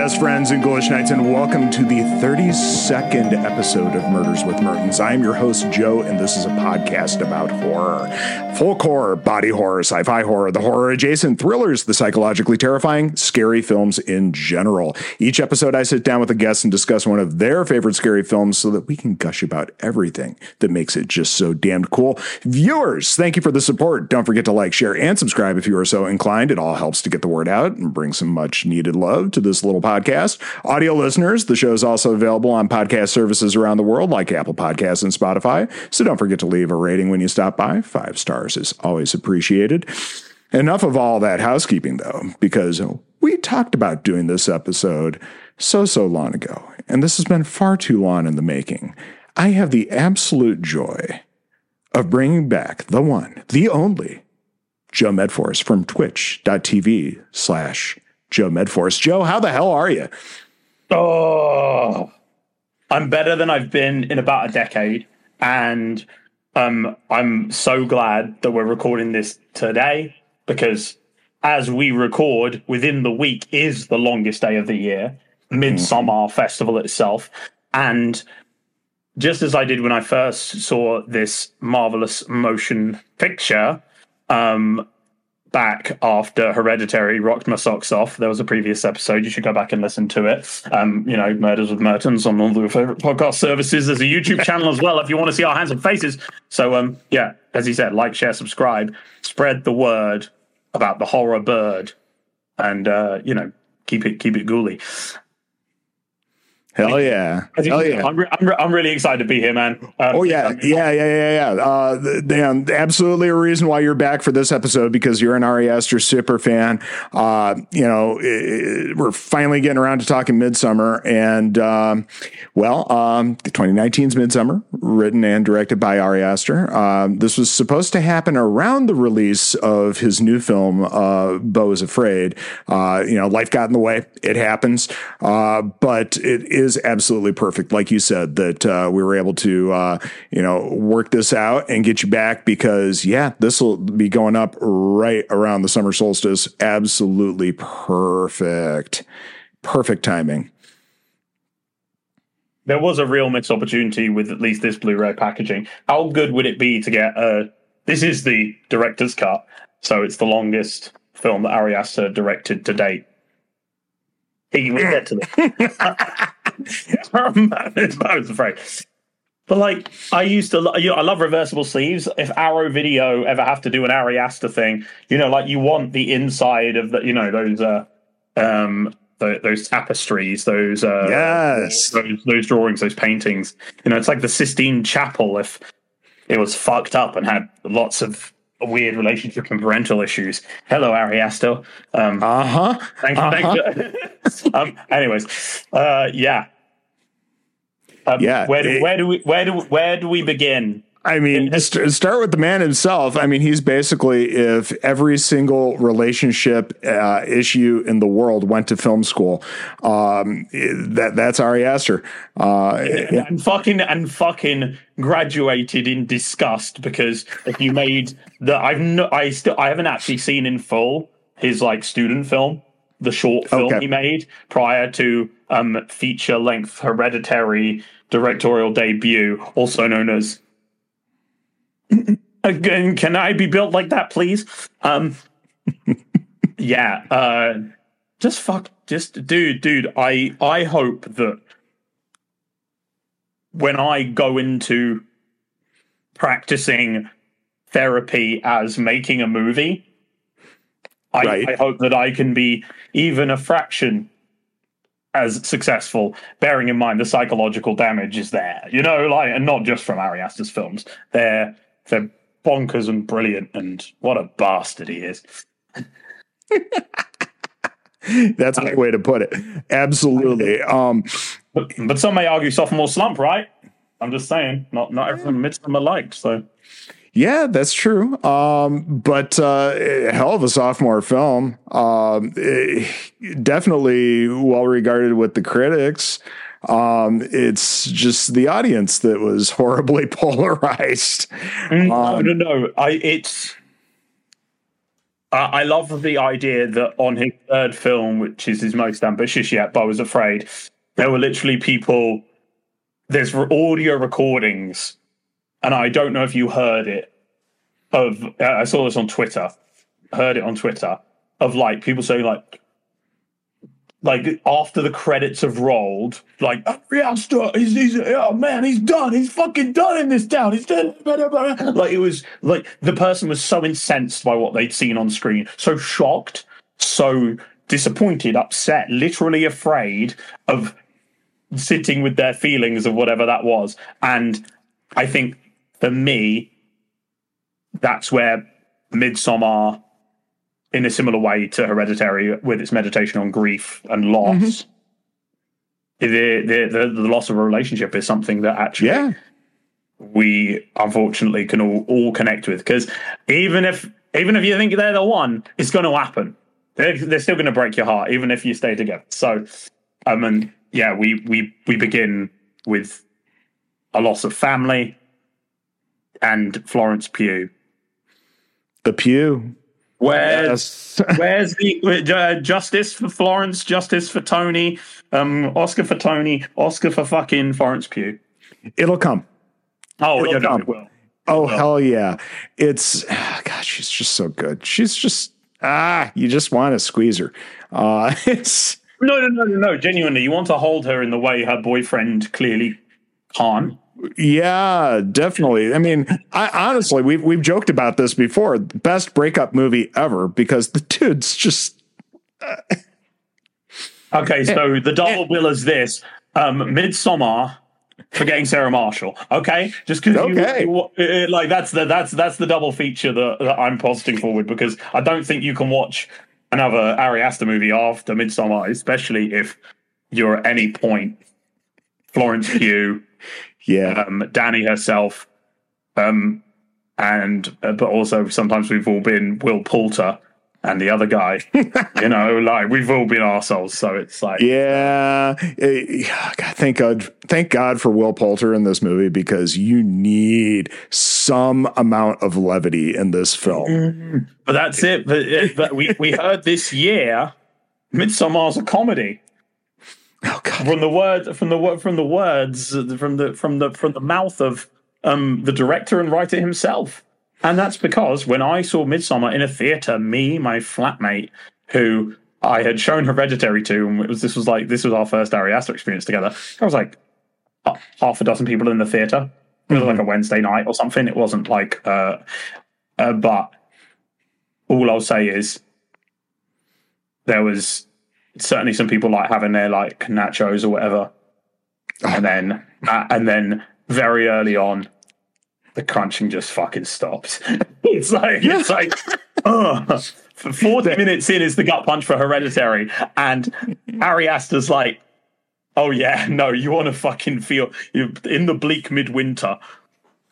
Best friends and ghoulish knights, and welcome to the 32nd episode of Murders with Mertens. I am your host, Joe, and this is a podcast about horror. Folk horror, body horror, sci fi horror, the horror adjacent thrillers, the psychologically terrifying, scary films in general. Each episode, I sit down with a guest and discuss one of their favorite scary films so that we can gush about everything that makes it just so damned cool. Viewers, thank you for the support. Don't forget to like, share, and subscribe if you are so inclined. It all helps to get the word out and bring some much needed love to this little podcast. Audio listeners, the show is also available on podcast services around the world like Apple Podcasts and Spotify. So don't forget to leave a rating when you stop by. Five stars is always appreciated. Enough of all that housekeeping, though, because we talked about doing this episode so, so long ago, and this has been far too long in the making. I have the absolute joy of bringing back the one, the only, Joe Medforce from twitch.tv slash Joe Medforce. Joe, how the hell are you? Oh, I'm better than I've been in about a decade. And um, I'm so glad that we're recording this today because as we record, within the week is the longest day of the year, Midsummer mm-hmm. Festival itself. And just as I did when I first saw this marvelous motion picture, um, back after Hereditary rocked my socks off. There was a previous episode. You should go back and listen to it. Um, you know, Murders with Mertens on all the favorite podcast services. There's a YouTube channel as well if you want to see our handsome faces. So, um, yeah, as he said, like, share, subscribe, spread the word about the horror bird, and uh, you know, keep it keep it ghouly. Hell yeah! Hell yeah! I'm, re- I'm, re- I'm, really excited to be here, man. Um, oh yeah, yeah, yeah, yeah, yeah. Uh, Dan, absolutely a reason why you're back for this episode because you're an Ari Aster super fan. Uh, you know, it, we're finally getting around to talking Midsommar, and um, well, um, 2019's Midsommar, written and directed by Ari Aster. Um, this was supposed to happen around the release of his new film, uh, Beau is Afraid. Uh, you know, life got in the way; it happens, uh, but it is is absolutely perfect. Like you said, that uh, we were able to, uh, you know, work this out and get you back because, yeah, this will be going up right around the summer solstice. Absolutely perfect. Perfect timing. There was a real mixed opportunity with at least this Blu-ray packaging. How good would it be to get a? This is the director's cut, so it's the longest film that Ari Aster directed to date. He will get to that. I was afraid. But like, I used to, you know, I love reversible sleeves. If Arrow Video ever have to do an Ari Aster thing, you know, like you want the inside of the, you know, those, uh, um, the, those tapestries, those, uh, yes, those, those drawings, those paintings. You know, it's like the Sistine Chapel if it was fucked up and had lots of weird relationship and parental issues. Hello, Ari Aster. Um, uh huh. Thank you. Uh-huh. Thank you. um, anyways, uh, yeah. Um, yeah. Where do, it, where do we where do where do we begin? I mean, start with the man himself. I mean, he's basically if every single relationship uh, issue in the world went to film school, um, that that's Ari Aster. Uh, yeah. And fucking and fucking graduated in disgust because if you made the I've no, I still I haven't actually seen in full his like student film, the short film okay. he made prior to um feature length Hereditary directorial debut, also known as Again, can I be built like that, please? Um, yeah. Uh, just fuck. Just dude, dude. I I hope that when I go into practicing therapy as making a movie, I, right. I hope that I can be even a fraction as successful, bearing in mind the psychological damage is there, you know, like, and not just from Ari Aster's films. They're they're bonkers and brilliant, and what a bastard he is. That's a way to put it. Absolutely. Um, but, but some may argue sophomore slump, right? I'm just saying, not not everyone admits them alike. So, yeah, that's true. Um, but uh, hell of a sophomore film. Um, eh, definitely well regarded with the critics. Um, it's just the audience that was horribly polarized. Mm, um, no, no, no. I it's Uh, I love the idea that on his third film, which is his most ambitious yet, but I was afraid, there were literally people. There's audio recordings, and I don't know if you heard it. Of uh, I saw this on Twitter, heard it on Twitter of like people saying like, like after the credits have rolled, like oh, Ari Aster, he's, he's oh man, he's done, he's fucking done in this town, he's done. Like it was like the person was so incensed by what they'd seen on screen, so shocked, so disappointed, upset, literally afraid of sitting with their feelings of whatever that was. And I think for me, that's where Midsommar in a similar way to Hereditary with its meditation on grief and loss. Mm-hmm. The, the, the the loss of a relationship is something that actually yeah. we unfortunately can all, all connect with because even if even if you think they're the one, it's going to happen. They're, they're still going to break your heart, even if you stay together. So, um, and yeah, we we we begin with a loss of family and Florence Pugh. The Pugh. Where's yes. where's the uh, justice for Florence, justice for Toni, um, Oscar for Toni, Oscar for fucking Florence Pugh? It'll come. Oh, It'll come. It oh hell yeah! It's oh, God, she's just so good. She's just ah, you just want to squeeze her. Uh, it's no, no, no, no, no. Genuinely, you want to hold her in the way her boyfriend clearly can't. Yeah, definitely. I mean, I honestly, we've we've joked about this before. Best breakup movie ever because the dude's just. Uh, okay, so the double bill is this: um, Midsommar, forgetting Sarah Marshall. Okay, just because okay. you, you, like that's the that's that's the double feature that, that I'm positing forward because I don't think you can watch another Ari Aster movie after Midsommar, especially if you're at any point Florence Pugh yeah, um, Dani herself, um, and uh, but also sometimes we've all been Will Poulter and the other guy. you know, like we've all been assholes. So it's like, yeah, God, thank God, thank God for Will Poulter in this movie because you need some amount of levity in this film. But that's it. But, but we we heard this year, Midsommar's a comedy. Oh God! From the words, from the from the words, from the from the from the mouth of um, the director and writer himself, and that's because when I saw Midsommar in a theater, me, my flatmate, who I had shown Hereditary to, and it was this was like this was our first Ari Aster experience together. I was like half a dozen people in the theater. It was mm-hmm. like a Wednesday night or something. It wasn't like, uh, uh, but all I'll say is there was certainly some people like having their like nachos or whatever, and then uh, and then very early on, the crunching just fucking stops. it's like it's like oh. Forty minutes in is the gut punch for Hereditary, and Ari Aster's like, "Oh yeah, no, you want to fucking feel you in the bleak midwinter."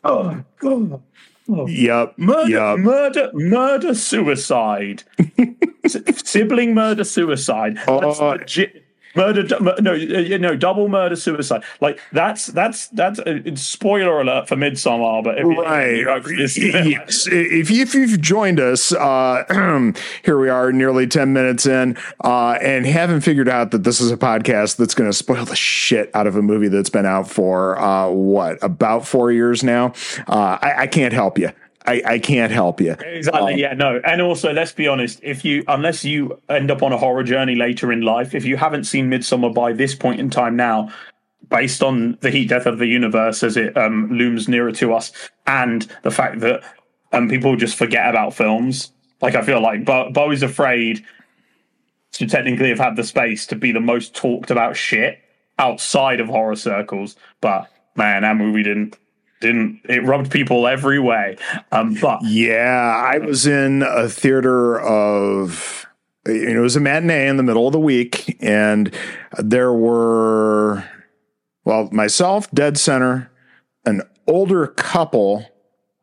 Oh god. Oh. Yep. Murder, yep. murder, murder, suicide. sibling murder suicide. That's uh, legit. Murder, no, you know, double murder suicide. Like that's that's that's a spoiler alert for Midsommar. But if right, you, yes. If, if you've joined us, uh, here we are, nearly ten minutes in, uh, and haven't figured out that this is a podcast that's going to spoil the shit out of a movie that's been out for uh, what about four years now. Uh, I, I can't help you. I, I can't help you. Exactly. Um, yeah. No. And also, let's be honest. If you, unless you end up on a horror journey later in life, if you haven't seen Midsommar by this point in time now, based on the heat death of the universe as it um, looms nearer to us, and the fact that um, people just forget about films, like I feel like Bo- Beau is afraid to technically have had the space to be the most talked about shit outside of horror circles, but man, that movie didn't didn't it rubbed people every way. Um but yeah i was in a theater of it was a matinee in the middle of the week and there were well myself dead center an older couple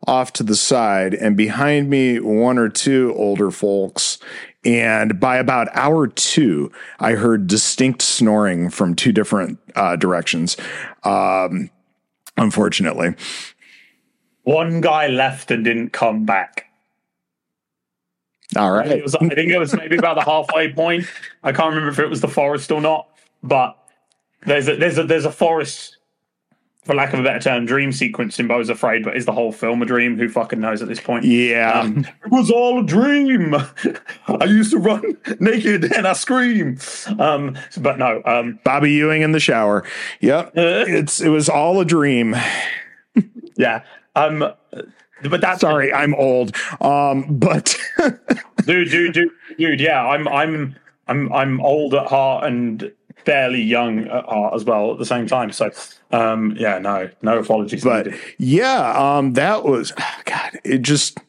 off to the side and behind me one or two older folks. And by about hour two i heard distinct snoring from two different uh, directions. Um, unfortunately. One guy left and didn't come back. All right. Was, I think it was maybe about the halfway point. I can't remember if it was the forest or not, but there's a there's a there's a forest, for lack of a better term, dream sequence in Beau's Afraid, but is the whole film a dream? Who fucking knows at this point? Yeah. Um, it was all a dream. I used to run naked and I scream. Um, but no, um, Bobby Ewing in the shower. Yep. it's it was all a dream. yeah. Um, but that's Sorry, I'm old. Um, but dude, dude, dude, dude. Yeah, I'm, I'm, I'm, I'm old at heart and fairly young at heart as well at the same time. So, um, yeah, no, no apologies. but needed. yeah, um, that was God. It just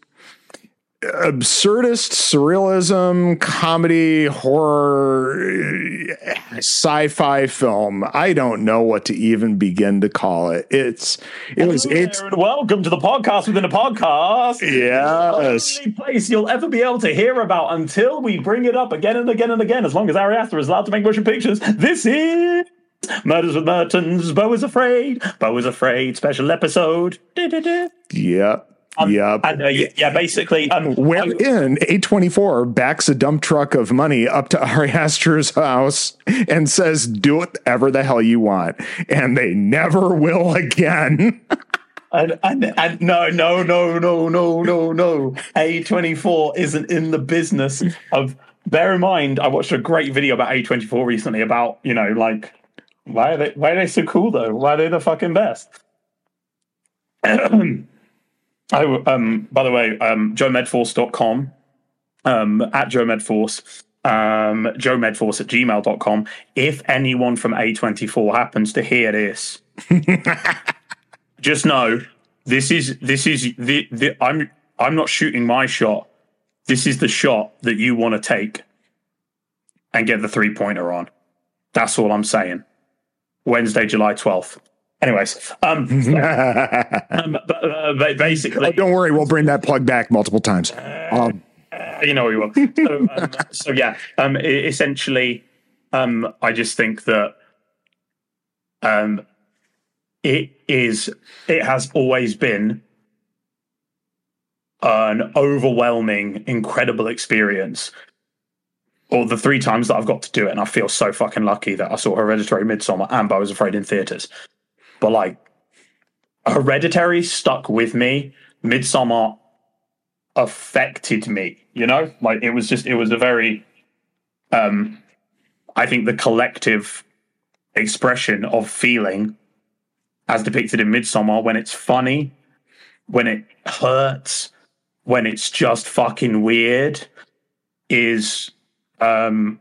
absurdist surrealism comedy horror sci-fi film i don't know what to even begin to call it it's it was it's welcome to the podcast within a podcast. yes The only place you'll ever be able to hear about until we bring it up again and again and again, as long as Ari Aster is allowed to make motion pictures. This is Murders with Mertens. Beau is afraid. Beau is afraid. Special episode. Du-du-du. yep yep And uh, yeah, yeah, basically, um, Wherein A24 backs a dump truck of money up to Ari Aster's house and says, do whatever the hell you want. And they never will again. And, and and no no no no no no no A twenty four isn't in the business of. Bear in mind, I watched a great video about A twenty four recently about you know like why are they why are they so cool though? Why are they the fucking best? I um by the way um joemedforce.com um at joemedforce um joemedforce at gmail.com if anyone from A24 happens to hear this just know this is this is the, the I'm I'm not shooting my shot. This is the shot that you want to take and get the three pointer on. That's all I'm saying. Wednesday, July twelfth. Anyways, um, um but, uh, basically, Don't worry, we'll bring that plug back multiple times. Um, you know we will. So, um, so yeah, um, essentially, um, I just think that um, it is. It has always been an overwhelming, incredible experience. Or the three times that I've got to do it, and I feel so fucking lucky that I saw Hereditary, Midsommar, and I was afraid in theaters. But like, Hereditary stuck with me. Midsommar affected me you know like it was just it was a very um i think the collective expression of feeling as depicted in Midsommar when it's funny when it hurts when it's just fucking weird is um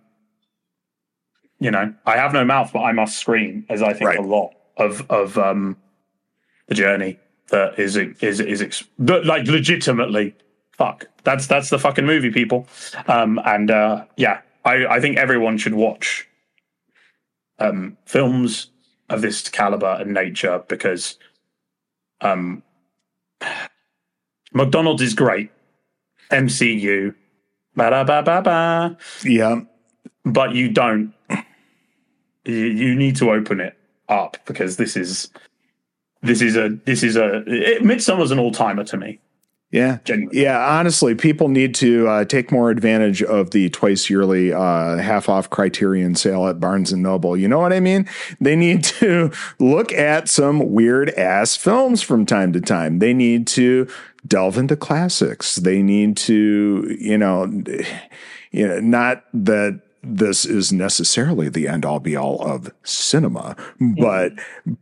you know i have no mouth but i must scream as i think Right. a lot of of um the journey that is is is that, like legitimately fuck. That's that's the fucking movie people. Um and uh yeah i i think everyone should watch um films of this caliber and nature because um mcdonald's is great. Mcu ba ba ba ba ba yeah. but you don't. You, you need to open it up because this is this is a this is a it, Midsommar's an all-timer to me Yeah. genuinely Yeah, honestly, people need to uh, take more advantage of the twice yearly uh, half off criterion sale at Barnes and Noble. You know what I mean? They need to look at some weird ass films from time to time. They need to delve into classics. They need to, you know, you know, not that this is necessarily the end all be all of cinema, but,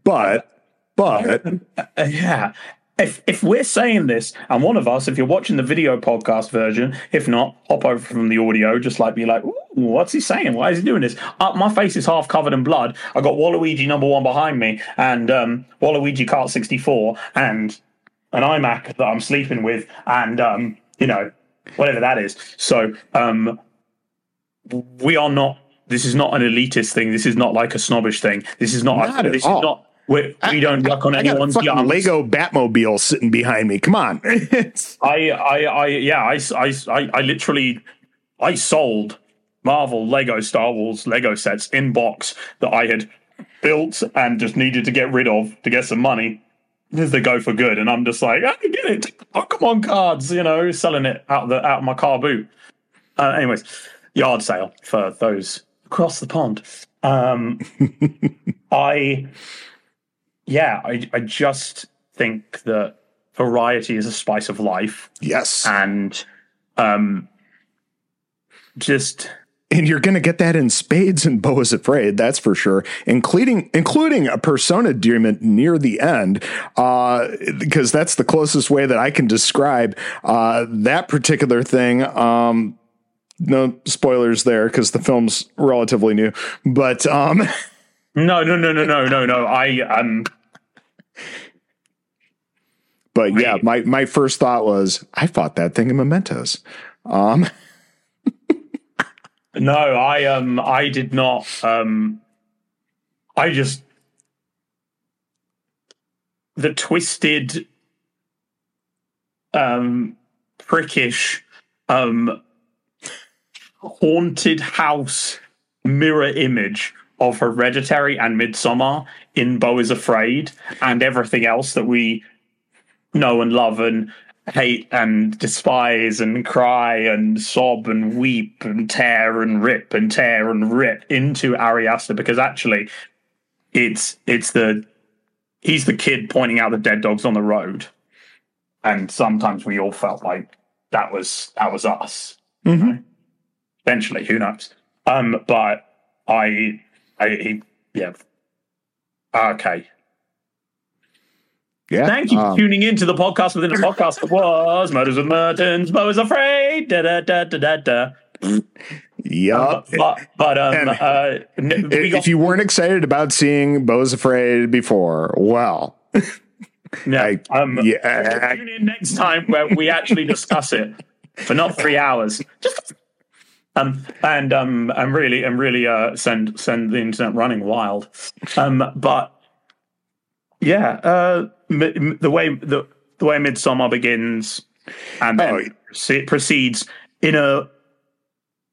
but, but yeah. If if we're saying this and one of us if you're watching the video podcast version if not hop over from the audio just like be like what's he saying? Why is he doing this? Uh, my face is half covered in blood. I got waluigi number one behind me and um waluigi kart 64 and an imac that i'm sleeping with and um you know whatever that is. So um we are not this is not an elitist thing this is not like a snobbish thing this is not, Not at this all. is not we, we don't yuck on I got a anyone's fucking. Lego Batmobile sitting behind me. Come on. I, I, I, yeah, I, I, I, I literally, I sold Marvel, Lego, Star Wars, Lego sets in box that I had built and just needed to get rid of to get some money. they go for good, and I'm just like, I get it, Pokemon cards, you know, selling it out of the out of my car boot. Uh, anyways, yard sale for those across the pond. Um, I, yeah, I I just think that variety is a spice of life, Yes. and um, just and you're going to get that in spades and Beau is Afraid, that's for sure, including including a persona demon near the end, uh, because that's the closest way that I can describe uh, that particular thing. Um, no spoilers there because the film's relatively new, but um, no, no, no, no, no, no, no. I um. but yeah, my my first thought was I fought that thing in Mementos. Um, No, I um I did not um I just the twisted um prickish um haunted house mirror image of hereditary and Midsommar in Beau is Afraid and everything else that we know and love and hate and despise and cry and sob and weep and tear and rip and tear and rip into Ari Aster because actually it's it's the he's the kid pointing out the dead dogs on the road. And sometimes we all felt like that was that was us. Mhm. Eventually who knows um but I I he, yeah okay yeah, Thank you for um, tuning in to the podcast within a podcast that was Murders with Mertens. Mo is afraid. Da da da da da da. Yup. But but um uh, we if you weren't excited about seeing Beau's Afraid before, well, yeah, I- um, yeah, tune in next time where we actually discuss it for not three hours. Just um and um and really and really uh send send the internet running wild. Um but yeah, uh m- m- the way the the way Midsommar begins and then Oh, proce- proceeds in a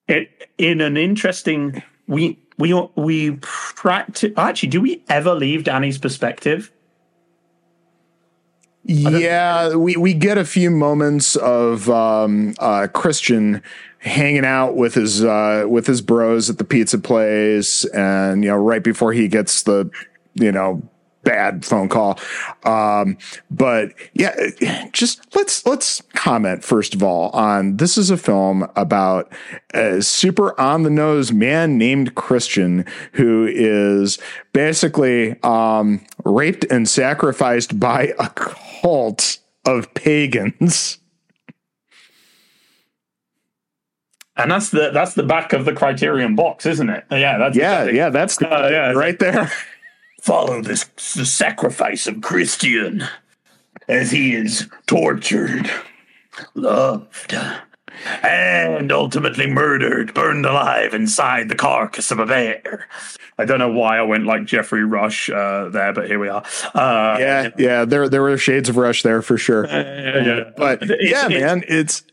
it, in an interesting we we we practice actually do we ever leave Dani's perspective? yeah. We we get a few moments of um, uh, Christian hanging out with his uh, with his bros at the pizza place, and you know, right before he gets the you know bad phone call. Um, but yeah, just let's let's comment first of all on this is a film about a super on the nose man named Christian who is basically um, raped and sacrificed by a cult of pagans. And that's the that's the back of the criterion box, isn't it? Yeah, that's Yeah, yeah, that's the, Uh, yeah, right there. follow this the sacrifice of Christian as he is tortured, loved, and ultimately murdered, burned alive inside the carcass of a bear. I don't know why I went like Geoffrey Rush uh, there, but here we are. Uh, Yeah, yeah, there there were shades of rush there for sure. yeah. but yeah, it's- man, it's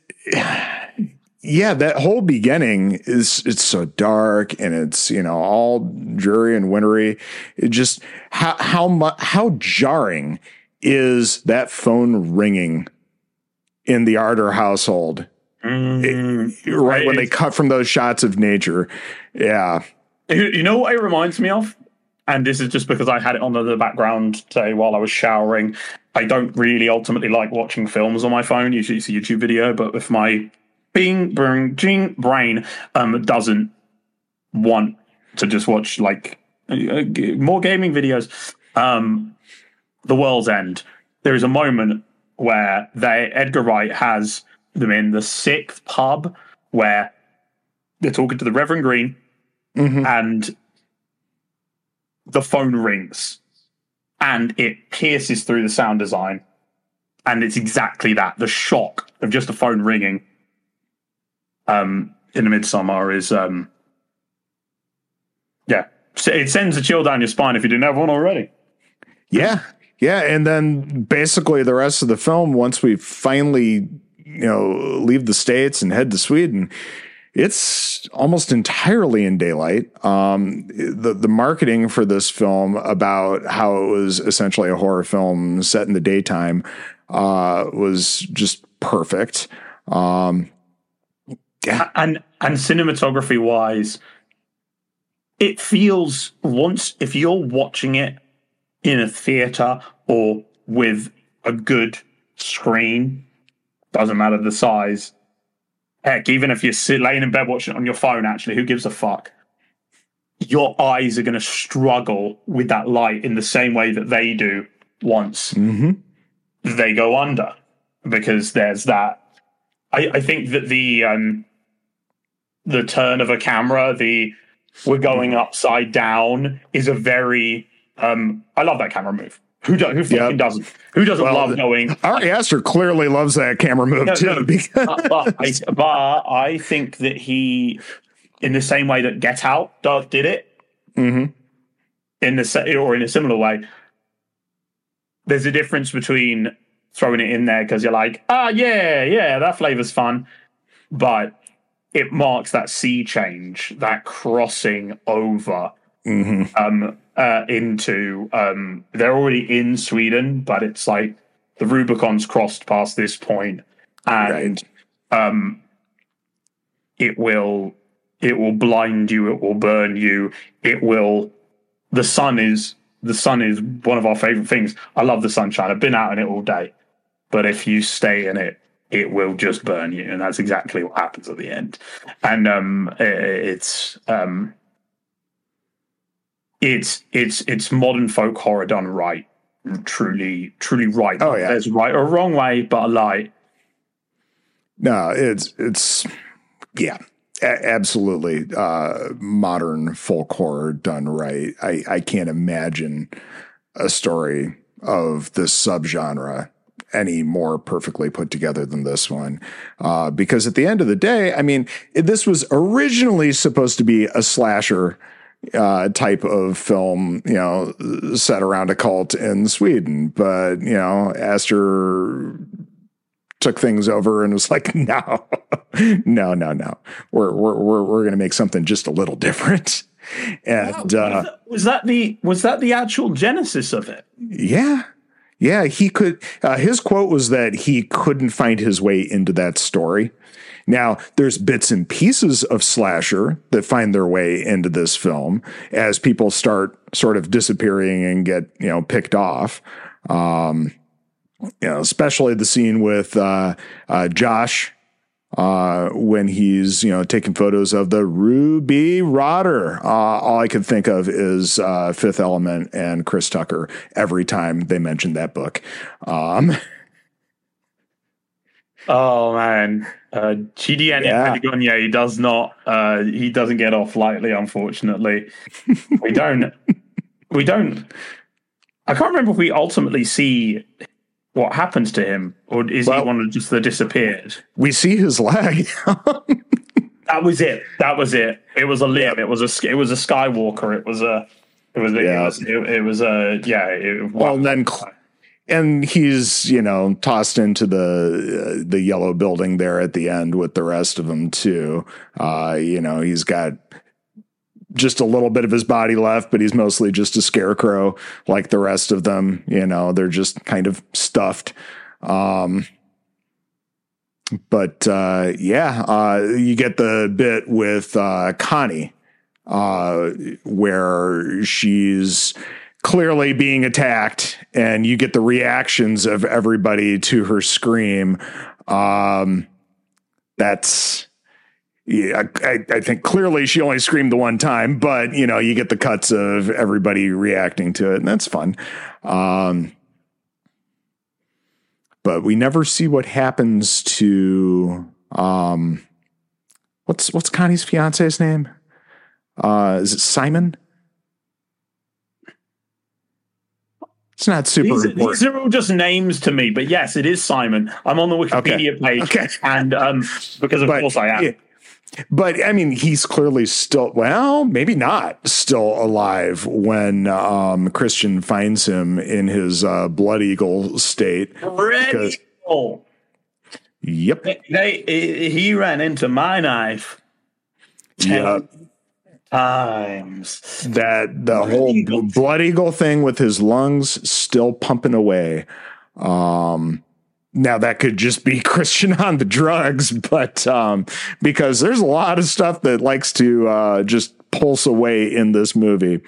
yeah, that whole beginning is it's so dark and it's you know all dreary and wintry. It just how how much how jarring is that phone ringing in the Ardor household Mm, right when they cut from those shots of nature. Yeah, You you know what it reminds me of? And this is just because I had it on the background today while I was showering. I don't really ultimately like watching films on my phone. Usually it's a YouTube video, but with my bing, bing, jing brain um, doesn't want to just watch like uh, more gaming videos, um, The World's End, there is a moment where they Edgar Wright has them in the sixth pub where they're talking to the Reverend Green Mhm. and the phone rings and it pierces through the sound design. And it's exactly that the shock of just a phone ringing um in the Midsommar is um yeah it sends a chill down your spine if you didn't have one already Yeah. Yeah. And then basically the rest of the film, once we finally, you know, leave the States and head to Sweden, it's almost entirely in daylight. Um, the the marketing for this film about how it was essentially a horror film set in the daytime uh, was just perfect. Um, yeah. and and cinematography wise, it feels once if you're watching it in a theater or with a good screen, doesn't matter the size. Heck, even if you're sit, laying in bed watching it on your phone, actually, who gives a fuck? Your eyes are going to struggle with that light in the same way that they do once mm-hmm. they go under, because there's that. I, I think that the um, the turn of a camera, the we're going upside down, is a very um, I love that camera move. Who, do, who fucking yep. doesn't? Who doesn't well, love going? Ari Aster clearly loves that camera move no, too. No, because but, I, but, I, think that he, in the same way that Get Out did it, mm-hmm. in the or in a similar way, there's a difference between throwing it in there because you're like, ah, yeah, yeah, that flavor's fun, but it marks that sea change, that crossing over mm-hmm. um, uh, into. Um, they're already in Sweden, but it's like the Rubicon's crossed past this point, and right. um, it will it will blind you. It will burn you. It will. The sun is the sun is one of our favorite things. I love the sunshine. I've been out in it all day, but if you stay in it, it will just burn you, and that's exactly what happens at the end. And um, it's um, it's it's it's modern folk horror done right, truly truly right. Oh yeah, there's right or wrong way, but a lie. No, it's it's yeah, a- absolutely uh, modern folk horror done right. I I can't imagine a story of this subgenre any more perfectly put together than this one. Uh, because at the end of the day, I mean, this was originally supposed to be a slasher uh, type of film, you know, set around a cult in Sweden. But, you know, Aster took things over and was like, no, no, no, no. We're, we're, we're, we're going to make something just a little different. And, uh, was that the, was that the actual genesis of it? Yeah. Yeah. He could, uh, his quote was that he couldn't find his way into that story. Now, there's bits and pieces of slasher that find their way into this film as people start sort of disappearing and get, you know, picked off. Um, you know, especially the scene with uh, uh, Josh uh, when he's you know taking photos of the Rubi Radr. Uh, all I can think of is uh, Fifth Element and Chris Tucker every time they mention that book. Um, oh man, uh, Chidi yeah. Patagonia, he does not, uh, he doesn't get off lightly, unfortunately. we don't, we don't, I can't remember if we ultimately see what happens to him, or is well, he one of just the disappeared? We see his leg. that was it. That was it. It was a limb. It was a, it was a Skywalker. It was a, it was, yeah. it was, it, it was a, yeah. It, well, then and he's you know tossed into the uh, the yellow building there at the end with the rest of them too. Uh, you know, he's got just a little bit of his body left, but he's mostly just a scarecrow like the rest of them. You know, they're just kind of stuffed. Um, but uh, yeah, uh, you get the bit with uh, Connie uh, where she's clearly being attacked and you get the reactions of everybody to her scream um, that's yeah, I, I, think clearly she only screamed the one time, but you know, you get the cuts of everybody reacting to it, and that's fun. Um, but we never see what happens to um, what's what's Connie's fiance's name? Uh, is it Simon? It's not super these, important. These are all just names to me, but yes, it is Simon. I'm on the Wikipedia okay. page, okay. and um, because of but, course I am. Yeah. But I mean, he's clearly still, well, maybe not still alive when um, Christian finds him in his uh, Blood Eagle state. Red Eagle. Yep. They, they, he ran into my knife. Yeah, times. that the whole Eagle. blood eagle thing with his lungs still pumping away. Um, now that could just be Christian on the drugs, but um, because there's a lot of stuff that likes to uh, just pulse away in this movie.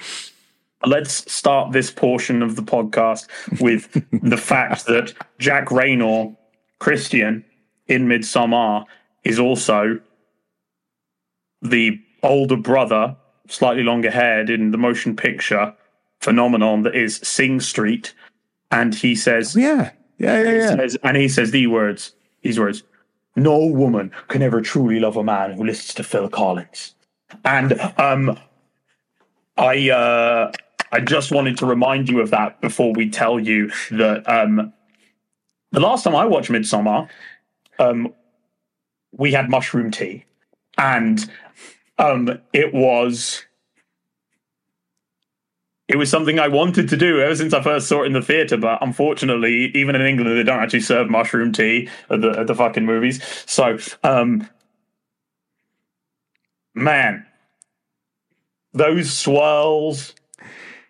Let's start this portion of the podcast with the fact that Jack Reynor, Christian in Midsommar, is also the older brother, slightly longer haired in the motion picture phenomenon that is Sing Street. And he says, Yeah, yeah, yeah, he says and he says the words, these words, no woman can ever truly love a man who listens to Phil Collins. And um I uh I just wanted to remind you of that before we tell you that um the last time I watched Midsommar, um we had mushroom tea. And um it was it was something I wanted to do ever since I first saw it in the theater, but unfortunately, even in England, they don't actually serve mushroom tea at the, at the fucking movies. So, um, man, those swirls.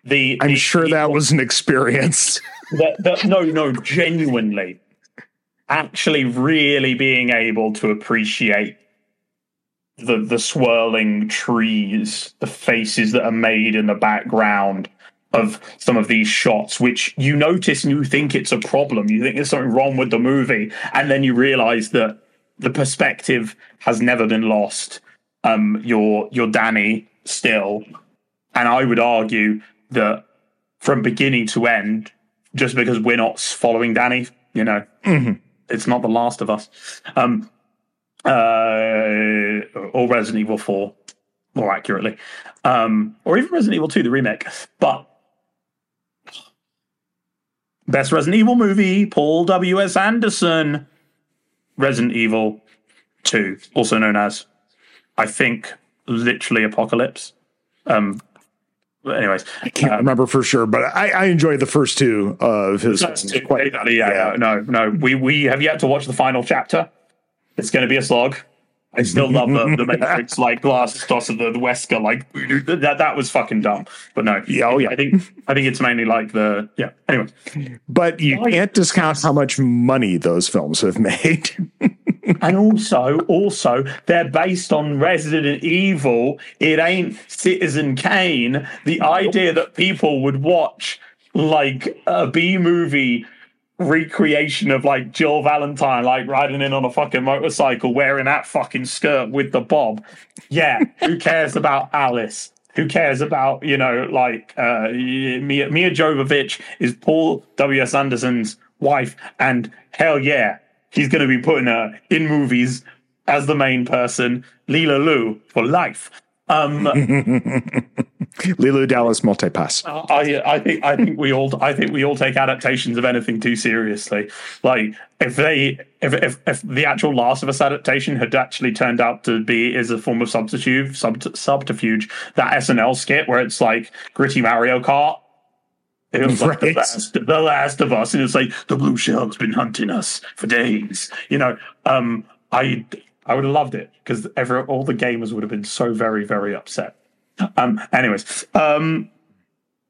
The I'm the- sure the- that was an experience. that, that no no genuinely actually really being able to appreciate the the swirling trees the faces that are made in the background of some of these shots which you notice and you think it's a problem. You think there's something wrong with the movie. And then you realize that the perspective has never been lost um you're you're Dani still. And i would argue that from beginning to end just because we're not following Dani, you know, it's not The Last of Us, um, uh, or Resident Evil Four, more accurately, um, or even Resident Evil Two, the remake. But best Resident Evil movie, Paul W S Anderson, Resident Evil Two, also known as, I think, literally Apocalypse. Um, but anyways, I can't remember for sure, but I, I enjoyed the first two of his. That's films too- quite- exactly, yeah, no, no, no. We we have yet to watch the final chapter. It's going to be a slog. I still love the, the Matrix like glasses toss of the, the Wesker like that that was fucking dumb. But no, Yeah, oh, yeah. I think I think it's mainly like the yeah. Anyway, But you oh, Why- can't discount how much money those films have made. and also also they're based on Resident Evil. It ain't Citizen Kane. The idea that people would watch like a B movie recreation of like Jill Valentine like riding in on a fucking motorcycle wearing that fucking skirt with the bob. Yeah, who cares about Alice? Who cares about, you know, like uh Mia, Milla Jovovich is Paul W.S. Anderson's wife and hell yeah, he's going to be putting her in movies as the main person, Leela Lou for life. Um Leeloo Dallas Multipass. I I think I think we all I think we all take adaptations of anything too seriously. Like if they if if, if the actual Last of Us adaptation had actually turned out to be as a form of substitute sub, subterfuge that SNL skit where it's like gritty Mario Kart. It was like the last, the last of us, and it's like the blue shell's been hunting us for days. You know, um, I I would have loved it because every all the gamers would have been so very very upset. Um, anyways, um,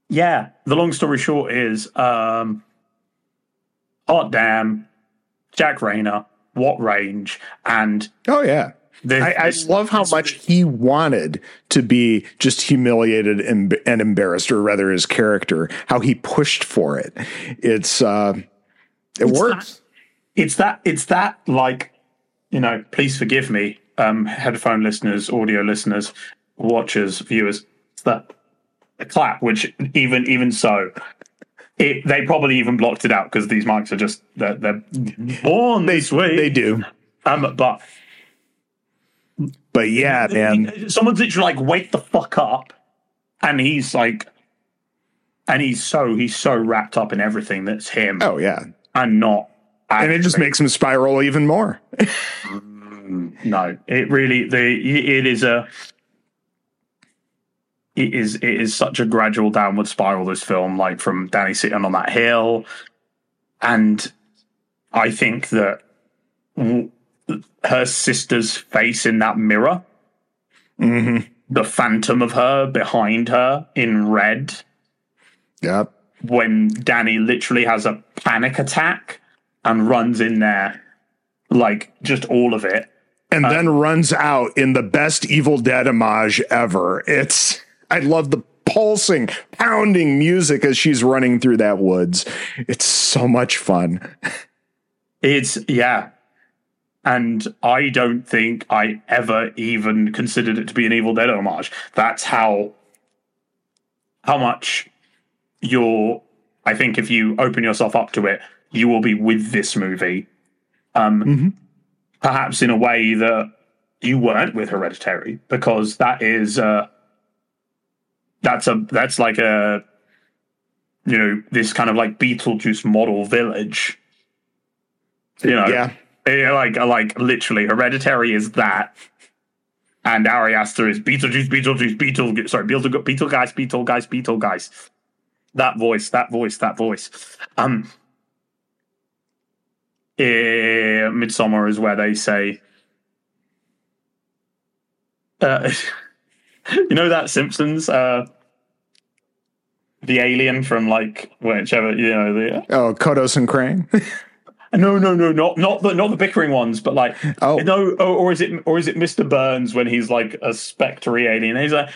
yeah. The long story short is, um, hot damn, Jack Reynor, what range, and Oh yeah. the, I, I love how much he wanted to be just humiliated and, and embarrassed, or rather his character, how he pushed for it. It's uh it works. it's that it's that like you know please forgive me um headphone listeners audio listeners watchers viewers the clap which even even so it, they probably even blocked it out because these mics are just they're, they're born this way They do. um but But yeah, man. someone's literally like wake the fuck up and he's like and he's so he's so wrapped up in everything that's him Oh yeah. and not And it just makes him spiral even more. no it really the it is a it is it is such a gradual downward spiral this film like from Dani sitting on that hill and i think that her sister's face in that mirror mm-hmm. the phantom of her behind her in red Yep. when Dani literally has a panic attack and runs in there like just all of it. And uh, then runs out in the best Evil Dead homage ever. It's, I love the pulsing, pounding music as she's running through that woods. It's so much fun. It's yeah. And I don't think I ever even considered it to be an Evil Dead homage. That's how how much you're I think if you open yourself up to it, you will be with this movie. Um perhaps in a way that you weren't with Hereditary, because that is uh that's a that's like a you know, this kind of like Beetlejuice model village. You know, Yeah. yeah, like like literally, Hereditary is that, and Ari Aster is Beetlejuice, Beetlejuice, Beetle. Sorry, Beetle, Beetle guys, Beetle guys, Beetle guys. That voice, that voice, that voice. Um, eh, Midsommar is where they say, uh, you know that Simpsons, uh, the alien from like whichever you know the Oh, Kodos and Kang. no, no, no, not not the not the bickering ones, but like Oh. no, or, or is it or is it Mr. Burns when he's like a spectre alien? And he's like,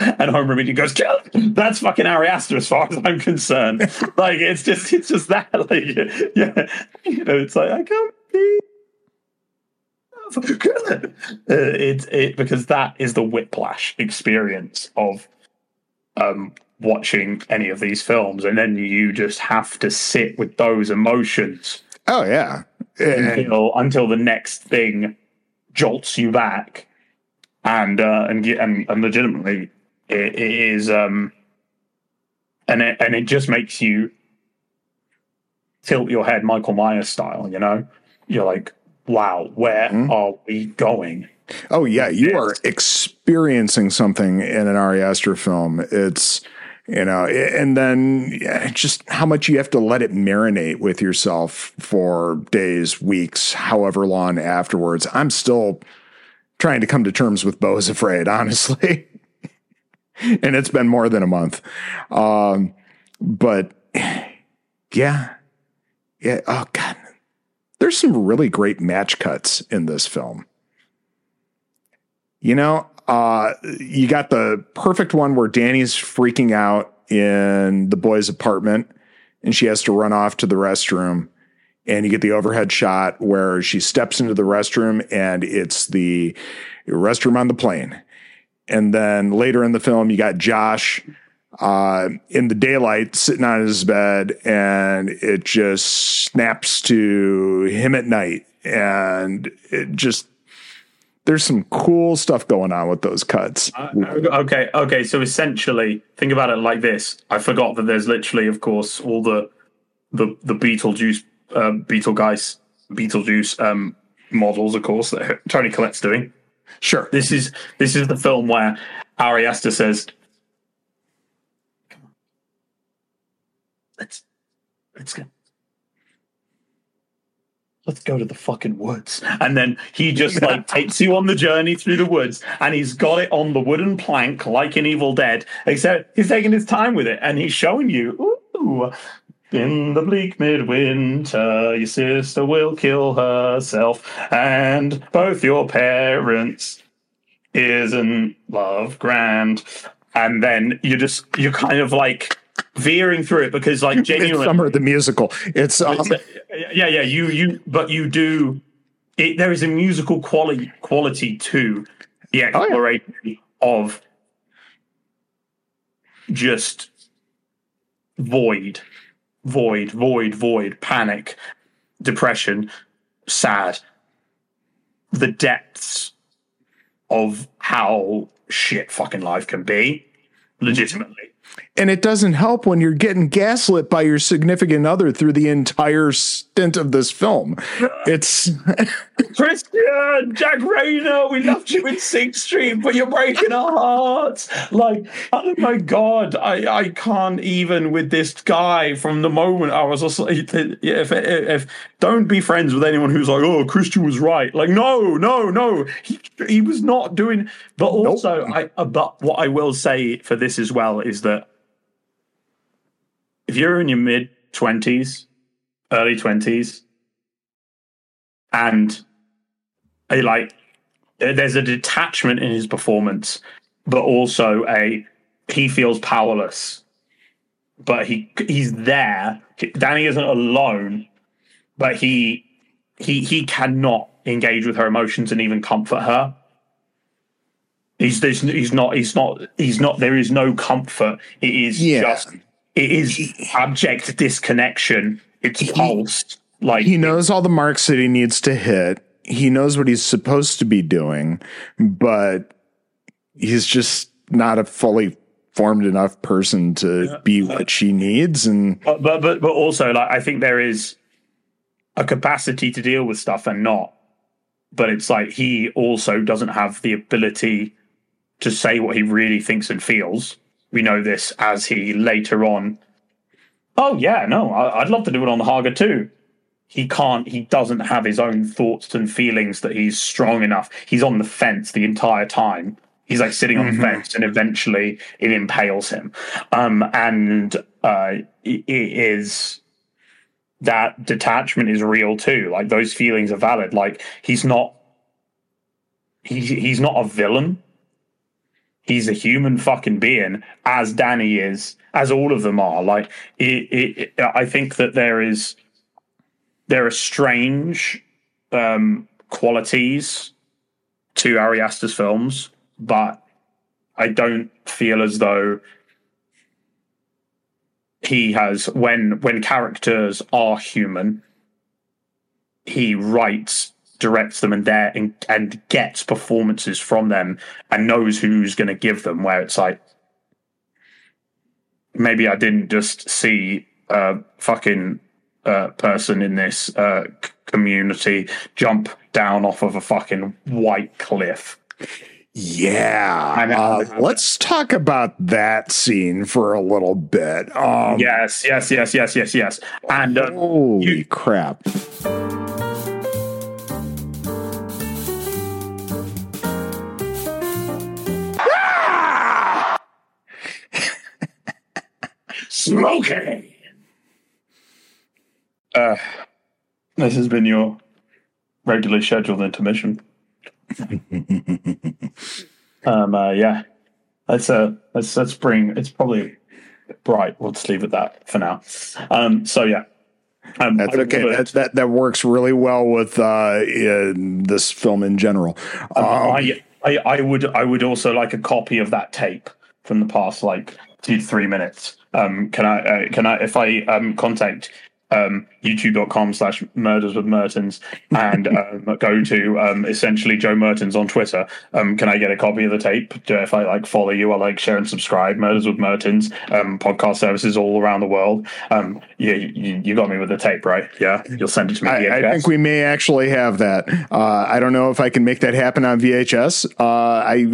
and Homer immediately goes, "Kill. That's fucking Ari Aster, as far as I'm concerned. like it's just it's just that, like yeah, you know, it's like I can't be. Uh, it it because that is the whiplash experience of um watching any of these films. And then you just have to sit with those emotions oh, yeah. And- until until the next thing jolts you back. And uh and and, and legitimately it, it is um and it and it just makes you tilt your head michael myers style you know? You're like wow where are we going Oh yeah, you are experiencing something in an Ari Aster film. It's you know, and then just how much you have to let it marinate with yourself for days, weeks, however long afterwards. I'm still trying to come to terms with Beau is Afraid, honestly, and it's been more than a month. Um, but yeah, yeah. Oh god, there's some really great match cuts in this film. You know, uh, you got the perfect one where Dani's freaking out in the boy's apartment and she has to run off to the restroom. And you get the overhead shot where she steps into the restroom and it's the restroom on the plane. And then later in the film, you got Josh uh, in the daylight sitting on his bed and it just snaps to him at night. And it just, there's some cool stuff going on with those cuts. okay okay so essentially think about it like this i forgot that there's literally of course all the the the beetlejuice uh, beetlegeist beetlejuice um models of course that Toni Collette's doing Sure. this is this is the film where ari aster says "Come on. Let's let's go let's go to the fucking woods. And then he just like takes you on the journey through the woods and he's got it on the wooden plank like in Evil Dead, except he's taking his time with it and he's showing you, ooh, in the bleak midwinter, your sister will kill herself and both your parents isn't love grand. And then you just, you're kind of like veering through it because like genuinely Summer the musical. It's um, yeah, yeah. You, you, but you do. It, there is a musical quality quality to the exploration of just void, void, void, void, panic, depression, sad, the depths of how shit fucking life can be, legitimately. And it doesn't help when you're getting gaslit by your significant other through the entire stint of this film. It's Christian, Jack Reynor, we loved you in Sing Street, but you're breaking our hearts. Like, oh my god, I, I can't even with this guy from the moment I was just like, if, if don't be friends with anyone who's like, oh, Christian was right. Like, no, no, no, he he was not doing. But also, nope. I uh, but what I will say for this as well is that if you're in your mid twenties, early twenties, and a like, there's a detachment in his performance, but also a he feels powerless, but he he's there. Dani isn't alone, but he he he cannot engage with her emotions and even comfort her. He's there's he's not he's not he's not there is no comfort. It is yeah. just it is abject disconnection. It's he, pulse. Like he knows all the marks that he needs to hit. He knows what he's supposed to be doing, but he's just not a fully formed enough person to be what she needs. And but, but but but also like I think there is a capacity to deal with stuff and not. But it's like he also doesn't have the ability to say what he really thinks and feels. We know this as he later on. Oh yeah, no, I, would love to do it on the Hårga too. He can't. He doesn't have his own thoughts and feelings that he's strong enough. He's on the fence the entire time. He's like sitting on mm-hmm. the fence, and eventually it impales him. Um, and uh, it is that detachment is real too. Like those feelings are valid. Like he's not he's he's not a villain. He's a human fucking being, as Dani is, as all of them are. Like it, it, it I think that there is there are strange um, qualities to Ari Aster's films, but I don't feel as though he has when when characters are human he writes directs them and there and, and gets performances from them and knows who's going to give them where it's like maybe i didn't just see a fucking uh, person in this uh, community jump down off of a fucking white cliff yeah. Uh, let's talk about that scene for a little bit. Um, yes, yes, yes, yes, yes, yes. And uh, holy you, crap. Smoking. Uh, this has been your regularly scheduled intermission. um, uh, yeah, let's uh, let's let's bring. It's probably bright. We'll just leave it that for now. Um, so yeah, um, That's okay. That, that that works really well with uh, this film in general. Um, um, I, I I would I would also like a copy of that tape from the past like two to three minutes. Um, can I uh, can I if I um, contact um, youtube.com slash murders with Mertens and um, go to um, essentially Joe Medforce on Twitter. Um, can I get a copy of the tape? If I like follow you, I like share and subscribe. Murders with Mertens, um, podcast services all around the world. Um, yeah, you, you, got me with the tape, right? Yeah, you'll send it to me. I, I think we may actually have that. Uh, I don't know if I can make that happen on VHS. Uh, I.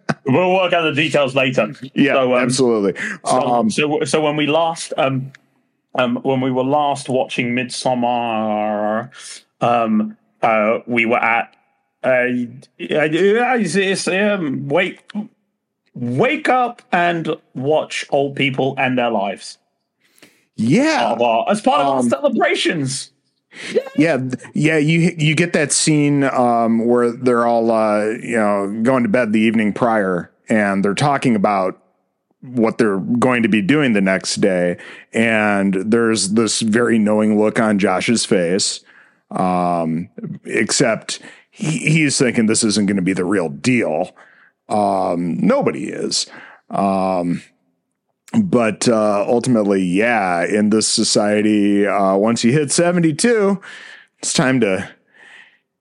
we'll work out the details later. Yeah, so, absolutely. So, so, so, when we last um, um, when we were last watching Midsommar, um, uh, we were at uh, um, wake wake up and watch old people and their lives. Yeah, our, as part of um, our celebrations. Yeah, yeah, you you get that scene um, where they're all uh, you know going to bed the evening prior, and they're talking about what they're going to be doing the next day. And there's this very knowing look on Josh's face. Um, except he, he's thinking this isn't going to be the real deal. Um, nobody is. Um, but uh, ultimately, yeah, in this society, uh, once you hit 72, it's time to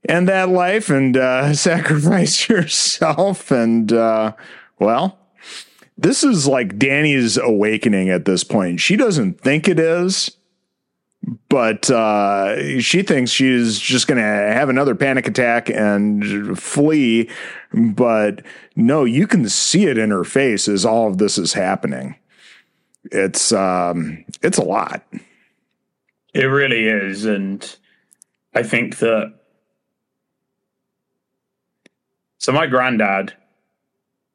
end that life and uh, sacrifice yourself. And, uh, well, this is like Dani's awakening at this point. She doesn't think it is, but uh, she thinks she's just going to have another panic attack and flee. But no, you can see it in her face as all of this is happening. It's um, it's a lot. It really is, and I think that So my granddad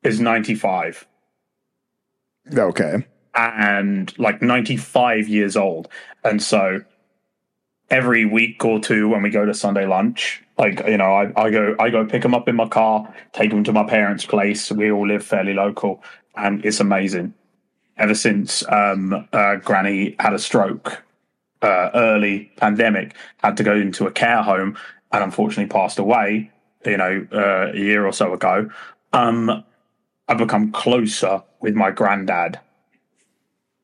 is 95 Okay. and like 95 years old. And so every week or two when we go to Sunday lunch, like, you know, I, I go I go pick him up in my car, take him to my parents' place. We all live fairly local and it's amazing. Ever since um, uh, Granny had a stroke, uh, early pandemic, had to go into a care home and unfortunately passed away, you know, uh, a year or so ago. Um, I've become closer with my granddad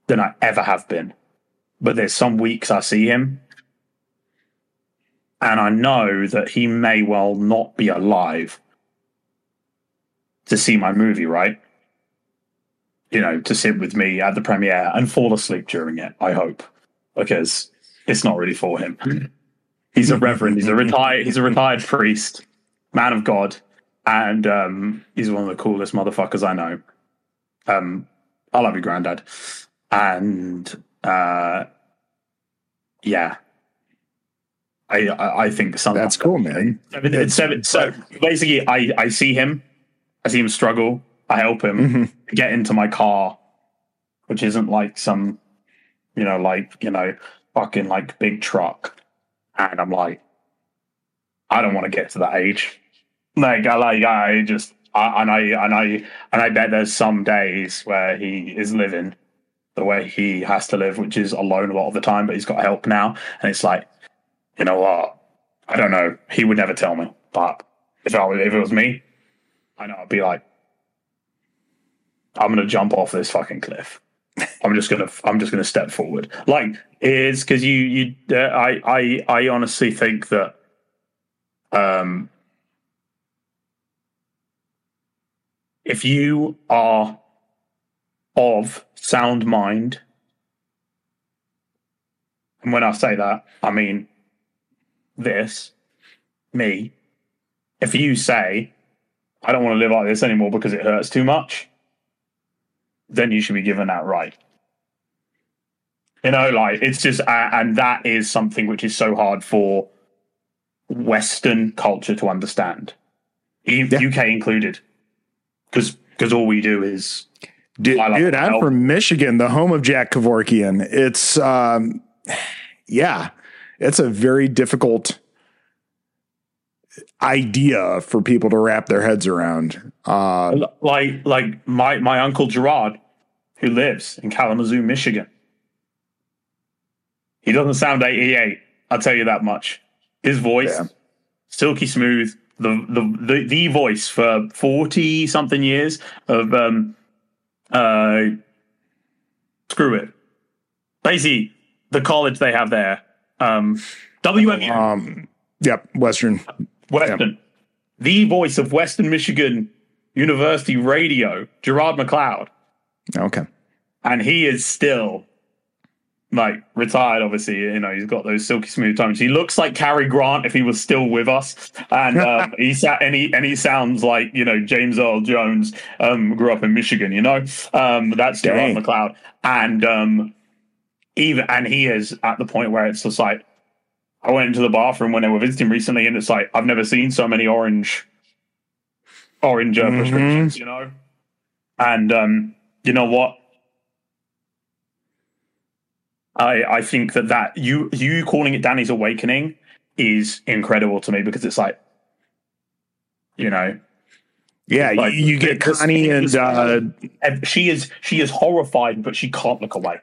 than I ever have been. But there's some weeks I see him and I know that he may well not be alive to see my movie, right? You know, to sit with me at the premiere and fall asleep during it, I hope, because it's not really for him. Hmm. He's a reverend, he's a retired he's a retired priest, man of God, and um, he's one of the coolest motherfuckers I know. Um, I love you, granddad. And uh, yeah, I, I think sometimes That's cool, man. Seven, it's seven, so basically, I, I see him, I see him struggle, I help him Mhm. get into my car, which isn't like some, you know, like you know, fucking like big truck, and I'm like, I don't want to get to that age. Like I like I just I, and I and I and I bet there's some days where he is living the way he has to live, which is alone a lot of the time, but he's got help now, and it's like, you know what? I don't know. He would never tell me, but if I if it was me, I know I'd be like, I'm gonna jump off this fucking cliff. I'm just gonna I'm just gonna step forward. Like it's because you you uh, I I I honestly think that um if you are of sound mind, and when I say that, I mean this, me. If you say, I don't want to live like this anymore because it hurts too much, then you should be given that right. You know, like it's just, uh, and that is something which is so hard for Western culture to understand, E- Yeah. UK included, because because all we do is Dude, dude I'm help. from Michigan, the home of Jack Kevorkian. It's, um, yeah, it's a very difficult idea for people to wrap their heads around. Uh, like like my my uncle Gerard, who lives in Kalamazoo, Michigan. He doesn't sound 88. I'll tell you that much. His voice, Yeah. silky smooth, the, the the the voice for 40 something years of um uh screw it. Basically, the college they have there. Um WMU um, yep, Western. Western. The voice of Western Michigan University Radio, Gerard McLeod. Okay. and he is still like retired obviously you know he's got those silky smooth tones he looks like Cary Grant if he was still with us. And um he sa- and he and he sounds like you know James Earl Jones um grew up in Michigan you know? Um that's. Gerard McLeod and um even and he is at the point where it's just like I went into the bathroom when they were visiting recently and it's like I've never seen so many orange orange uh, Mhm. prescriptions you know? And um you know what I I think that that you you calling it Dani's awakening is incredible to me because it's like you know. Yeah, Like, you, you get Connie and uh, she is she is horrified but she can't look away.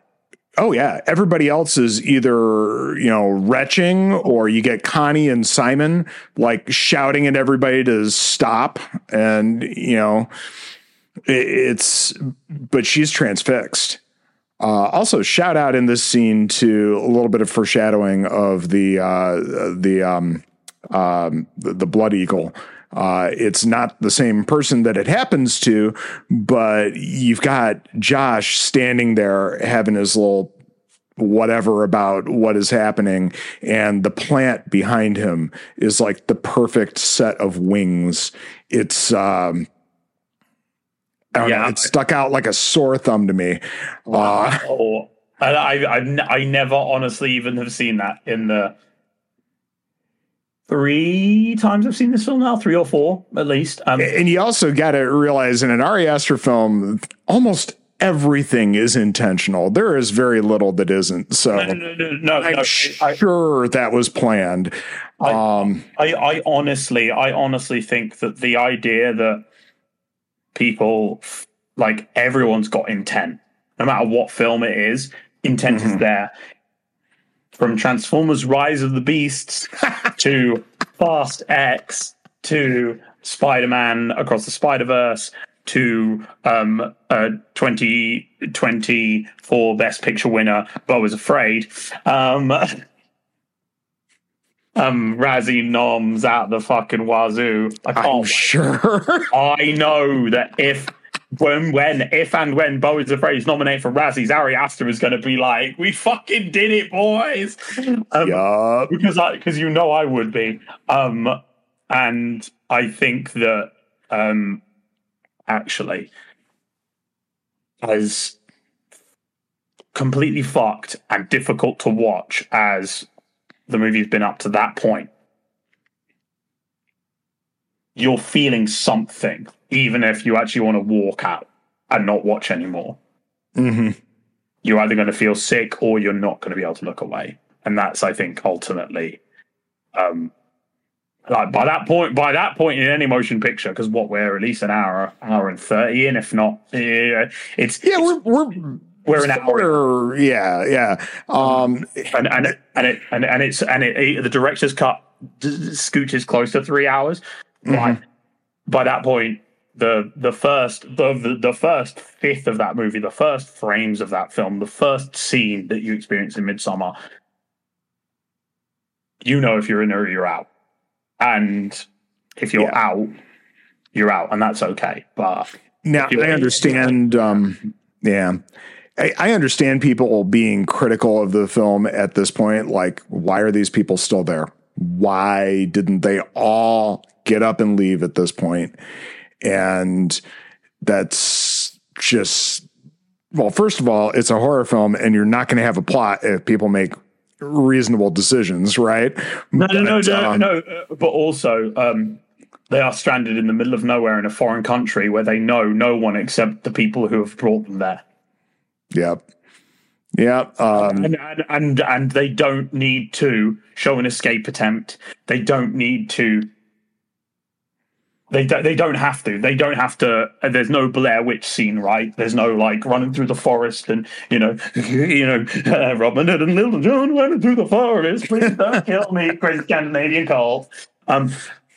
Oh yeah, everybody else is either you know retching or you get Connie and Simon like shouting at everybody to stop, and you know it's but she's transfixed. Uh, also, shout out in this scene to a little bit of foreshadowing of the uh, the um, um, the, the blood eagle. Uh, it's not the same person that it happens to, but you've got Josh standing there having his little whatever about what is happening, and the plant behind him is like the perfect set of wings. It's um, Don't know, Yeah. it stuck out like a sore thumb to me. Uh, oh and I I I never honestly even have seen that in the three times I've seen this film now, three or four at least. Um, and you also got to realize in an Ari Aster film, almost everything is intentional. There is very little that isn't. So no, no, no, no, I'm no, sure I, that was planned. I, um, I, I honestly, I honestly think that the idea that people like everyone's got intent, no matter what film it is, intent mm-hmm. is there. From Transformers: Rise of the Beasts to Fast X to Spider-Man Across the Spider-Verse to um, a 2024 Best Picture winner, but I was Afraid. Um, um, Razzie noms out the fucking wazoo. I can't I'm sure. I know that if when when if and when Beau is Afraid he's nominated for Razzies, Ari Aster is going to be like, "We fucking did it, boys!" Um, yep. Because I because you know I would be. Um, and I think that um, actually as completely fucked and difficult to watch as the movie's been up to that point, you're feeling something, even if you actually want to walk out and not watch anymore. Mm-hmm. You're either going to feel sick or you're not going to be able to look away. And that's, I think, ultimately um, like by that point, by that point in any motion picture, because what we're at least an hour, hour and thirty, and if not, yeah, it's yeah, it's, we're we're we're an hour. Yeah, yeah. Um, and and it, and it and, and it's and it, the director's cut scooches close to three hours. Mm-hmm. By, that point, the the first the, the first fifth of that movie, the first frames of that film, the first scene that you experience in Midsommar, you know if you're in or you're out and if you're yeah. out, you're out, and that's okay. But now I understand. Um, yeah. I, I understand people being critical of the film at this point. Like, why are these people still there? Why didn't they all get up and leave at this point? And that's just well, first of all, it's a horror film, and you're not going to have a plot if people make reasonable decisions, right? No, no, no, no, um, no. Uh, but also, um, they are stranded in the middle of nowhere in a foreign country where they know no one except the people who have brought them there. Yep. Yeah, um, and, and and and they don't need to show an escape attempt. They don't need to they do, they don't have to. They don't have to. There's no Blair Witch scene, right? There's no like running through the forest and you know, you know, uh, Robin Hood and Little John running through the forest. Please don't kill me, crazy Scandinavian call. Um,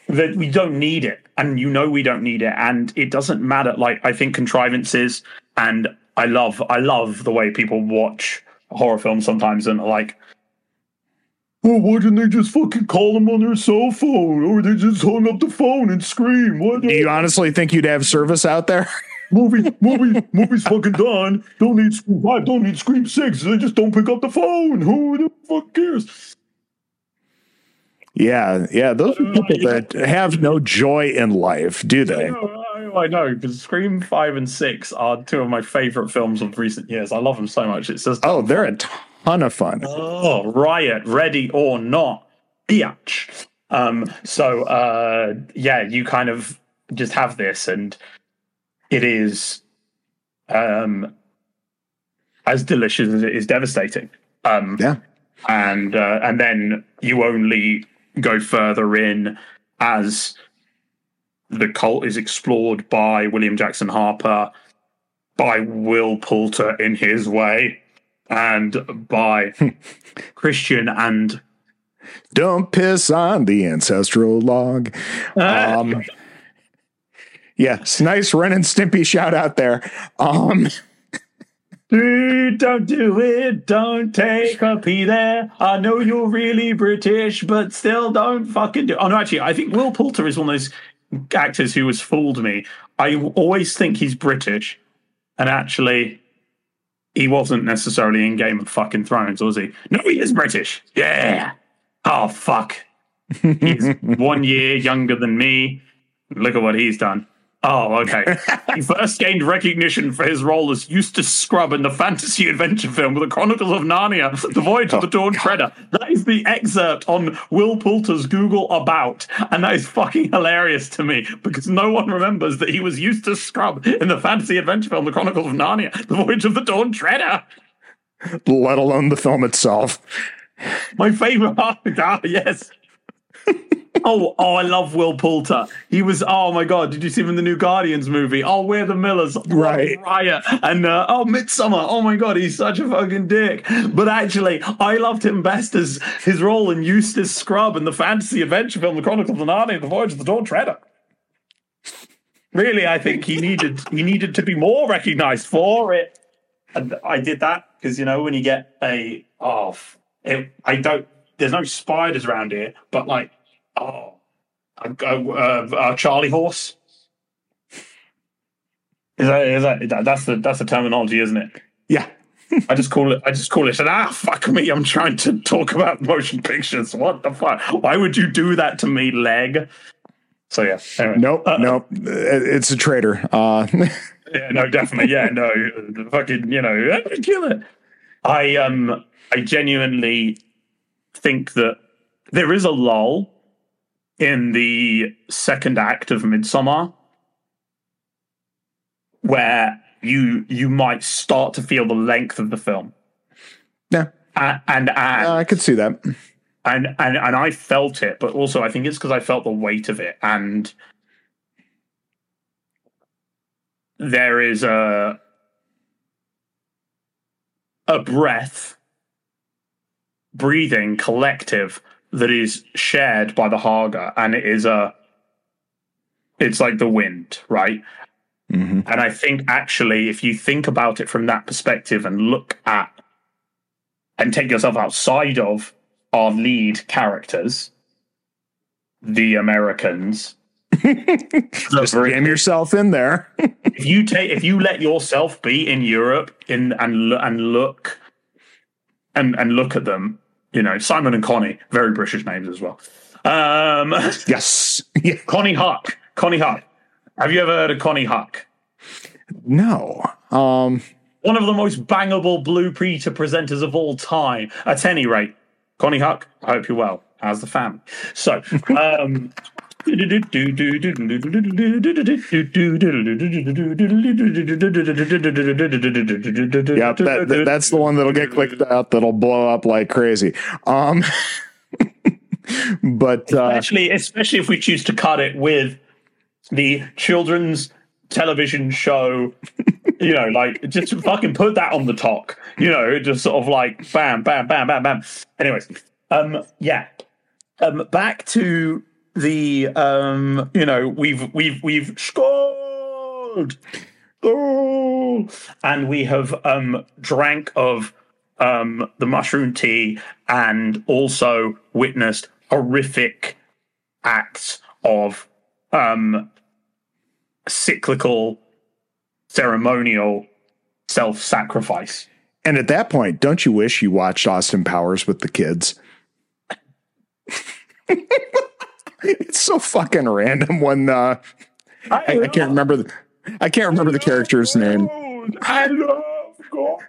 that we don't need it, and you know we don't need it, and it doesn't matter. Like I think contrivances, and I love I love the way people watch horror films sometimes and like well, why didn't they just fucking call them on their cell phone? Or they just hung up the phone and scream? What? Do you honestly think you'd have service out there? movie, movie, movie's fucking done. Don't need Scream 5, don't need Scream 6. They just don't pick up the phone. Who the fuck cares? Yeah, yeah, those are uh, people that have no joy in life, do they? I know because Scream Five and Six are two of my favorite films of recent years. I love them so much. It's just oh, they're a ton of fun. Oh, Riot, ready or not, biatch. Um, so uh, yeah, you kind of just have this, and it is um, as delicious as it is devastating. Um, yeah, and uh, and then you only go further in as the cult is explored by William Jackson Harper, by Will Poulter in his way, and by Christian and don't piss on the ancestral log. Um, yes, nice Ren and Stimpy shout out there. Um, Dude, don't do it. Don't take a pee there. I know you're really British, but still don't fucking do it. Oh, no, actually, I think Will Poulter is one of those actors who has fooled me. I always think he's British, and actually, he wasn't necessarily in Game of fucking Thrones, was he? No, he is British. Yeah. Oh fuck. He's one year younger than me. Look at what he's done. Oh, okay. he first gained recognition for his role as Eustace Scrubb in the fantasy adventure film The Chronicles of Narnia, The Voyage of the Dawn Treader. That is the excerpt on Will Poulter's Google About, and that is fucking hilarious to me because no one remembers that he was Eustace Scrubb in the fantasy adventure film The Chronicles of Narnia, The Voyage of the Dawn Treader. Let alone the film itself. My favorite part, ah, yes. oh, oh, I love Will Poulter. He was, oh my god, did you see him in the new Guardians movie? Oh, we're the Millers, Right. Riot, and uh, oh, Midsommar. Oh my god, he's such a fucking dick. But actually, I loved him best as his role in Eustace Scrubb in the fantasy adventure film, The Chronicles of Narnia, The Voyage of the Dawn Treader. Really, I think he needed he needed to be more recognized for it. And I did that because you know when you get a oh, it, I don't. There's no spiders around here, but like oh, a, a, Charlie horse. Is that, is that that- that's the that's the terminology, isn't it? Yeah. I just call it. I just call it. An, ah, fuck me! I'm trying to talk about motion pictures. What the fuck? Why would you do that to me, leg? So yeah. Anyway. Nope. Uh, nope. It's a traitor. Uh, Yeah, no, definitely. Yeah, no, fucking, you know, kill it. I um, I genuinely think that there is a lull in the second act of Midsommar where you you might start to feel the length of the film, yeah. and and and, I could see that. and and and I felt it, but also I think it's because I felt the weight of it, and there is a a breath, breathing collective that is shared by the Hårga, and it is a it's like the wind, right? hmm And I think actually, if you think about it from that perspective and look at and take yourself outside of our lead characters, the Americans, Just jam yourself in there. if you take if you let yourself be in Europe in and and look and and look at them, you know Simon and Connie, very British names as well. Um, yes. Yeah. Konnie Huq, Konnie Huq. Have you ever heard of Konnie Huq? No. Um. one of the most bangable Blue Peter presenters of all time. At any rate, Konnie Huq, I hope you're well. How's the family? So, um, Yep. That, that- that's the one that'll get clicked out. That'll blow up like crazy. Um. but uh, Actually, especially if we choose to cut it with the children's television show, you know, like just fucking put that on the top, you know, just sort of like bam, bam, bam, bam, bam. Anyways, um, yeah, um, back to the, um, you know, we've we've we've scored, oh, and we have um drank of um the mushroom tea and also witnessed horrific acts of um cyclical ceremonial self-sacrifice. And at that point, don't you wish you watched Austin Powers with the kids? it's so fucking random when uh, I, I can't remember the I can't remember the character's name. I love God.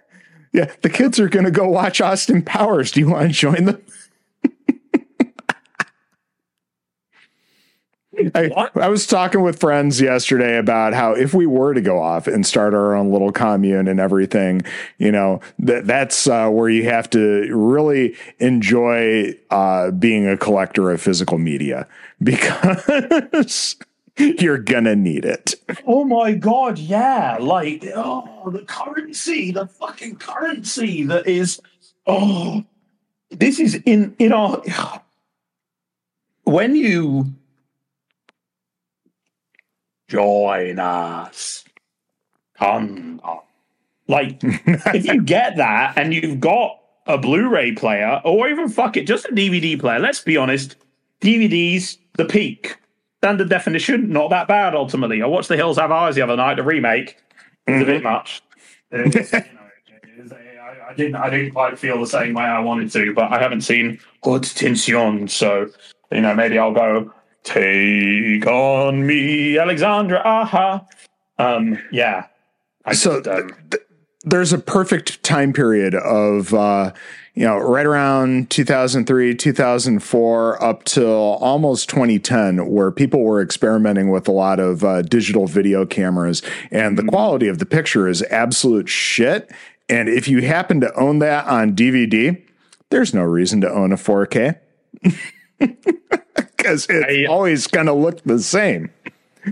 Yeah, the kids are going to go watch Austin Powers. Do you want to join them? I, I was talking with friends yesterday about how if we were to go off and start our own little commune and everything, you know, that that's uh, where you have to really enjoy uh, being a collector of physical media because you're gonna need it. Oh my god, yeah. Like, oh, the currency, the fucking currency that is oh this is in in our when you join us. Come on. Like if you get that and you've got a Blu-ray player or even fuck it, just a DVD player, let's be honest, DVDs, the peak. Standard definition, not that bad ultimately. I watched The Hills Have Eyes the other night, the remake. It's a bit mm-hmm. much. It's, you know, it's- I, I didn't I didn't quite feel the same way I wanted to, but I haven't seen Haute Tension, so you know, maybe I'll go take on me, Alexandra. Aha. Um, yeah. I so just, um, th- there's a perfect time period of uh, you know right around 2003 2004 up till almost 2010 where people were experimenting with a lot of uh, digital video cameras and the mm-hmm. quality of the picture is absolute shit and if you happen to own that on dvd there's no reason to own a 4k because it always going to look the same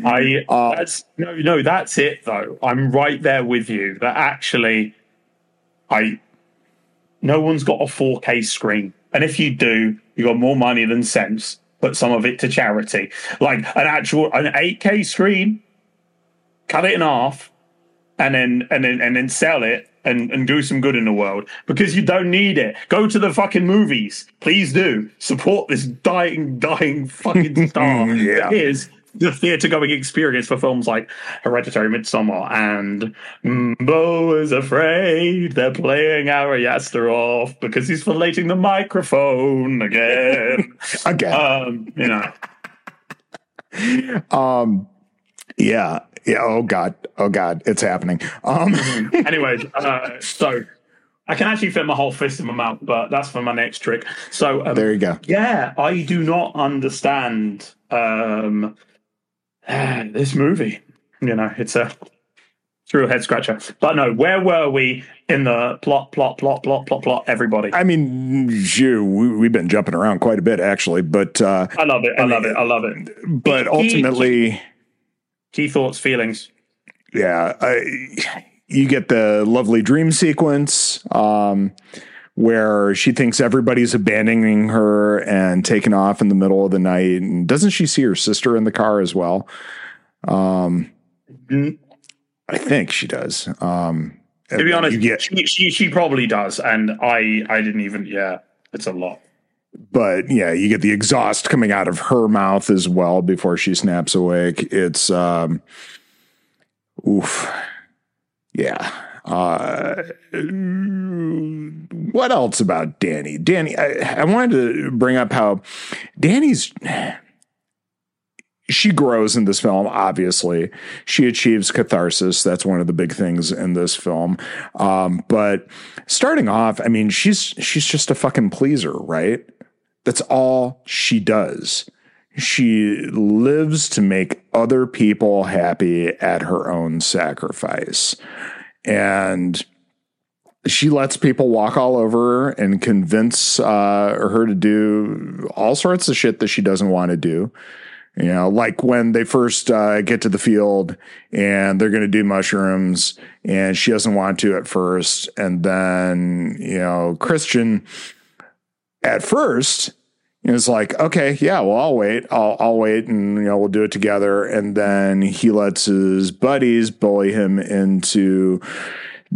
I uh, that's no no that's it though. I'm right there with you. That actually, I no one's got a 4K screen, and if you do, you got more money than sense. Put some of it to charity, like an actual an 8K screen. Cut it in half, and then and then and then sell it and, and do some good in the world because you don't need it. Go to the fucking movies. Please do. Support this dying, dying fucking star. yeah. It is the theatre going experience for films like Hereditary, Midsommar, and Beau is afraid they're playing Ari Aster off because he's filleting the microphone again. again. Um, you know. um, yeah. Yeah. Oh God. Oh God. It's happening. Um. Anyways, uh, so I can actually fit my whole fist in my mouth, but that's for my next trick. So um, there you go. Yeah, I do not understand um, this movie. You know, it's a true head scratcher. But no, where were we in the plot, plot, plot, plot, plot, plot? Everybody. I mean, you, we, have been jumping around quite a bit actually, but uh, I love it. I, I love it. I love it. But ultimately, key, thoughts, feelings. Yeah, I, you get the lovely dream sequence. Um, where she thinks everybody's abandoning her and taking off in the middle of the night. And doesn't she see her sister in the car as well? Um. I think she does. Um, to be honest, get, she, she, she probably does, and I I didn't even. Yeah, it's a lot. But yeah, you get the exhaust coming out of her mouth as well before she snaps awake. It's um, oof, yeah. Uh, what else about Dani? Dani, I, I wanted to bring up how Dani's she grows in this film obviously she achieves catharsis that's one of the big things in this film um, but starting off i mean she's she's just a fucking pleaser right that's all she does she lives to make other people happy at her own sacrifice and she lets people walk all over her and convince uh, her to do all sorts of shit that she doesn't want to do. You know, like when they first uh, get to the field and they're going to do mushrooms and she doesn't want to at first. And then, you know, Christian at first is like, okay, yeah, well, I'll wait. I'll, I'll wait and, you know, we'll do it together. And then he lets his buddies bully him into,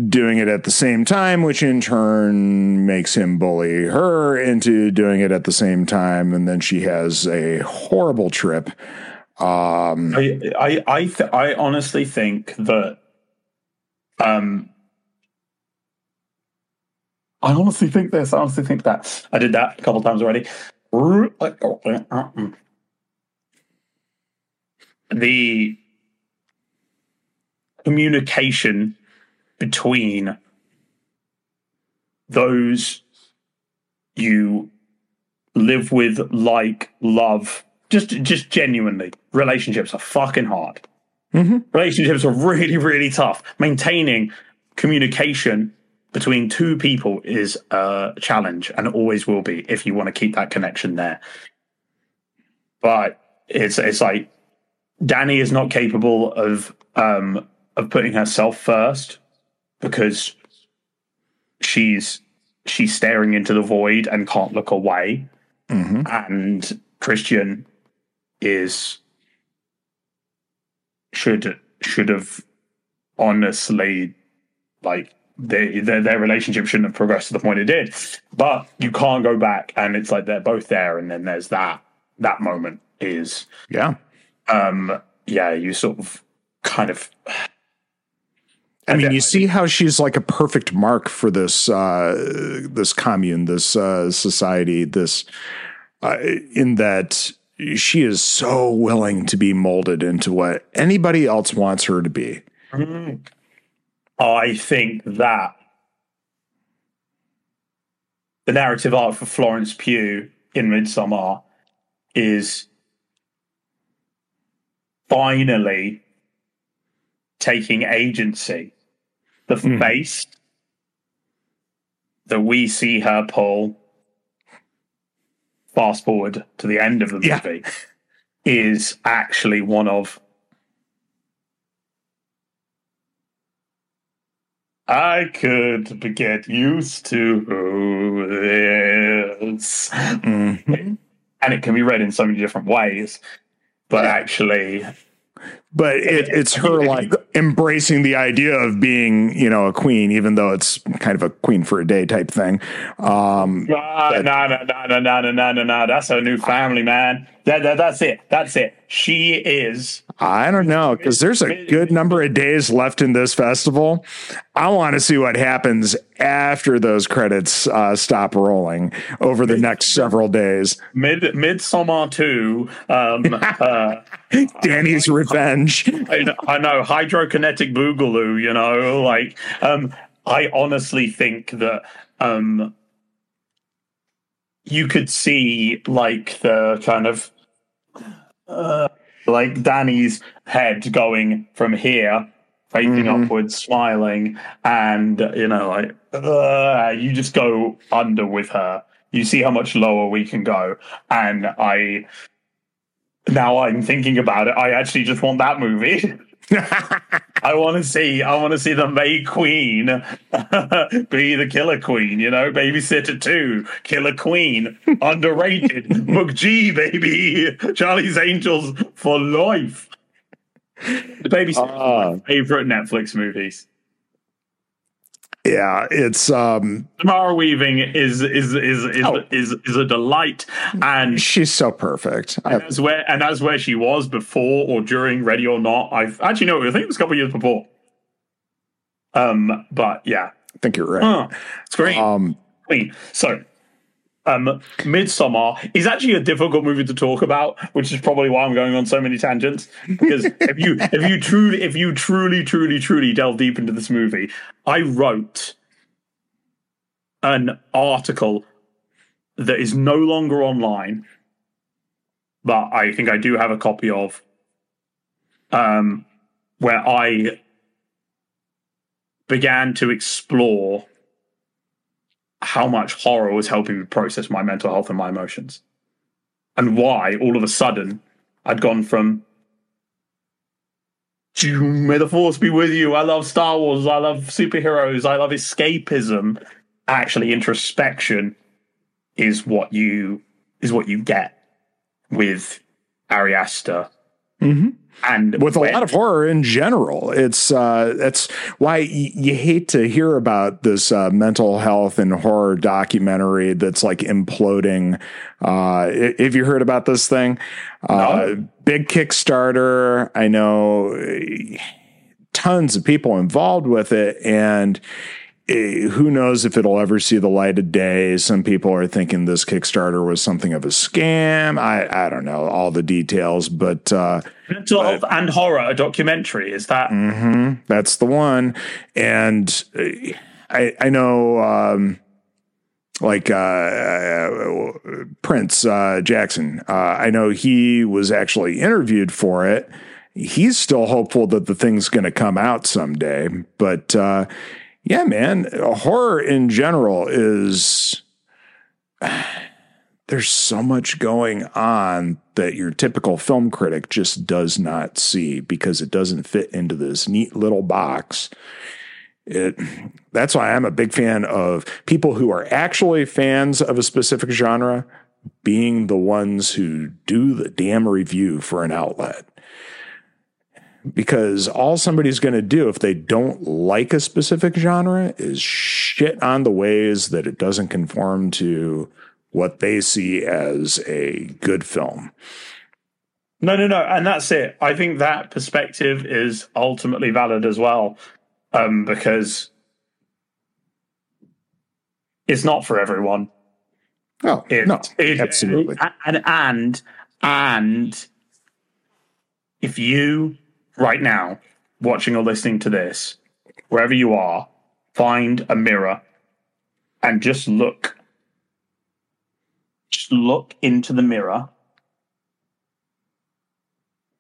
doing it at the same time, which in turn makes him bully her into doing it at the same time, and then she has a horrible trip. Um, I I I, th- I honestly think that um I honestly think this. I honestly think that I did that a couple times already. Uh, oh, uh, uh, mm. The communication between those you live with, like, love, just just genuinely. Relationships are fucking hard. Mm-hmm. Relationships are really, really tough. Maintaining communication between two people is a challenge and always will be if you want to keep that connection there. But it's it's like Dani is not capable of um of putting herself first because she's she's staring into the void and can't look away. Mm-hmm. And Christian is should should have honestly like they, their their relationship shouldn't have progressed to the point it did. But you can't go back, and it's like they're both there, and then there's that that moment is yeah um yeah you sort of kind of I mean, you see how she's like a perfect mark for this uh, this commune, this uh, society, this uh, in that she is so willing to be molded into what anybody else wants her to be. I think that the narrative arc for Florence Pugh in Midsommar is finally taking agency. The Mhm. face that we see her pull, fast forward to the end of the Yeah. movie, is actually one of I could get used to this. Mhm. And it can be read in so many different ways. But actually, But it, it's her like embracing the idea of being, you know, a queen, even though it's kind of a queen for a day type thing. Um, ah, no, no, no, no, no, no, no, no, no. That's her new family, man. That, that, that's it. That's it. She is. I don't know because there's a good number of days left in this festival. I want to see what happens after those credits uh, stop rolling over the next several days. Mid Midsommar 2. Um, uh, Dani's revenge. I know, I know hydrokinetic boogaloo, you know, like um I honestly think that um you could see like the kind of uh, like Dani's head going from here facing Mhm. upwards smiling and you know like uh, you just go under with her you see how much lower we can go and i now I'm thinking about it. I actually just want that movie. I want to see. I want to see the May Queen be the Killer Queen. You know, Babysitter Two, Killer Queen, underrated. McG, baby, Charlie's Angels for life. The Babysitter, Ah. my favorite Netflix movies. Yeah, it's um, Samara Weaving is is is is Oh. is, is a delight, and she's so perfect. I, as where and as where she was before or during Ready or Not. I've actually no, I think it was a couple of years before. Um, but yeah, I think you're right. huh. Scream Um, Queen. So, um, Midsommar is actually a difficult movie to talk about, which is probably why I'm going on so many tangents. Because if you if you truly if you truly truly truly delve deep into this movie, I wrote an article that is no longer online, but I think I do have a copy of, um, where I began to explore how much horror was helping me process my mental health and my emotions, and why all of a sudden I'd gone from may the force be with you. I love Star Wars. I love superheroes. I love escapism. Actually, introspection is what you is what you get with Ari Aster. mhm. And with a lot of horror in general. It's uh, that's why y- you hate to hear about this uh, mental health and horror documentary that's like imploding. Uh, i- have you heard about this thing? Uh, big Kickstarter. I know uh, tons of people involved with it, and who knows if it'll ever see the light of day. Some people are thinking this Kickstarter was something of a scam. I, I don't know all the details, but uh, mental health and horror, a documentary. Is that hmm That's the one. And uh, I I know um, like uh, uh, Prince uh, Jackson. Uh, I know he was actually interviewed for it. He's still hopeful that the thing's going to come out someday. But uh, yeah, man, horror in general is. There's so much going on that your typical film critic just does not see because it doesn't fit into this neat little box. It that's why I'm a big fan of people who are actually fans of a specific genre being the ones who do the damn review for an outlet. Because all somebody's going to do if they don't like a specific genre is shit on the ways that it doesn't conform to what they see as a good film. No, no, no, and that's it. I think that perspective is ultimately valid as well, um, because it's not for everyone. Oh, It, no, it- absolutely. and and And if you, right now, watching or listening to this, wherever you are, find a mirror and just look. Just look into the mirror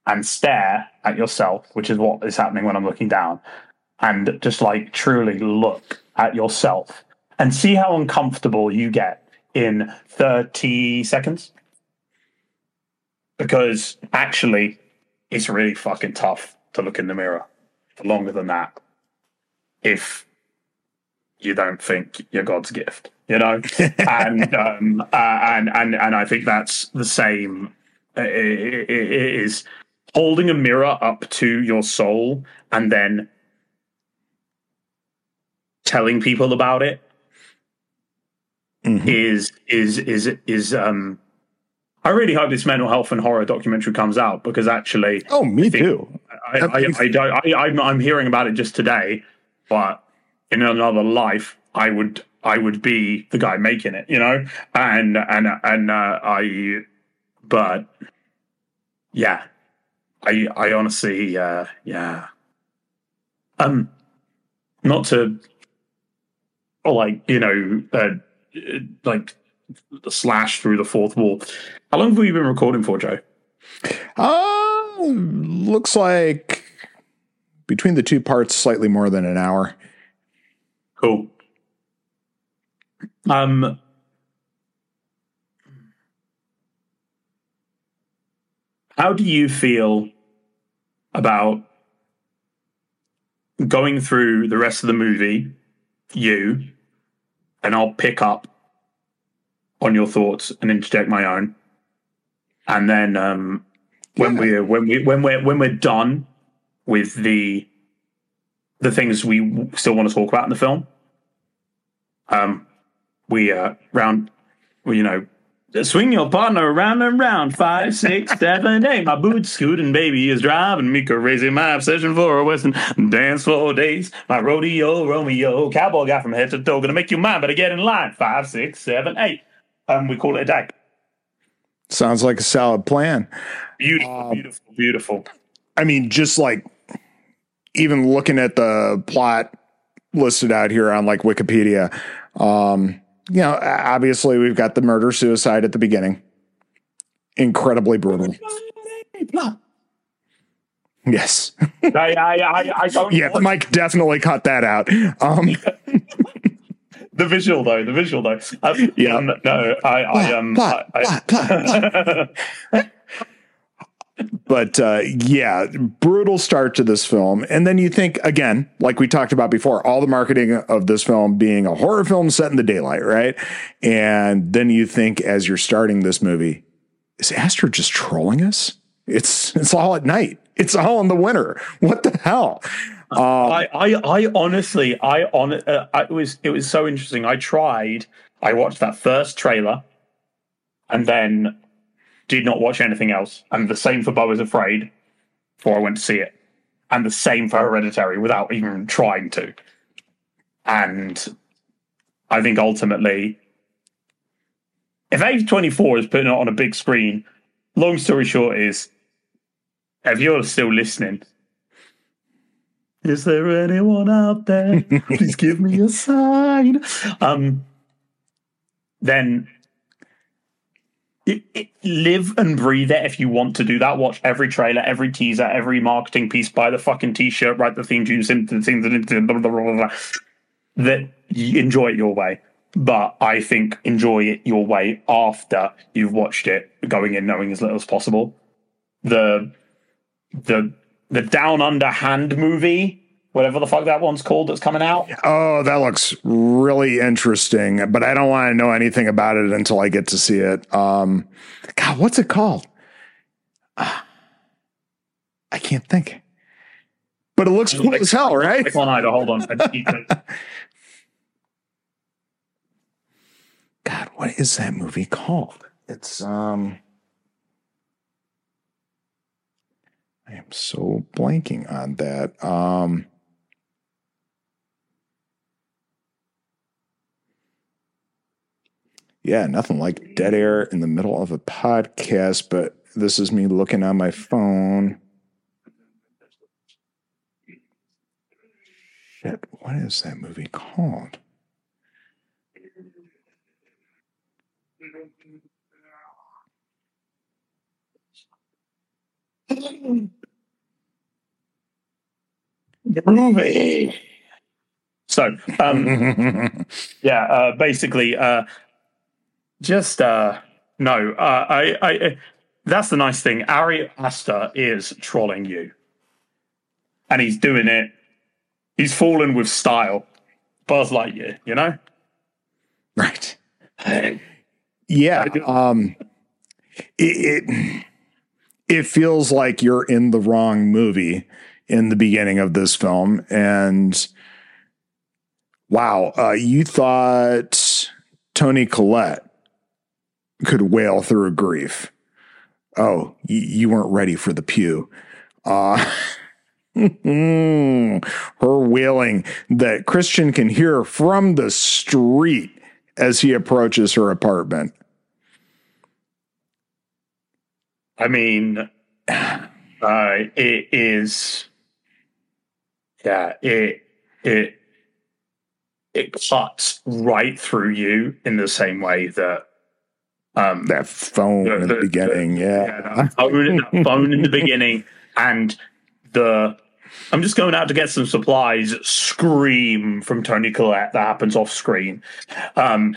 and stare at yourself, which is what is happening when I'm looking down, and just like truly look at yourself and see how uncomfortable you get in 30 seconds. Because actually, it's really fucking tough to look in the mirror for longer than that if you don't think you're God's gift, you know? and, um, uh, and, and, and I think that's the same. It, it, it is holding a mirror up to your soul and then telling people about it mm-hmm. is is is is um I really hope this mental health and horror documentary comes out because actually, oh, me too. I, I, I, I don't. I, I'm, I'm hearing about it just today, but in another life, I would I would be the guy making it, you know, and and and uh, I, but yeah, I I honestly, uh, yeah, um, not to, like you know, uh, like slash through the fourth wall. How long have you been recording for, Joe? Uh, looks like between the two parts, slightly more than an hour. Cool. Um, how do you feel about going through the rest of the movie, you, and I'll pick up on your thoughts and interject my own, and then um, when yeah. we when we when we're when we're done with the the things we still want to talk about in the film, um, we uh, round, you know, Swing your partner round and round. Five, six, seven, eight. My boots scooting, baby is driving me crazy. My obsession for a western dance floor days. My rodeo, Romeo, cowboy guy from head to toe. Gonna make you mine, better get in line. Five, six, seven, eight. Um, we call it a day. Sounds like a solid plan. Beautiful, um, beautiful, beautiful. I mean, just like even looking at the plot listed out here on like Wikipedia, um, you know, obviously we've got the murder suicide at the beginning. Incredibly brutal. Yes. I, I, I. Yeah, Mike definitely cut that out. Um, the visual though, the visual though. Um, yeah, um, no, I, I, um, I, I but uh, yeah, brutal start to this film. And then you think, again, like we talked about before, all the marketing of this film being a horror film set in the daylight, right? And then you think, as you're starting this movie, is Aster just trolling us? It's it's all at night. It's all in the winter. What the hell? Um, I, I, I honestly, I on uh, it was it was so interesting. I tried. I watched that first trailer, and then did not watch anything else. And the same for Beau is Afraid before I went to see it. And the same for Hereditary without even trying to. And I think ultimately, if A24 is putting it on a big screen, long story short is, if you're still listening, is there anyone out there? Please give me a sign. Um, then it, it, live and breathe it if you want to do that. Watch every trailer, every teaser, every marketing piece, buy the fucking t-shirt, write the theme tune, the things that you enjoy it your way. But I think enjoy it your way after you've watched it, going in knowing as little as possible. The the the down under hand movie whatever the fuck that one's called that's coming out. Oh, that looks really interesting, but I don't want to know anything about it until I get to see it. Um, God, what's it called? Uh, I can't think. But it looks cool like, as hell, right? One eye hold on. God, what is that movie called? It's um I am so blanking on that. Um Yeah, nothing like dead air in the middle of a podcast, but this is me looking on my phone. Shit, what is that movie called? Movie. So, um, yeah, uh, basically, uh, just uh, no. Uh, I, I, that's the nice thing. Ari Aster is trolling you, and he's doing it. He's fallen with style, Buzz Lightyear. You know, right? Yeah. Um, it, it it feels like you're in the wrong movie in the beginning of this film, and wow, uh, you thought Toni Collette could wail through grief. Oh, y- you weren't ready for the pew. Uh, her wailing that Christian can hear from the street as he approaches her apartment. I mean, uh, it is, yeah, it it it cuts right through you in the same way that um, that phone the, in the, beginning, the, yeah. that phone, that phone in the beginning, and the I'm just going out to get some supplies. Scream from Toni Collette that happens off screen. Um,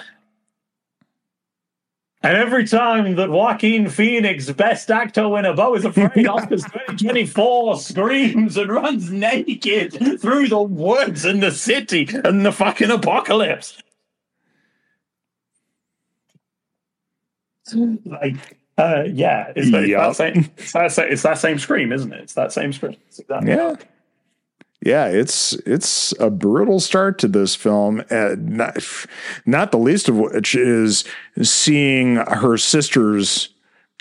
and every time that Joaquin Phoenix, best actor winner, Beau is Afraid Oscars 2024, screams and runs naked through the woods and the city and the fucking apocalypse. Like, uh, yeah, it's, that- it's that same, it's, that, sa- it's that same scream, isn't it? It's that same scream. Exactly Yeah. Yeah, it's it's a brutal start to this film. Uh, not, not the least of which is seeing her sister's,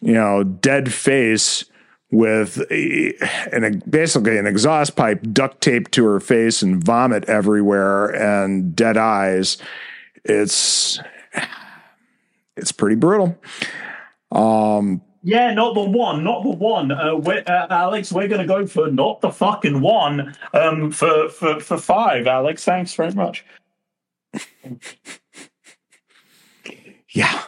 you know, dead face with a, an basically an exhaust pipe duct taped to her face and vomit everywhere and dead eyes. It's it's pretty brutal. Um, Yeah, not the one, not the one. Uh, we uh, Alex, we're gonna go for not the fucking one. Um, for for for five, Alex. Thanks very much. Yeah.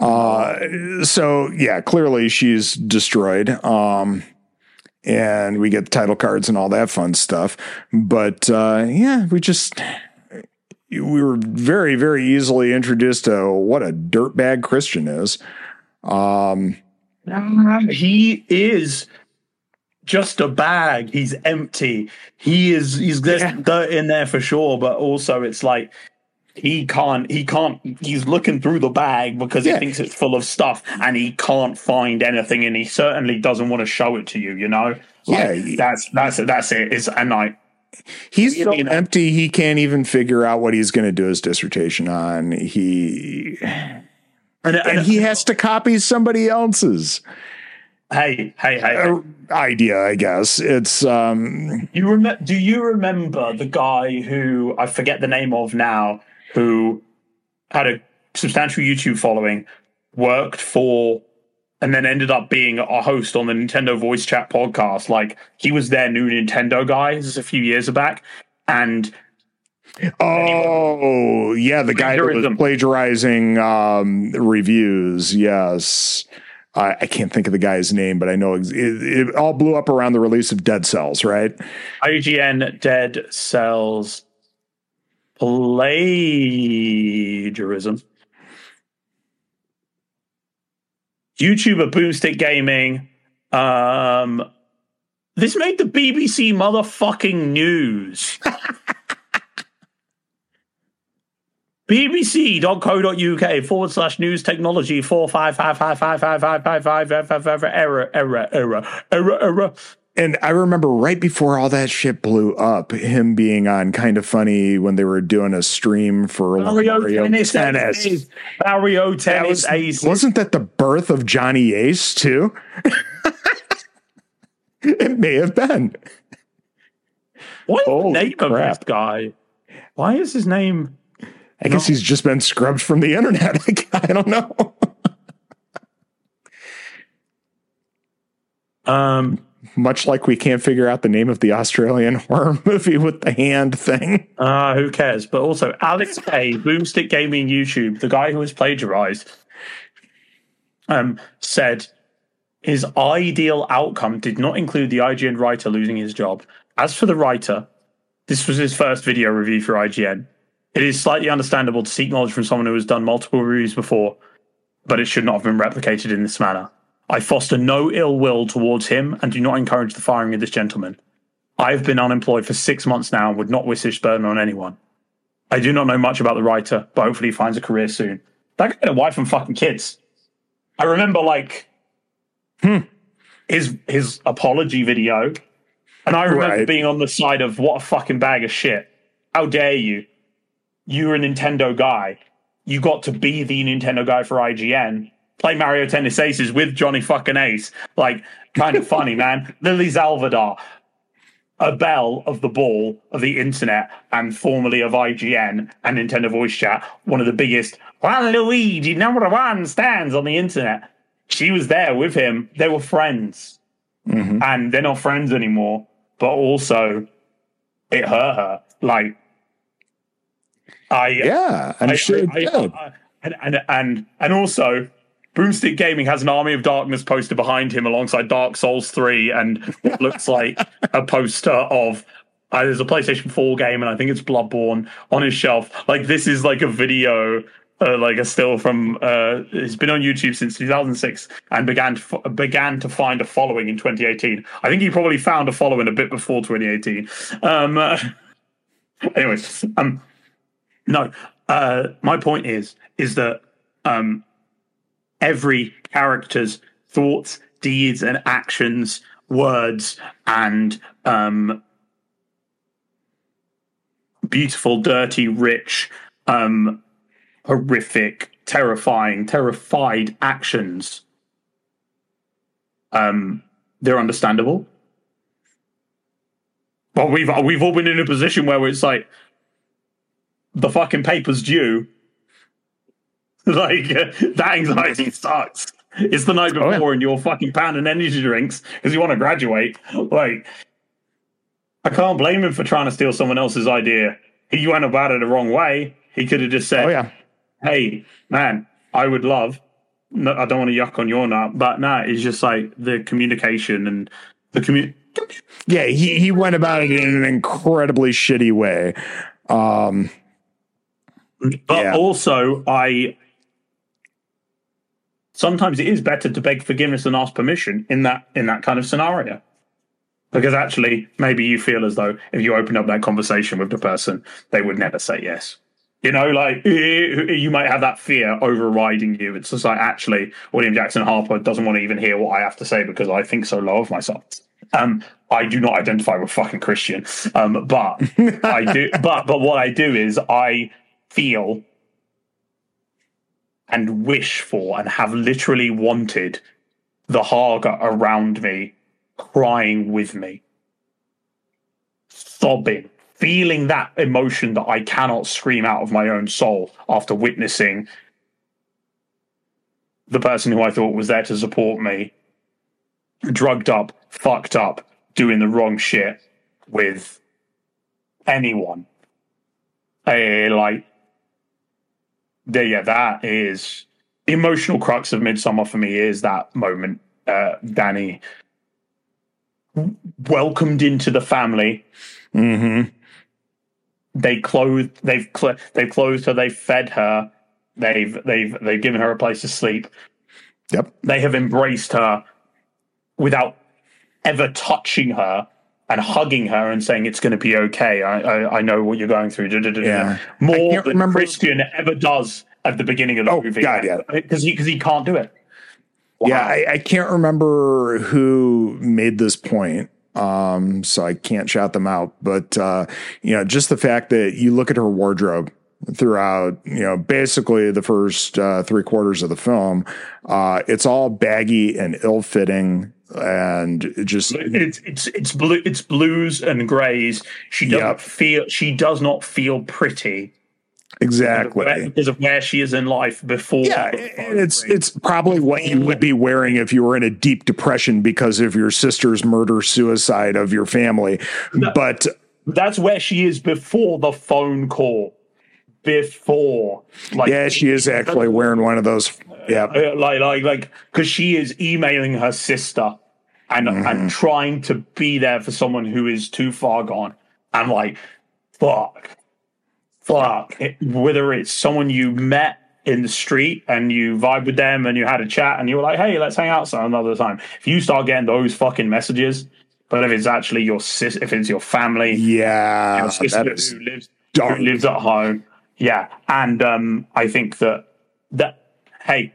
Uh, so yeah, clearly she's destroyed. Um, and we get title cards and all that fun stuff. But uh, yeah, we just we were very very easily introduced to what a dirtbag Christian is. Um, Ah, he is just a bag. He's empty. He is. He's there's Yeah. dirt in there for sure, but also it's like. He can't. He can't. He's looking through the bag because Yeah. he thinks it's full of stuff, and he can't find anything. And he certainly doesn't want to show it to you. You know. Yeah, Like, he- that's that's it. That's it. It's and like he's You so know- empty he can't even figure out what he's going to do his dissertation on. He and, and, he has to copy somebody else's hey hey hey. uh, idea, I guess. It's um You remember? Do you remember the guy who I forget the name of now, who had a substantial YouTube following, worked for, and then ended up being a host on the Nintendo Voice Chat podcast? Like he was their new Nintendo guy. This is a few years back, and Oh, yeah, the guy that was plagiarizing um, reviews. Yes. I, I can't think of the guy's name, but I know it, it all blew up around the release of Dead Cells, right? IGN Dead Cells plagiarism. YouTuber Boomstick Gaming. Um, this made the BBC motherfucking news. bbc.co.uk forward slash news technology four five five five five five five five five five five error, error, error, error, error. And I remember right before all that shit blew up, him being on Kind of Funny when they were doing a stream for Mario, like, Mario Tennis. tennis. Mario Tennis that was, Ace. Wasn't that the birth of Johnny Ace, too? it may have been. What name crap. of this guy? Why is his name I guess he's just been scrubbed from the internet. I don't know. Um, Much like we can't figure out the name of the Australian horror movie with the hand thing. uh, who cares? But also, Alex K, Boomstick Gaming YouTube, the guy who was plagiarized, um, said his ideal outcome did not include the IGN writer losing his job. As for the writer, this was his first video review for IGN. It is slightly understandable to seek knowledge from someone who has done multiple reviews before, but it should not have been replicated in this manner. I foster no ill will towards him and do not encourage the firing of this gentleman. I have been unemployed for six months now and would not wish this burden on anyone. I do not know much about the writer, but hopefully he finds a career soon. That guy had a wife and fucking kids. I remember like hmm, his his apology video, and I remember Right. being on the side of what a fucking bag of shit. How dare you? You're a Nintendo guy. You got to be the Nintendo guy for IGN. Play Mario Tennis Aces with Johnny fucking Ace. Like, kind of funny, man. Lily Salvador, a belle of the ball of the internet and formerly of IGN and Nintendo Voice Chat, one of the biggest Juan Luigi number one stands on the internet. She was there with him. They were friends. Mm-hmm. And they're not friends anymore. But also, it hurt her. Like, I Yeah, I'm I- sure it I- did. I- and, and and and also, Boomstick Gaming has an Army of Darkness poster behind him alongside Dark Souls Three, and what looks like a poster of. Uh, there's a PlayStation 4 game, and I think it's Bloodborne on his shelf. Like this is like a video, uh, like a still from. Uh, it's been on YouTube since 2006, and began to, f- began to find a following in 2018. I think he probably found a following a bit before 2018. Um, uh, anyways, um, no, uh, my point is is that um, every character's thoughts, deeds, and actions, words, and um, beautiful, dirty, rich, um, horrific, terrifying, terrified actions. Um, they're understandable. But we've we've all been in a position where it's like the fucking paper's due. like uh, that anxiety sucks. It's the night Oh, before, yeah. and you're fucking pounding energy drinks because you want to graduate. Like, I can't blame him for trying to steal someone else's idea. He went about it the wrong way. He could have just said, Oh yeah. "Hey, man, I would love." No, I don't want to yuck on your nut, but no, it's just like the communication and the commu- Yeah, he, he went about it in an incredibly shitty way. Um, But Yeah. also, I sometimes it is better to beg forgiveness than ask permission in that in that kind of scenario. Because actually, maybe you feel as though if you open up that conversation with the person, they would never say yes. You know, like eh, you might have that fear overriding you. It's just like actually, William Jackson Harper doesn't want to even hear what I have to say because I think so low of myself. Um, I do not identify with fucking Christian, um, but I do. But but what I do is I feel and wish for and have literally wanted the Hårga around me, crying with me, sobbing, feeling that emotion that I cannot scream out of my own soul after witnessing the person who I thought was there to support me, drugged up, fucked up, doing the wrong shit with anyone. Eh, like, there, yeah, that is the emotional crux of Midsommar for me. Is that moment, uh, Dani welcomed into the family. mhm. They clothed, they've cl- they've clothed her, they've fed her, they've they've they've given her a place to sleep. Yep. They have embraced her without ever touching her and hugging her and saying it's going to be okay. I, I I know what you're going through. Yeah. More than remember- Christian ever does at the beginning of the Oh, movie. God, yeah. because he because he can't do it. Yeah, I, I can't remember who made this point. Um, so I can't shout them out. But uh, you know, just the fact that you look at her wardrobe throughout, you know, basically the first uh, three quarters of the film, uh, it's all baggy and ill fitting and it just It's it's it's blue it's blues and greys. She doesn't Yep. feel she does not feel pretty. exactly because of where she is in life before. Yeah, and it's it's probably what you would be wearing if you were in a deep depression because of your sister's murder suicide of your family. No, but that's where she is before the phone call. Before, like, yeah, she is actually wearing one of those. Yeah, uh, like like like because she is emailing her sister and mm-hmm. and trying to be there for someone who is too far gone. I'm like, fuck, fuck. It, whether it's someone you met in the street and you vibe with them and you had a chat and you were like, hey, let's hang out some another time. If you start getting those fucking messages, but if it's actually your sis, if it's your family, yeah, your sister who lives dark. who lives at home, yeah, and um, I think that that hey,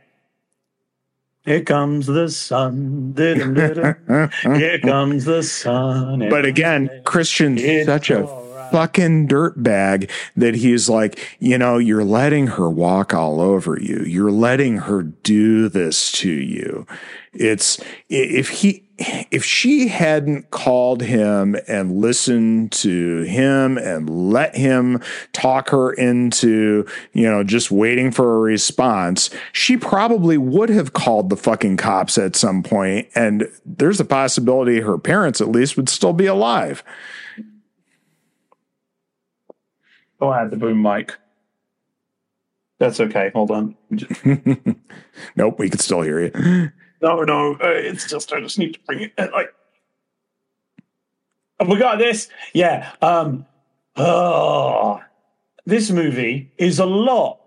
here comes the sun. Here comes the sun. But again, Christian's such a fucking dirtbag that he's like, you know, you're letting her walk all over you. You're letting her do this to you. It's if he if she hadn't called him and listened to him and let him talk her into, you know, just waiting for a response, she probably would have called the fucking cops at some point and there's a possibility her parents at least would still be alive. Oh, I had the boom mic. That's okay. Hold on. nope, we can still hear you. No, no, uh, it's just I just need to bring it in, like. Oh, we got this. Yeah. Um. Oh, this movie is a lot,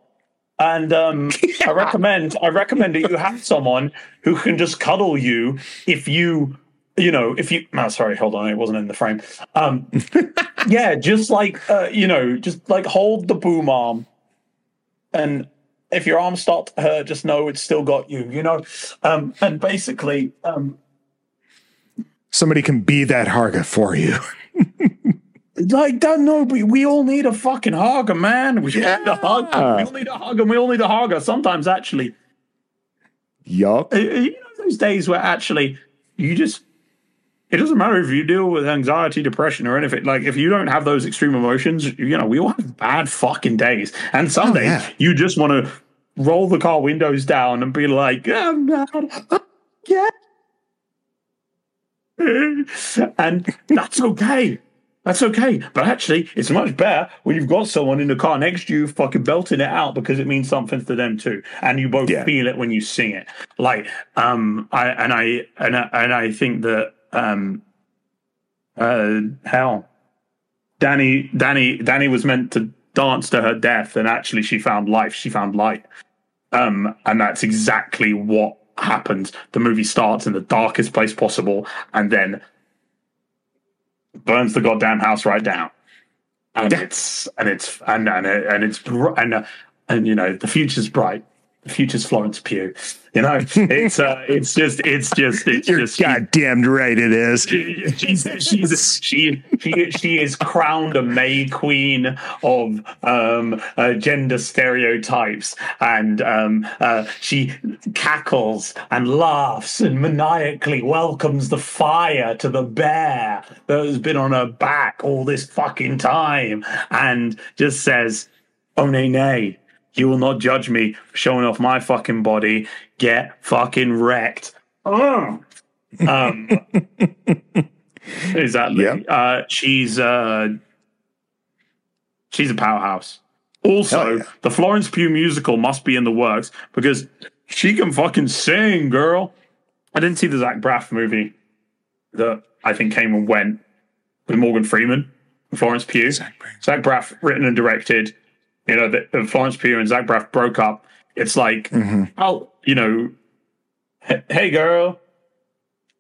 and um, I recommend I recommend that you have someone who can just cuddle you if you you know, if you, oh, sorry, hold on, it wasn't in the frame. Um, yeah, just like, uh, you know, just like hold the boom arm. And if your arm start to hurt, just know it's still got you, you know? Um, and basically, um, somebody can be that Hårga for you. like that, no, we, we all need a fucking Hårga, man. We yeah. need a hug. We all need a hug and we all need a Hårga. Sometimes actually. Yup. You know, those days where actually you just it doesn't matter if you deal with anxiety, depression, or anything. Like if you don't have those extreme emotions, you know, we all have bad fucking days. And some oh, days yeah. you just want to roll the car windows down and be like, I'm not, yeah. and that's okay. That's okay. But actually, it's much better when you've got someone in the car next to you fucking belting it out because it means something to them too. And you both yeah. feel it when you sing it. Like, um, I, and I, and I, and I think that, um, uh, hell, Dani, Dani, Dani was meant to dance to her death, and actually she found life. She found light, um, and that's exactly what happened. The movie starts in the darkest place possible, and then burns the goddamn house right down. And it's and it's and and and it's and uh, and you know the future's bright future's Florence Pugh. You know, it's uh, it's just it's just it's You're just goddamn right it is. She, she's she's she she she is crowned a May Queen of um, uh, gender stereotypes, and um, uh, she cackles and laughs and maniacally welcomes the fire to the bear that has been on her back all this fucking time, and just says, "Oh nay nay." You will not judge me for showing off my fucking body. Get fucking wrecked. Oh. Um, exactly. Yep. Uh, she's uh, she's a powerhouse. Also, yeah. the Florence Pugh musical must be in the works because she can fucking sing, girl. I didn't see the Zach Braff movie that I think came and went with Morgan Freeman, and Florence Pugh. Zach Braff, Zach Braff written and directed you know, that Florence Pugh and Zach Braff broke up. It's like, mm-hmm. oh, you know, hey girl,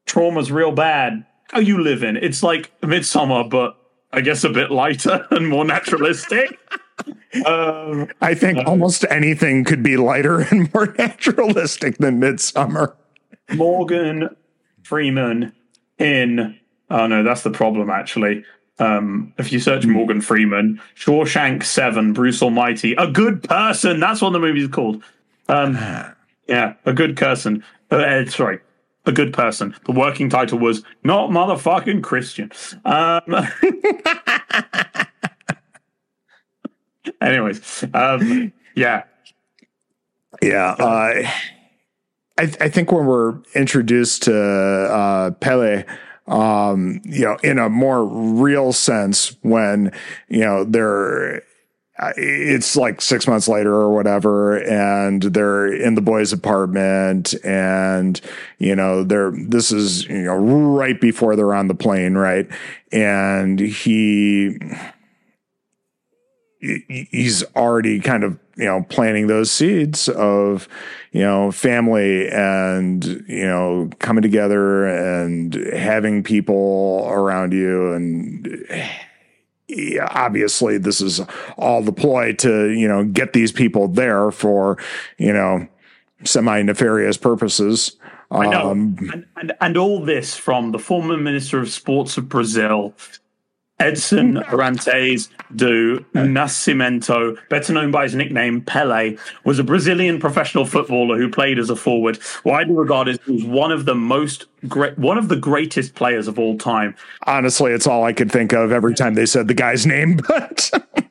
trauma's real bad. How you living? It's like Midsommar, but I guess a bit lighter and more naturalistic. um, I think uh, almost anything could be lighter and more naturalistic than Midsommar. Morgan Freeman in. Oh no, that's the problem. Actually, um, if you search Morgan Freeman, Shawshank Seven, Bruce Almighty, a good person. That's what the movie is called. Um, yeah, a good person. Uh, uh, sorry, a good person. The working title was not motherfucking Christian. Um, Anyways, um, yeah, yeah. Uh, I, I think when we're introduced to uh, Pelle, um, you know, in a more real sense, when you know they're it's like six months later or whatever, and they're in the boys' apartment, and you know, they're this is you know right before they're on the plane, right? And he he's already kind of you know planting those seeds of you know family and you know coming together and having people around you and yeah, obviously this is all the ploy to you know get these people there for you know semi nefarious purposes I know. Um, and, and, and all this from the former Minister of Sports of Brazil, Edson Arantes do Nascimento, better known by his nickname Pele, was a Brazilian professional footballer who played as a forward, widely regarded as one of the most great, one of the greatest players of all time. Honestly, it's all I could think of every time they said the guy's name, but.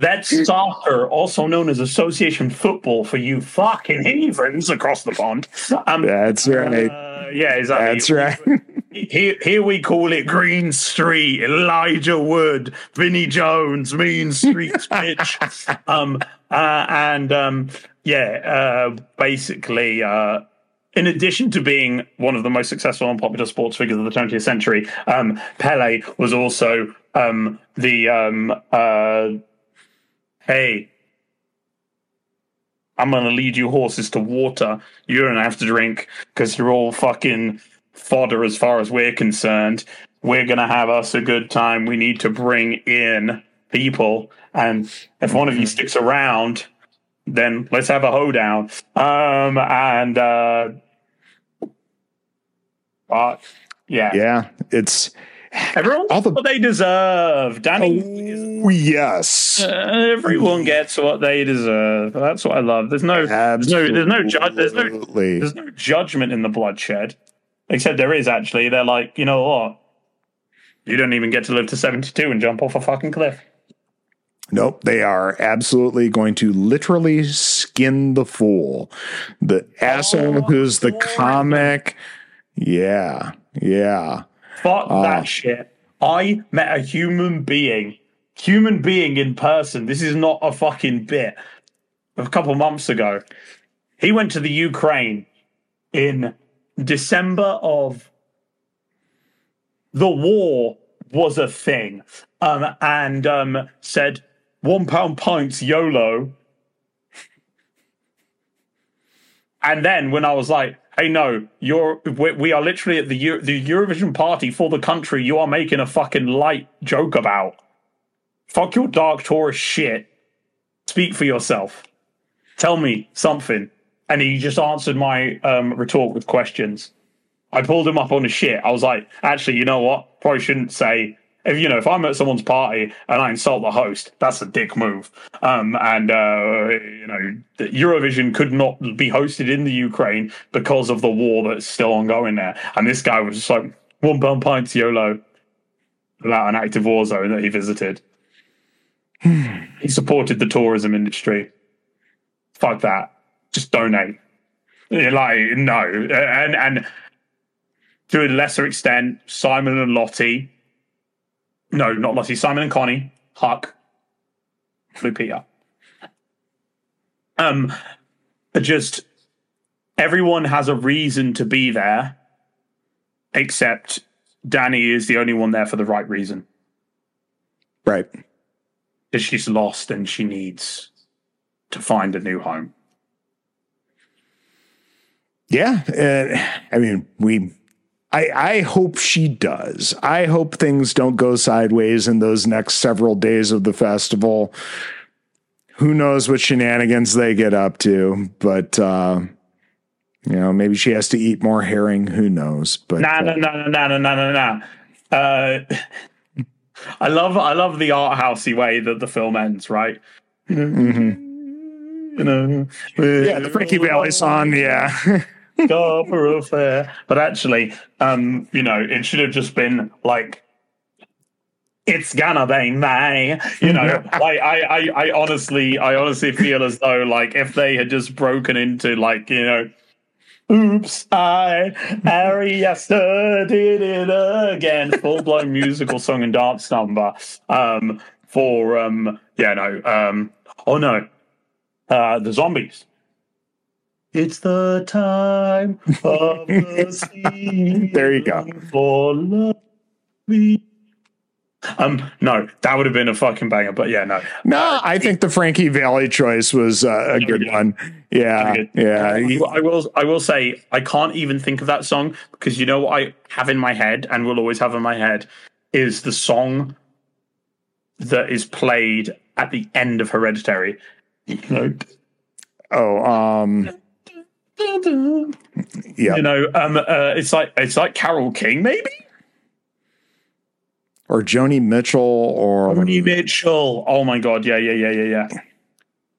That's soccer, also known as association football for you fucking heathens across the pond. Um, That's right. Uh, yeah, exactly. That's right. Here, here we call it Green Street, Elijah Wood, Vinnie Jones, Mean Streets pitch. um, uh, and um, yeah, uh, basically, uh, in addition to being one of the most successful and popular sports figures of the 20th century, um, Pele was also um, the um, uh, hey, I'm going to lead you horses to water. You're to have to drink because you're all fucking fodder as far as we're concerned. We're going to have us a good time. We need to bring in people. And if one of you sticks around, then let's have a hoedown. Um, and, uh, but yeah. Yeah. It's, Everyone all the, what they deserve. Dani. Oh, yes. Uh, everyone gets what they deserve. That's what I love. There's no, there's no, there's no, ju- there's no, there's no judgment in the bloodshed. Except there is actually. They're like, you know what? You don't even get to live to 72 and jump off a fucking cliff. Nope, they are absolutely going to literally skin the fool. The asshole oh, who's the comic. Yeah, yeah. Fuck uh, that shit. I met a human being, human being in person. This is not a fucking bit. A couple months ago, he went to the Ukraine in December of the war was a thing, um, and um, said one pound pints YOLO. And then when I was like, "Hey, no, you're we, we are literally at the Euro, the Eurovision party for the country you are making a fucking light joke about. Fuck your dark tourist shit. Speak for yourself. Tell me something." And he just answered my um, retort with questions. I pulled him up on his shit. I was like, actually, you know what? Probably shouldn't say. If you know, if I'm at someone's party and I insult the host, that's a dick move. Um, and uh, you know, Eurovision could not be hosted in the Ukraine because of the war that's still ongoing there. And this guy was just like one pound pints YOLO about an active war zone that he visited. he supported the tourism industry. Fuck that just donate. Like no, and and to a lesser extent, Simon and Lottie. No, not Lottie. Simon and Connie. Huck. Lupita. Um, just everyone has a reason to be there, except Dani is the only one there for the right reason. Right. Because she's lost and she needs to find a new home. Yeah, uh, I mean, we. I, I hope she does. I hope things don't go sideways in those next several days of the festival. Who knows what shenanigans they get up to? But uh, you know, maybe she has to eat more herring. Who knows? But no, no, no, no, no, no, no, no. Uh, I love, I love the art housey way that the film ends. Right. Mm-hmm. You know, yeah, the Frankie Valli song. Yeah. Scarborough affair. But actually, um, you know, it should have just been like it's gonna be May. You know, like I, I, I honestly, I honestly feel as though like if they had just broken into like you know. Oops, I Ari Aster did it again. Full blown musical song and dance number. Um, for um, yeah, no, um, oh no, uh, the zombies. It's the time of the season There you go. for love. Um, no, that would have been a fucking banger, but yeah, no. No, I think the Frankie Valli choice was uh, a good good. one. Yeah, good. yeah. I will. I will say I can't even think of that song because you know what I have in my head and will always have in my head is the song that is played at the end of Hereditary. You know, Oh, um, yeah. you know, um, uh, it's like it's like Carol King, maybe. Or Joni Mitchell, or Joni Mitchell. Oh my god, yeah, yeah, yeah, yeah, yeah.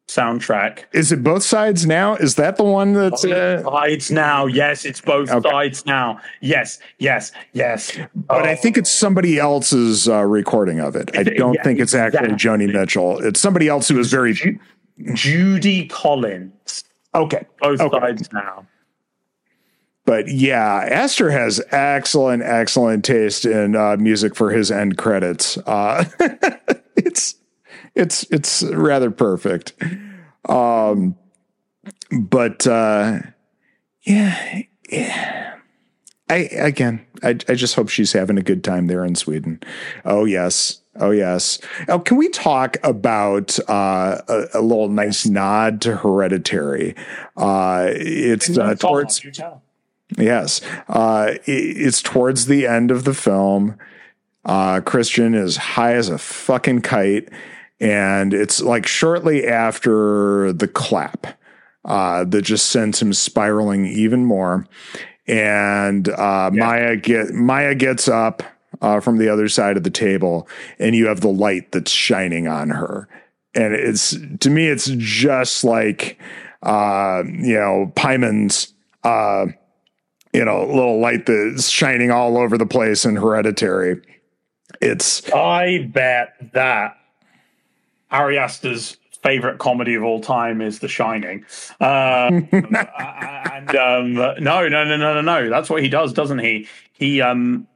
Soundtrack. is it both sides now? Is that the one that's? Uh, sides now. Yes, it's both Okay. sides now. Yes, yes, yes. but I think it's somebody else's uh, recording of it. I don't yeah, think it's actually exactly. Joni Mitchell. It's somebody else who is very. Judy Collins. Okay, Both Okay. sides now. but yeah, Aster has excellent, excellent taste in uh, music for his end credits. Uh, it's it's it's rather perfect. Um, but uh, yeah, yeah. I again, I I just hope she's having a good time there in Sweden. Oh yes, oh yes. Oh, can we talk about uh, a, a little nice nod to Hereditary? Uh, it's uh, towards. Yes. Uh, i- it's towards the end of the film. Uh, Christian is high as a fucking kite. And it's like shortly after the clap uh, that just sends him spiraling even more. And uh, Maya get Maya gets up uh, from the other side of the table, and you have the light that's shining on her. And it's to me, it's just like uh, you know Paimon's uh, you know, little light that's shining all over the place in Hereditary. It's I bet that Ari Aster's favorite comedy of all time is The Shining. Uh, and um, no, no, no, no, no, no. That's what he does, doesn't he? He um,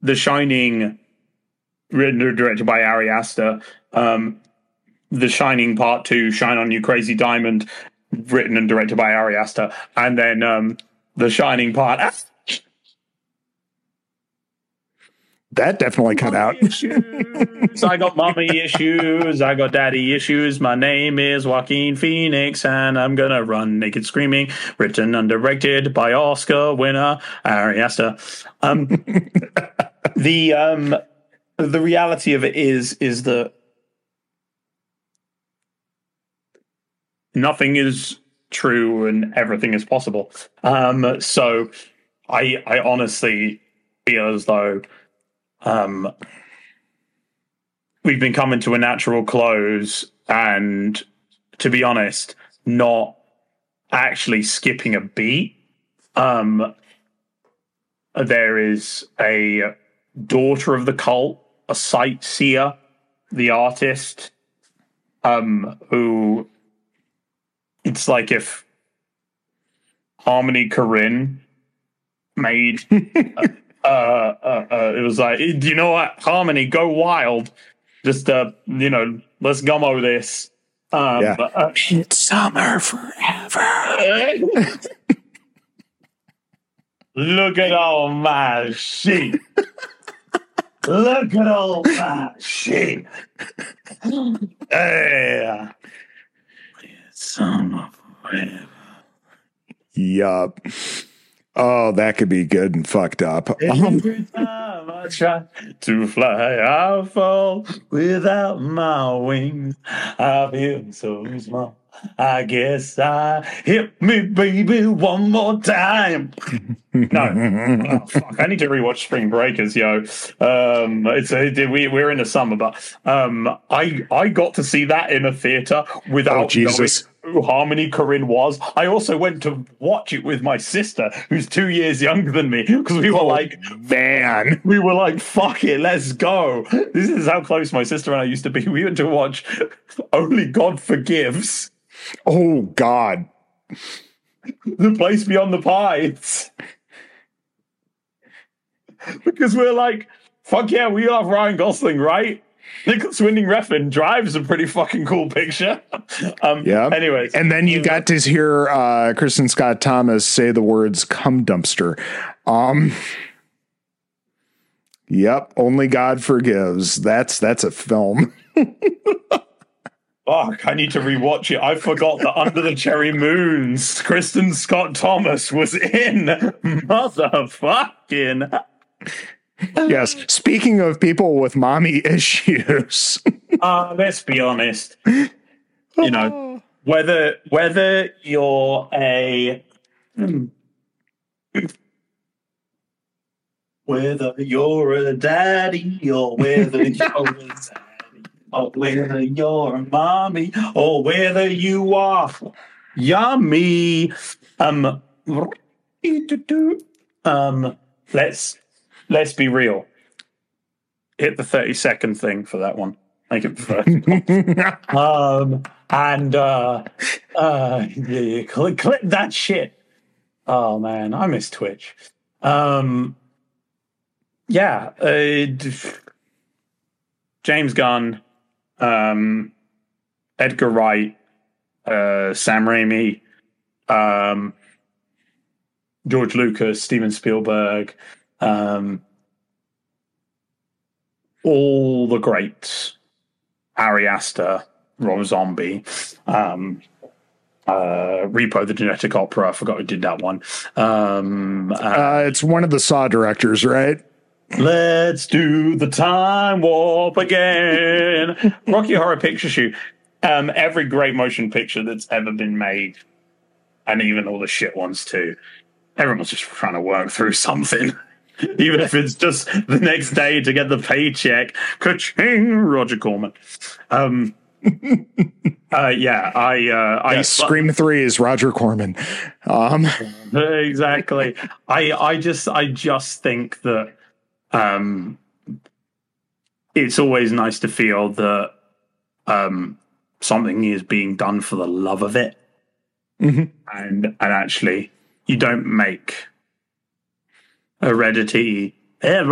The Shining, written and directed by Ari Aster. Um, the Shining Part Two, Shine on You Crazy Diamond, written and directed by Ari Aster, and then um, The Shining Part. that definitely cut out. issues. I got mommy issues. I got daddy issues. My name is Joaquin Phoenix, and I'm gonna run naked screaming. Written and directed by Oscar winner Ari Aster. Um, the um, the reality of it is is that nothing is true and everything is possible. Um, so I I honestly feel as though um, we've been coming to a natural close, and to be honest, not actually skipping a beat. Um, there is a daughter of the cult, a sightseer, the artist, um, who it's like if Harmony Korine made uh, uh, uh, it was like, do you know what, Harmony, go wild. Just, uh, you know, let's gummo this. Um, Yeah. but, uh, it's summer forever. look at all my sheep. look at all my sheep. yeah. Summer forever. Yup. Oh, that could be good and fucked up. Um, Every time I try to fly, I fall without my wings. I feel so small. I guess I hit me, baby, one more time. no, oh, fuck! I need to rewatch Spring Breakers, yo. Um, it's a, we we're in the summer, but um, I I got to see that in a theater without Oh, Jesus. knowing- Harmony Korine was. I also went to watch it with my sister, who's two years younger than me, because we were like, Man. we were like, fuck it, let's go. This is how close my sister and I used to be. We went to watch Only God Forgives, Oh God. The Place Beyond the Pines. because we're like, fuck yeah, we love Ryan Gosling, right? Nicholas Winding Refn drives a pretty fucking cool picture. Um, Yeah. Anyways, And then you got to hear uh, Kristin Scott Thomas say the words "cum dumpster." Um. Yep. Only God forgives. That's that's a film. Fuck, I need to rewatch it. I forgot that Under the Cherry Moons, Kristin Scott Thomas was in. Motherfucking. Yes. Speaking of people with mommy issues. Uh, let's be honest. You know, whether whether you're a hmm. whether you're a daddy or whether you're a daddy or whether you're a mommy or whether you are yummy um um let's let's be real. Hit the 30 second thing for that one. Make it first um and uh uh yeah, yeah, click, click that shit. Oh man i miss twitch. Um yeah uh, james gunn um edgar wright uh sam raimi um george lucas steven spielberg um all the greats Ari Aster, Rob Zombie, um, uh, Repo the Genetic Opera. I forgot who did that one. Um, uh, uh, it's one of the Saw directors, right? Let's do the time warp again. Rocky Horror Picture Show. Um, every great motion picture that's ever been made, and even all the shit ones too. Everyone's just trying to work through something. Even if it's just the next day to get the paycheck. Ka-ching, Roger Corman. Um, uh, yeah, I, uh, I Yes, Scream Three is Roger Corman. Um, exactly. I I just I just think that um it's always nice to feel that um something is being done for the love of it. Mhm. And and actually you don't make heredity eh,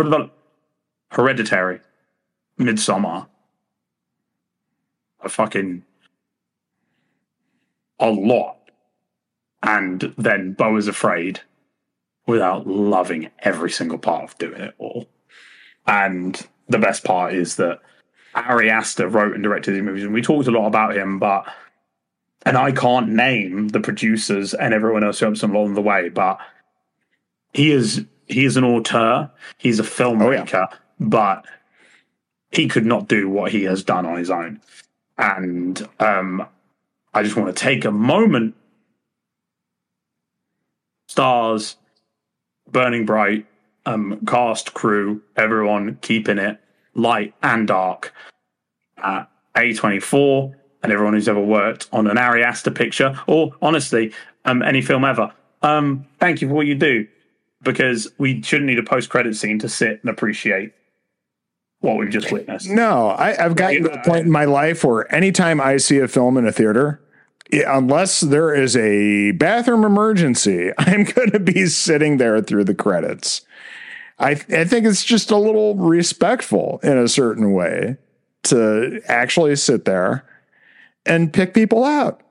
hereditary? Midsommar. A fucking a lot. And then Beau is afraid without loving every single part of doing it all. And the best part is that Ari Aster wrote and directed these movies, and we talked a lot about him, but and I can't name the producers and everyone else who helps him along the way, but he is he is an auteur, he's a filmmaker, but he could not do what he has done on his own. And um I just want to take a moment stars, burning bright, um, cast, crew, everyone keeping it light and dark at A24 and everyone who's ever worked on an Ari Aster picture or honestly, um, any film ever. Um, thank you for what you do because we shouldn't need a post credit scene to sit and appreciate what we've just witnessed. no, I, I've gotten to a point in my life where anytime I see a film in a theater, unless there is a bathroom emergency, I'm going to be sitting there through the credits. I, I think it's just a little respectful in a certain way to actually sit there and pick people out.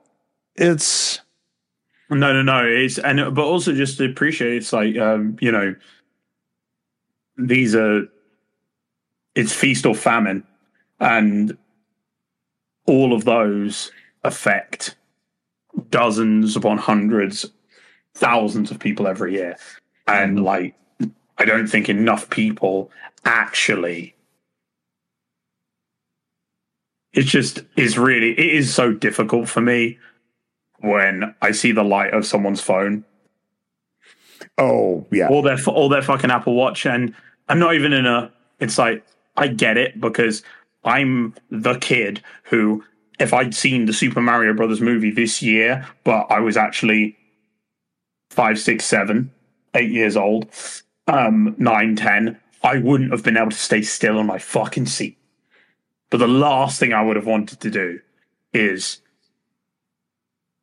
It's No, no, no. It's and but also just to appreciate it's like um, you know these are it's feast or famine, and all of those affect dozens upon hundreds, thousands of people every year, and like I don't think enough people actually. It's just is really it is so difficult for me when I see the light of someone's phone oh yeah, or their or their fucking Apple Watch, and I'm not even in a. It's like I get it because I'm the kid who if I'd seen the Super Mario Brothers movie this year, but I was actually five, six, seven, eight years old, um, nine, ten, I wouldn't have been able to stay still on my fucking seat. But the last thing I would have wanted to do is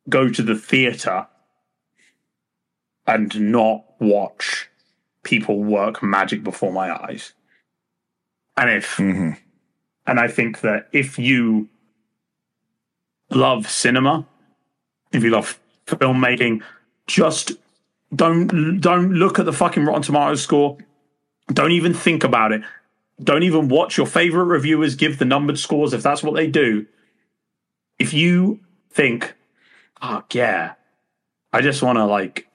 go to the theater and not watch people work magic before my eyes. And if, Mm-hmm. and I think that if you love cinema, if you love filmmaking, just don't don't look at the fucking Rotten Tomatoes score. Don't even think about it. Don't even watch your favorite reviewers give the numbered scores if that's what they do. If you think, oh yeah, I just want to like,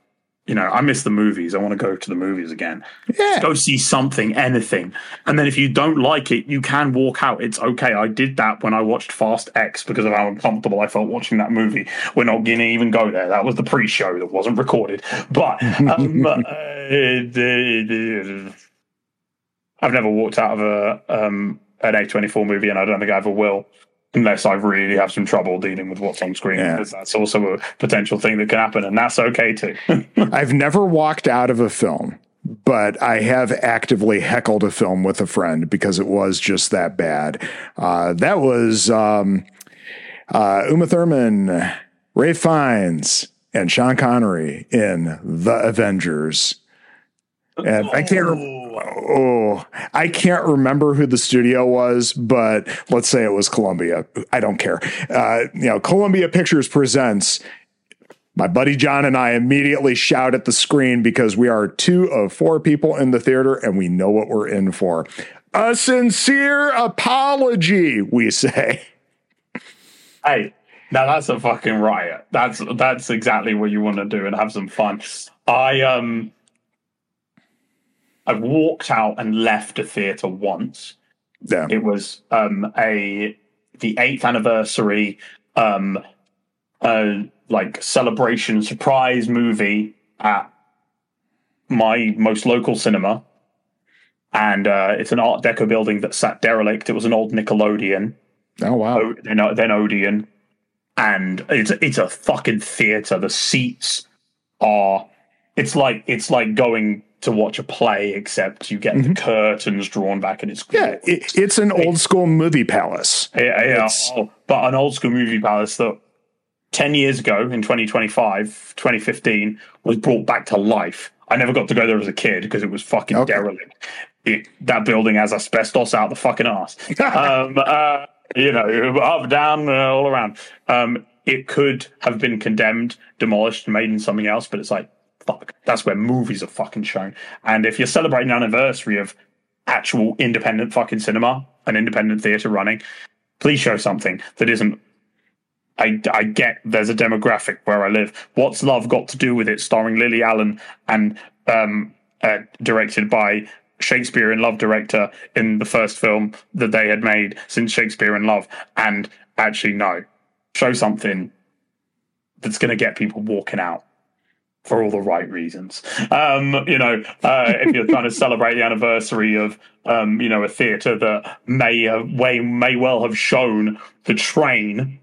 you know, I miss the movies. I want to go to the movies again. Yeah. Go see something, anything. And then if you don't like it, you can walk out. It's okay. I did that when I watched Fast X because of how uncomfortable I felt watching that movie. We're not going to even go there. That was the pre-show that wasn't recorded. But um, uh, I've never walked out of a um, an A24 movie, and I don't think I ever will. Unless I really have some trouble dealing with what's on screen, Yeah. because that's also a potential thing that can happen, and that's okay too. I've never walked out of a film, but I have actively heckled a film with a friend because it was just that bad. Uh, that was um, uh, Uma Thurman, Ralph Fiennes, and Sean Connery in The Avengers. And I can't. Re- oh, I can't remember who the studio was, but let's say it was Columbia. I don't care. Uh, you know, Columbia Pictures presents my buddy John and I immediately shout at the screen because we are two of four people in the theater and we know what we're in for. A sincere apology, we say. Hey, now that's a fucking riot. That's that's exactly what you want to do and have some fun. I um I walked out and left a theater once. Yeah. It was um a the eighth anniversary um uh like celebration surprise movie at my most local cinema. And uh, it's an Art Deco building that sat derelict. It was an old Nickelodeon Oh wow. O- then, O- then Odeon, and it's it's a fucking theater. The seats are it's like it's like going to watch a play, except you get the curtains drawn back, and it's Yeah, it, it's an old school movie palace. yeah, yeah. Oh, but an old school movie palace that 10 years ago in 2025, 2015 was brought back to life. I never got to go there as a kid because it was fucking Okay. derelict. It, that building has asbestos out the fucking ass. um, uh, you know, up, down, uh, all around. Um, it could have been condemned, demolished, made into something else, but it's like, fuck, that's where movies are fucking shown. And if you're celebrating an anniversary of actual independent fucking cinema, an independent theater running, please show something that isn't. I, I get there's a demographic where I live. What's Love got to do with it? Starring Lily Allen and um, uh, directed by Shakespeare in Love director in the first film that they had made since Shakespeare in Love. And actually, no, show something that's going to get people walking out for all the right reasons. Um, you know, uh, if you're trying to celebrate the anniversary of, um, you know, a theatre that may have, may, may well have shown the train,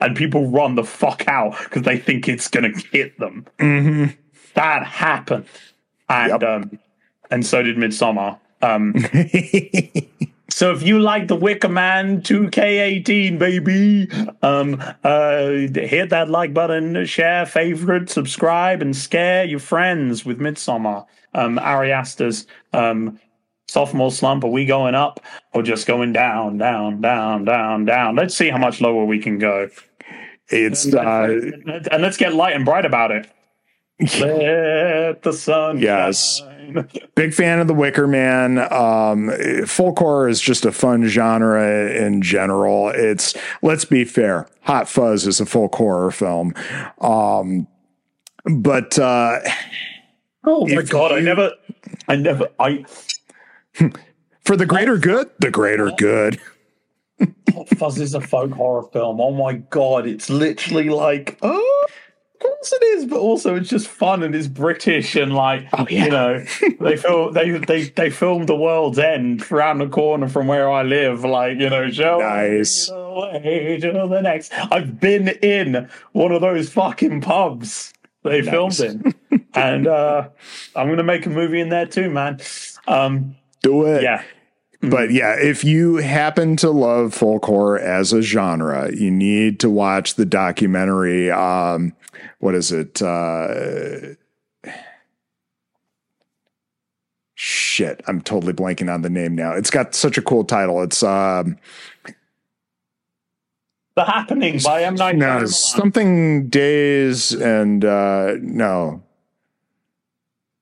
and people run the fuck out because they think it's going to hit them. hmm That happened, and Yep. um, and so did Midsommar. So if you like the Wicker Man 2K18, baby, um, uh, hit that like button, share, favorite, subscribe, and scare your friends with Midsommar. Um, Ari Aster's um, sophomore slump. Are we going up or just going down, down, down, down, down? Let's see how much lower we can go. it's uh, and let's get light and bright about it. Let the sun Yes. shine. Big fan of the Wicker Man. Um, folk horror is just a fun genre in general. It's let's be fair, Hot Fuzz is a folk horror film, um, but uh, Oh my god! I never, I never, I for the greater good, the greater good. Hot Fuzz is a folk horror film. Oh my god, it's literally like oh course it is, but also it's just fun and it's British and like Oh, yeah. you know they film they they they filmed the world's end around the corner from where I live. Like you know, show Nice. the way to the next. I've been in one of those fucking pubs they filmed in, and uh, I'm gonna make a movie in there too, man. Um, Do it. yeah, But yeah, if you happen to love folk horror as a genre, you need to watch the documentary. Um, what is it? Uh, shit, I'm totally blanking on the name now. It's got such a cool title. It's um, The Happening by M Night no, something days and uh, no,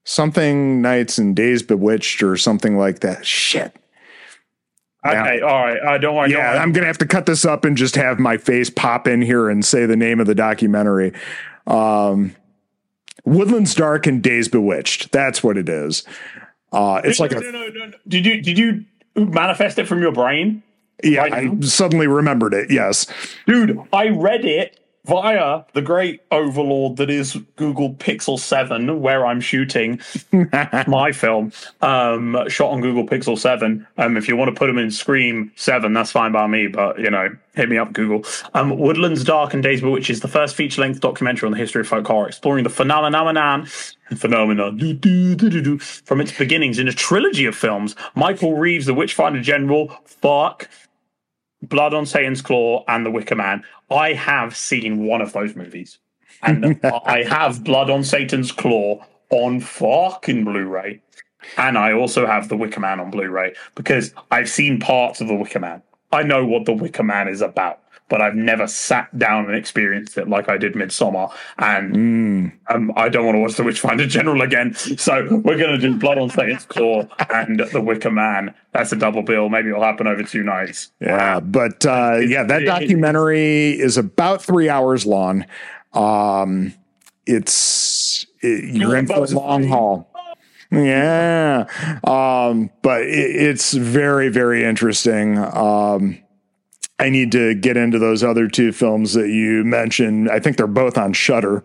something nights and days bewitched or something like that. Shit. Okay, all right. Uh, don't worry. don't Yeah, worry. I'm gonna have to cut this up and just have my face pop in here and say the name of the documentary. Um, Woodlands Dark and Days Bewitched. That's what it is. Uh, it's like no, a no, no, no, no. Did you did you manifest it from your brain, yeah. right I now? suddenly remembered it. Yes. dude? I read it via the great overlord that is Google Pixel Seven, where I'm shooting my film. Um, shot on Google Pixel Seven. Um, if you want to put them in Scream Seven, that's fine by me. But you know, hit me up, Google. Um, Woodlands Dark and Days which is the first feature-length documentary on the history of folk horror, exploring the phenomenon phenomenon do, do, do, do, do, from its beginnings in a trilogy of films. Michael Reeves, The Witchfinder General, fuck, Blood on Satan's Claw, and The Wicker Man. I have seen one of those movies, and I have Blood on Satan's Claw on fucking Blu-ray, and I also have The Wicker Man on Blu-ray because I've seen parts of The Wicker Man. I know what The Wicker Man is about. But I've never sat down and experienced it like I did Midsommar, and um, I don't want to watch The Witchfinder General again. So we're going to do Blood on Satan's Claw and The Wicker Man. That's a double bill. Maybe it'll happen over two nights. Yeah, but uh, yeah, that documentary is about three hours long. Um, it's it, you're in for a long haul. Yeah, um, but it, it's very very interesting. Um, I need to get into those other two films that you mentioned. I think they're both on Shudder.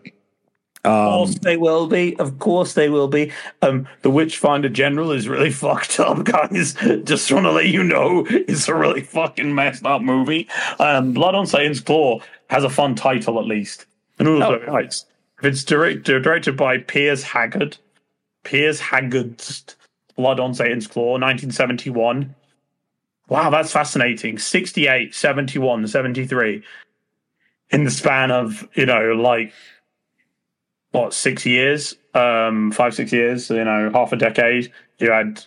Of course they will be. Of course they will be. Um, the Witchfinder General is really fucked up, guys. Just want to let you know it's a really fucking messed up movie. Um, Blood on Satan's Claw has a fun title at least, and also Oh, nice. if it's direct, directed by Piers Haggard. Piers Haggard's Blood on Satan's Claw, 1971. Wow, that's fascinating. 68, 71, 73. In the span of, you know, like what six years um five six years you know half a decade you had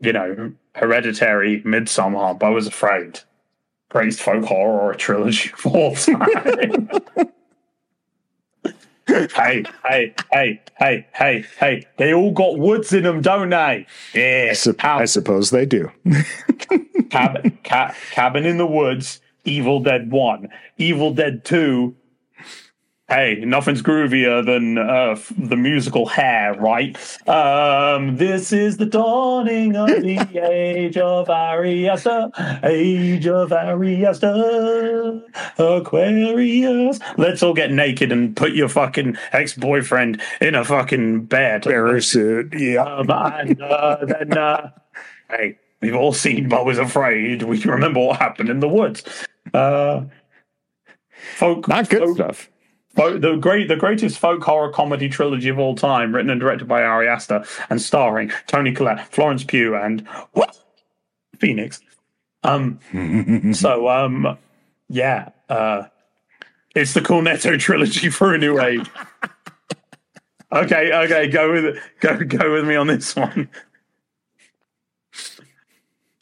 you know hereditary midsommar i was afraid greatest folk horror trilogy of all time hey hey hey hey hey hey they all got woods in them don't they yeah I, How- I suppose they do. cabin, ca- cabin in the woods, Evil Dead One, Evil Dead Two. Hey, nothing's groovier than uh, f- the musical Hair, right? Um, this is the dawning of the age of Ariaster, age of Ariaster, Aquarius. Let's all get naked and put your fucking ex-boyfriend in a fucking bed. Bearer suit. Yeah. Um, and uh, then, uh, hey, we've all seen Beau was afraid. We remember what happened in the woods. Uh, folk, Not good folk- stuff. The great, the greatest folk horror comedy trilogy of all time, written and directed by Ari Aster, and starring Toni Collette, Florence Pugh, and what Phoenix. Um, so um, yeah, uh, it's the Cornetto trilogy for a new age. Okay, okay, go with it. Go, go with me on this one.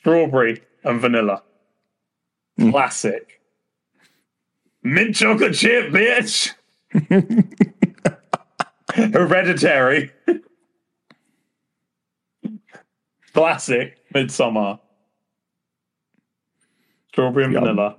Strawberry and vanilla, classic. Mint chocolate chip, bitch. Hereditary, classic. Midsommar, strawberry and Yum. vanilla.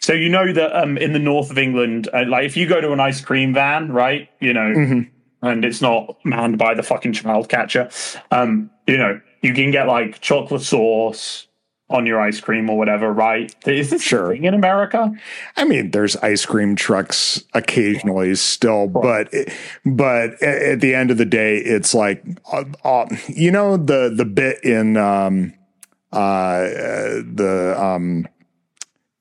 So you know that um, in the north of England, uh, like if you go to an ice cream van, right? You know, Mhm. and it's not manned by the fucking child catcher. Um, you know, you can get like chocolate sauce, on your ice cream or whatever, right? Is this Sure. thing in America? I mean, there's ice cream trucks occasionally still, but but at the end of the day, it's like uh, uh, you know the the bit in um, uh, uh, the um,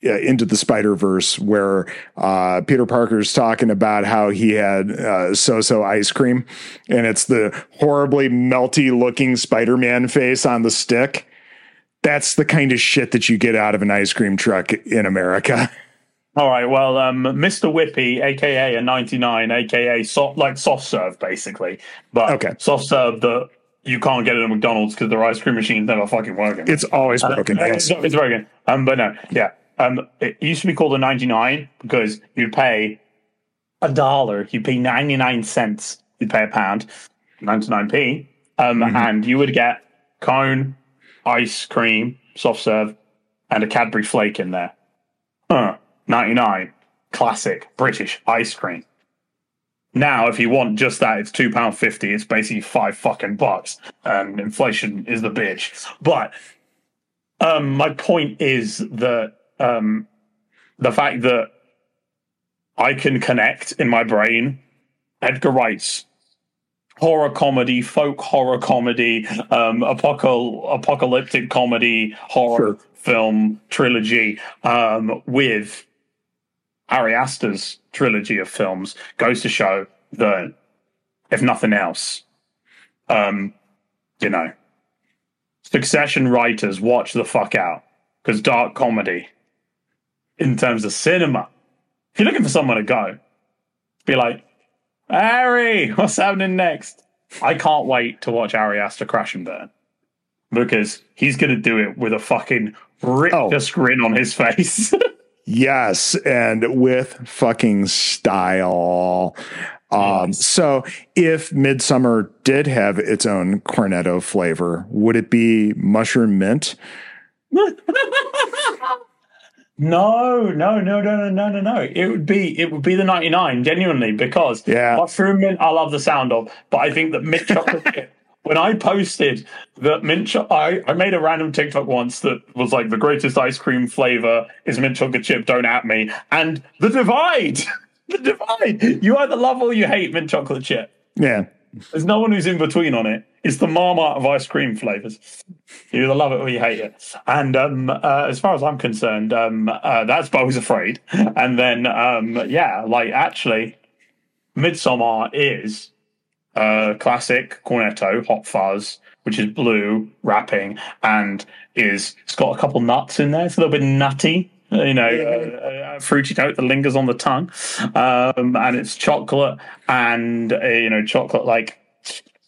yeah, into the Spider Verse where uh, Peter Parker's talking about how he had uh, so-so ice cream, and it's the horribly melty looking Spider Man face on the stick. That's the kind of shit that you get out of an ice cream truck in America. All right. Well, um, Mr. Whippy, aka a 99, aka soft, like soft serve, basically. But Okay. soft serve that you can't get at McDonald's because their ice cream machine's never fucking working. It's always broken. Uh. It's, it's broken. Um, but no, yeah. Um, it used to be called a 99 because you'd pay a dollar, you'd pay 99 cents, you'd pay a pound, 99p, um, and you would get cone, ice cream, soft serve, and a Cadbury flake in there. Huh. 99. Classic British ice cream. Now, if you want just that, it's two pound fifty. It's basically five fucking bucks, and inflation is the bitch. But um, my point is that um, the fact that I can connect in my brain Edgar Wright's horror comedy, folk horror comedy, um, apocal- apocalyptic comedy, horror Sure. film trilogy um, with Ari Aster's trilogy of films goes to show that, if nothing else, um, you know, Succession writers watch the fuck out because dark comedy, in terms of cinema, if you're looking for someone to go, be like, Harry, what's happening next? I can't wait to watch Ari Aster crash and burn because he's going to do it with a fucking richest grin on his face. Yes, and with fucking style. Um, so if Midsommar did have its own cornetto flavor, would it be mushroom mint? No, no, no, no, no, no, no, no. It would be it would be the ninety nine, genuinely, because Yeah. mushroom mint I love the sound of, but I think that mint chocolate. When I posted that mint cho- I, I made a random TikTok once that was like the greatest ice cream flavor is mint chocolate chip, don't at me. And the divide the divide. You either love or you hate mint chocolate chip. Yeah. There's no one who's in between on it. It's the Marmite of ice cream flavors. You either love it or you hate it. And um, uh, as far as I'm concerned, um, uh, that's Beau's Afraid. And then, um, yeah, like actually, Midsommar is uh, classic Cornetto Hot Fuzz, which is blue wrapping and is it's got a couple nuts in there. It's a little bit nutty. You know, uh, a fruity note that lingers on the tongue, um, and it's chocolate and uh, you know chocolate like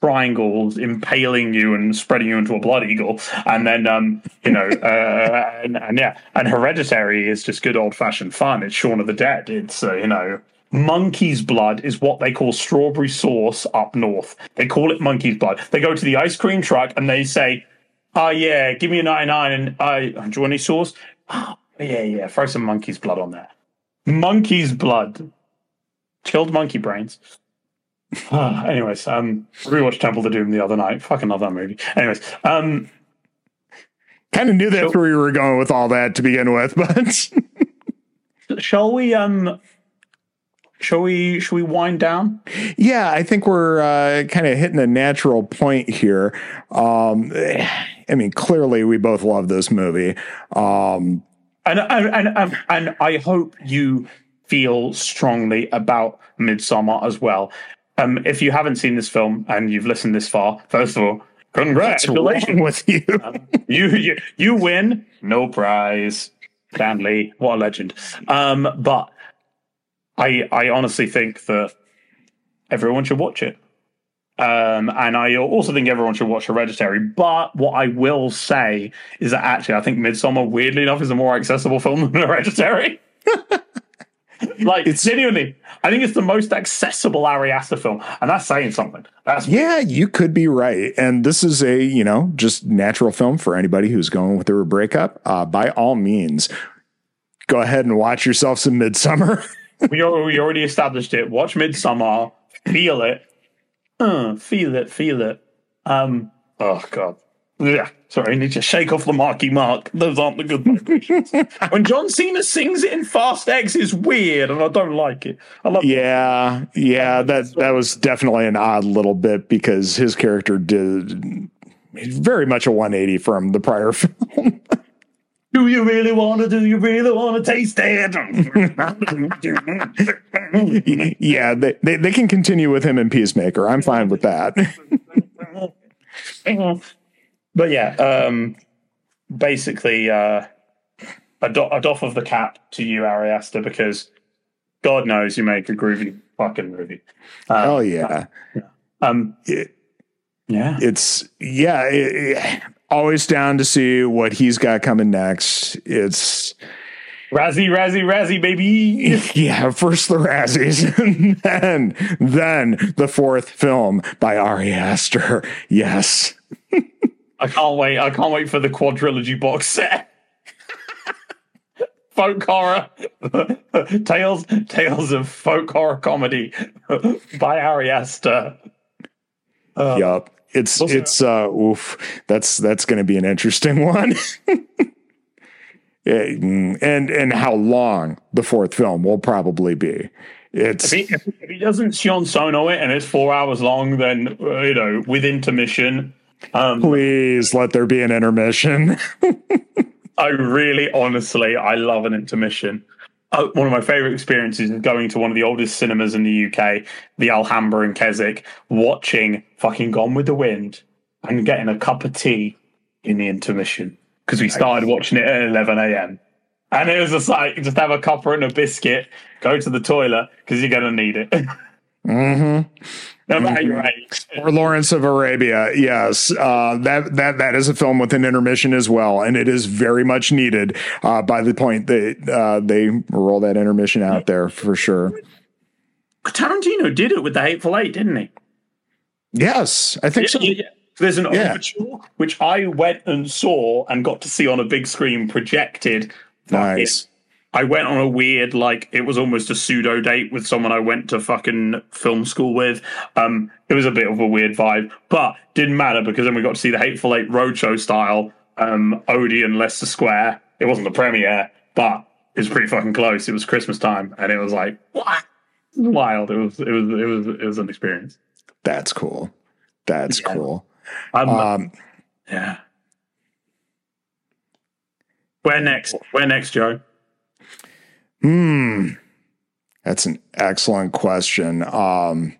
triangles impaling you and spreading you into a blood eagle, and then um, you know, uh, and, and yeah, and Hereditary is just good old fashioned fun. It's Shaun of the Dead. It's uh, you know. Monkey's blood is what they call strawberry sauce up north. They call it monkey's blood. They go to the ice cream truck and they say, "Oh yeah, give me a ninety nine and I do you want any sauce? Oh, yeah, yeah, throw some monkey's blood on there. Monkey's blood, chilled monkey brains." Ah, anyways, um, rewatched Temple of Doom the other night. Fucking love that movie. Anyways, um, Kind of knew that's where you were going with all that to begin with, but shall we? Um, shall we? Shall we wind down? yeah, I think we're uh, kind of hitting a natural point here. Um, I mean, clearly we both love this movie. Um, And and and and, and I hope you feel strongly about Midsommar as well. Um, if you haven't seen this film and you've listened this far, first of all, congratulations. with you? you, you you win, no prize. Dan Lee, what a legend. Um, but I I honestly think that everyone should watch it. Um, and I also think everyone should watch Hereditary. But what I will say is that actually, I think Midsommar, weirdly enough, is a more accessible film than Hereditary. like, it's genuinely, I think it's the most accessible Ari Aster film, and that's saying something. That's Yeah, you could be right. And this is a, you know, just natural film for anybody who's going through a breakup. Uh, by all means, go ahead and watch yourself some Midsommar. we, al- we already established it. Watch Midsommar, feel it, uh, feel it, feel it. Um, oh god, Yeah, sorry, I need to shake off the Marky Mark. Those aren't the good vibrations. when John Cena sings it in Fast X, it's weird, and I don't like it. I love. Yeah, yeah, that that was definitely an odd little bit because his character did very much a 180 from the prior film. Do you really want to? Do you really want to taste it? yeah, they, they they can continue with him in Peacemaker. I'm fine with that. But yeah, um, basically, uh, a, do- a doff of the cap to you, Ari Aster, because God knows you make a groovy fucking movie. Um, oh yeah. Um, It- yeah. it's yeah, it- it- always down to see what he's got coming next. It's Razzie, Razzie, Razzie, baby. yeah, first the Razzies, and then then the fourth film by Ari Aster. Yes. I can't wait. I can't wait for the quadrilogy box set. folk horror tales tales of folk horror comedy by Ari Aster. Um, Yup. It's Also- it's uh oof. That's that's going to be an interesting one. Yeah, mm, and and how long the fourth film will probably be. It's If he, if, if he doesn't Sion Sono it and it's four hours long, then uh, you know with intermission. Um, please let there be an intermission. I really, honestly, I love an intermission. Uh, one of my favorite experiences is going to one of the oldest cinemas in the UK, the Alhambra in Keswick, watching fucking Gone with the Wind and getting a cup of tea in the intermission because we started watching it at 11 a.m. And it was just like, just have a cuppa and a biscuit, go to the toilet because you're going to need it. mm-hmm. your. Or Lawrence of Arabia, yes, uh, that that that is a film with an intermission as well, and it is very much needed. Uh, by the point that uh, they roll that intermission out there for sure. Tarantino did it with The Hateful Eight, didn't he? Yes, I think so. Yeah, yeah. There's an Yeah. overture which I went and saw and got to see on a big screen projected. Nice. I went on a weird, like it was almost a pseudo date with someone I went to fucking film school with. Um, it was a bit of a weird vibe, but didn't matter because then we got to see the Hateful Eight roadshow style um, Odeon Leicester Square. It wasn't the premiere, but it was pretty fucking close. It was Christmas time, and it was like what? Wild. It was. It was. It was. It was an experience. That's cool. That's Yeah. cool. Um, Um, Yeah. Where next? Where next, Joe? Hmm. That's an excellent question. Um,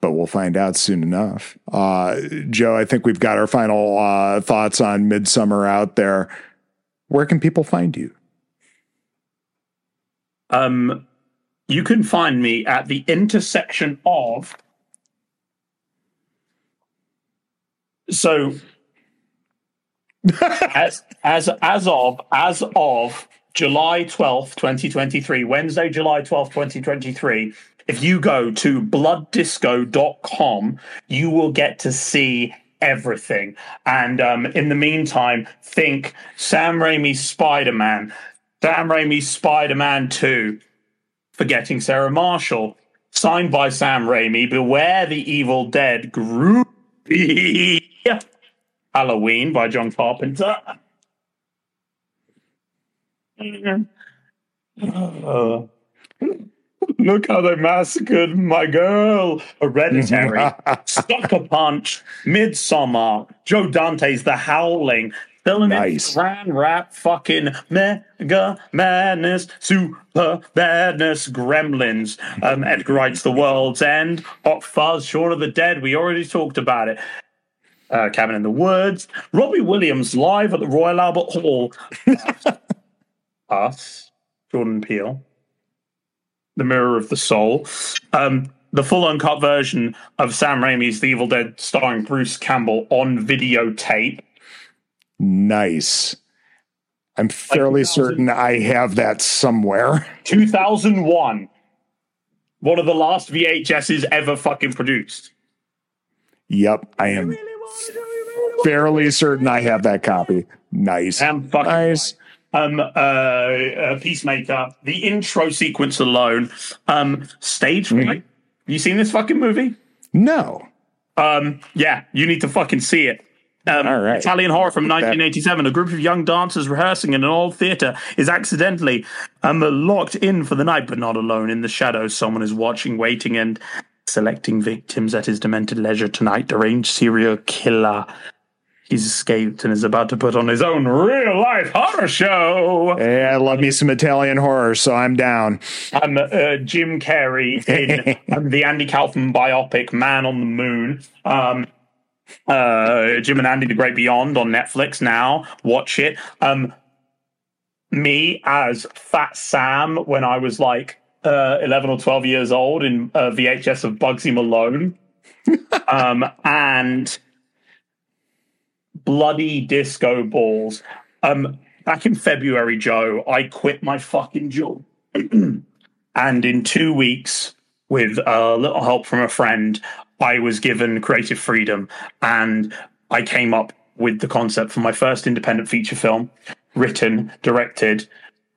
but we'll find out soon enough. Uh, Joe, I think we've got our final uh, thoughts on Midsommar out there. Where can people find you? Um, you can find me at the intersection of. So, as as as of as of July twelfth, twenty twenty three, Wednesday, July twelfth, twenty twenty three. If you go to blooddisco.com, you will get to see everything. And um, in the meantime, think Sam Raimi's Spider Man, Sam Raimi's Spider Man 2, Forgetting Sarah Marshall, signed by Sam Raimi, Beware the Evil Dead, Groovy, Halloween by John Carpenter. Uh, look how they massacred my girl. Hereditary, Sucker Punch, Midsommar, Joe Dante's The Howling, filling Nice. Grand Rap, fucking Mega Madness, Super Badness, Gremlins, um, Edgar Wright's The World's End, Hot Fuzz, Shaun of the Dead. We already talked about it. Uh, Cabin in the Woods, Robbie Williams live at the Royal Albert Hall. Us, Jordan Peele, The Mirror of the Soul, um, the full uncut version of Sam Raimi's The Evil Dead starring Bruce Campbell on videotape. Nice. I'm fairly 2000 certain I have that somewhere. 2001. One of the last VHSs ever fucking produced. Yep, I am fairly certain I have that copy. Nice. And fucking Nice. Um, uh, uh, Peacemaker, the intro sequence alone, um, stage fright. Have you seen this fucking movie? No. Um, yeah, you need to fucking see it. Um, All right. Italian horror from 1987. A group of young dancers rehearsing in an old theatre is accidentally um, locked in for the night, but not alone. In the shadows, someone is watching, waiting, and selecting victims at his demented leisure tonight. Deranged serial killer. He's escaped and is about to put on his own real life horror show. Hey, I love me some Italian horror, so I'm down. I'm uh, Jim Carrey in um, the Andy Kaufman biopic Man on the Moon. Um, uh, Jim and Andy: The Great Beyond on Netflix now. Watch it. Um, me as Fat Sam when I was like uh, 11 or 12 years old in uh, VHS of Bugsy Malone. um, and bloody disco balls. Um, back in February, Joe, I quit my fucking job. and in two weeks, with a little help from a friend, I was given creative freedom and I came up with the concept for my first independent feature film, written, directed,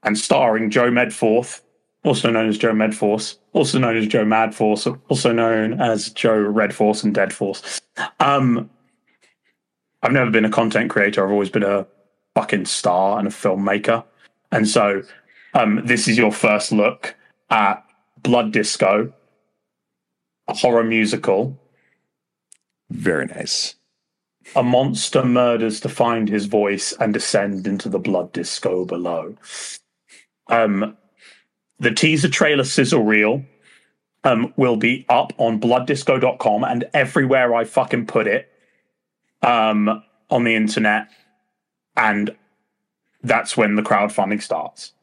and starring Joe Medforth, also known as Joe Medforce, also known as Joe Madforce, also known as Joe Redforce and Deadforce. Um, I've never been a content creator. I've always been a fucking star and a filmmaker. And so um, this is your first look at Blood Disco, a horror musical. Very nice. A monster murders to find his voice and descend into the blood disco below. Um, the teaser trailer sizzle reel um, will be up on blooddisco.com and everywhere I fucking put it um, on the internet. And that's when the crowdfunding starts.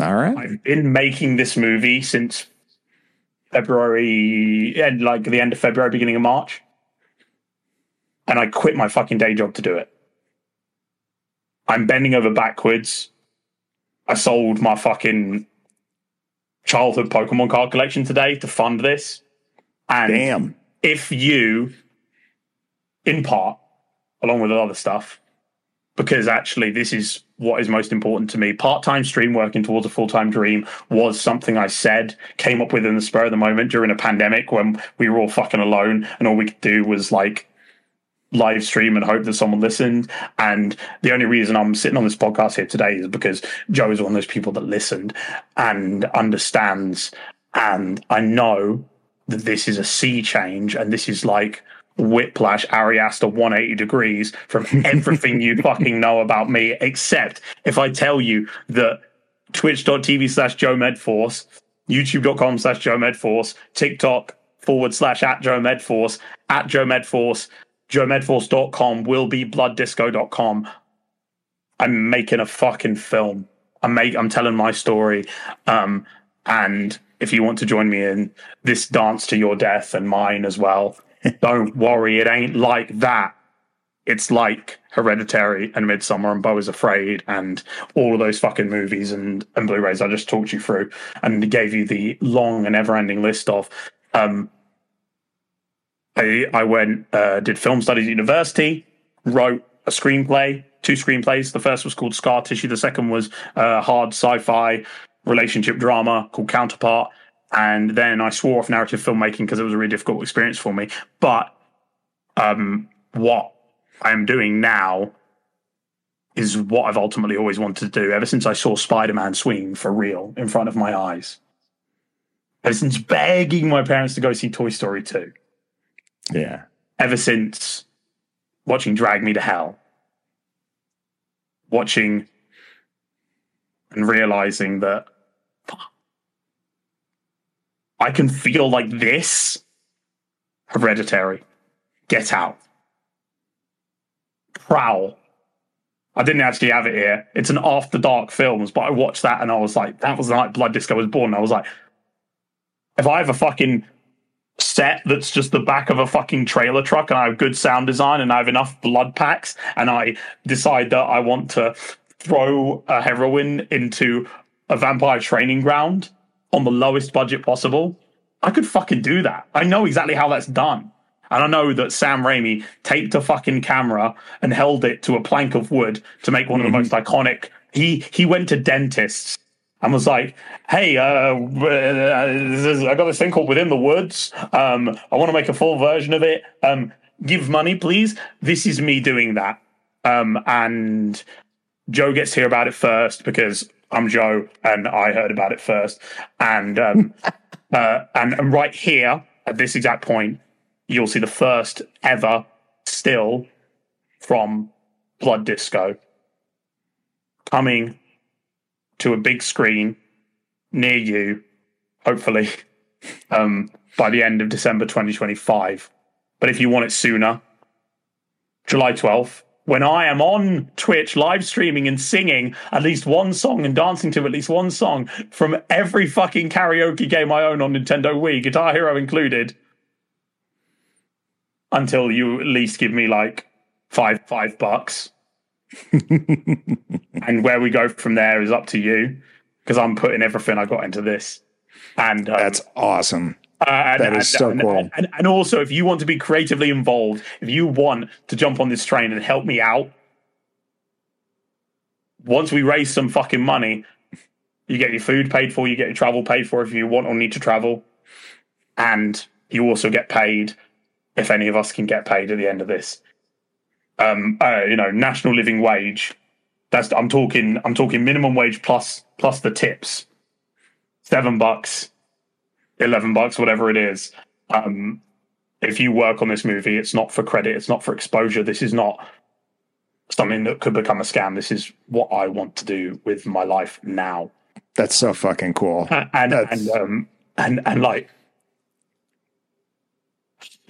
All right. I've been making this movie since February, and like the end of February, beginning of March. And I quit my fucking day job to do it. I'm bending over backwards. I sold my fucking childhood Pokemon card collection today to fund this. And Damn. if you, in part, along with other stuff, because actually this is what is most important to me. Part-time stream working towards a full-time dream was something I said, came up with in the spur of the moment during a pandemic when we were all fucking alone and all we could do was like live stream and hope that someone listened. And the only reason I'm sitting on this podcast here today is because Joe is one of those people that listened and understands. And I know that this is a sea change and this is like whiplash Ari Aster 180 degrees from everything you fucking know about me, except if I tell you that twitch.tv slash Joe Medforce, youtube.com slash Joe Medforce, TikTok forward slash at Joe Medforce, at Joe Medforce, joemedforce.com will be blooddisco.com. I'm making a fucking film. I'm make I'm telling my story. Um, and if you want to join me in this dance to your death and mine as well, don't worry, it ain't like that. It's like Hereditary and Midsommar and Beau is Afraid and all of those fucking movies and, and Blu-rays I just talked you through and gave you the long and ever-ending list of. Um, I, I went, uh, did film studies at university, wrote a screenplay, two screenplays. The first was called Scar Tissue. The second was uh, hard sci-fi relationship drama called Counterpart. And then I swore off narrative filmmaking because it was a really difficult experience for me. But um, what I am doing now is what I've ultimately always wanted to do ever since I saw Spider Man swing for real in front of my eyes. Ever since begging my parents to go see Toy Story 2. Yeah. Ever since watching Drag Me to Hell. Watching and realizing that I can feel like this. Hereditary. Get out. Prowl. I didn't actually have it here. It's an after dark films, but I watched that and I was like, that was the night Blood Disco was born. I was like, if I have a fucking set that's just the back of a fucking trailer truck and I have good sound design and I have enough blood packs and I decide that I want to throw a heroine into a vampire training ground on the lowest budget possible, I could fucking do that. I know exactly how that's done. And I know that Sam Raimi taped a fucking camera and held it to a plank of wood to make one of the most iconic. He he went to dentists and was like, "Hey, uh, I got this thing called Within the Woods. Um, I want to make a full version of it. Um, give money, please. This is me doing that. Um, and Joe gets to hear about it first because I'm Joe and I heard about it first. And um, uh, and, and right here at this exact point, you'll see the first ever still from Blood Disco coming to a big screen near you, hopefully, um, by the end of December 2025. But if you want it sooner, July 12th, when I am on Twitch live streaming and singing at least one song and dancing to at least one song from every fucking karaoke game I own on Nintendo Wii, Guitar Hero included, until you at least give me like five five bucks. and where we go from there is up to you because I'm putting everything I got into this. And um, That's awesome. Uh, and, That is and- so and- cool. And, and also, if you want to be creatively involved, if you want to jump on this train and help me out, once we raise some fucking money, you get your food paid for, you get your travel paid for if you want or need to travel, and you also get paid if any of us can get paid at the end of this. Um, uh, you know, national living wage. That's I'm talking. I'm talking minimum wage plus plus the tips. Seven bucks 11 bucks, whatever it is. Um, if you work on this movie, it's not for credit, it's not for exposure. This is not something that could become a scam. This is what I want to do with my life now. That's so fucking cool. And and and, um, and and like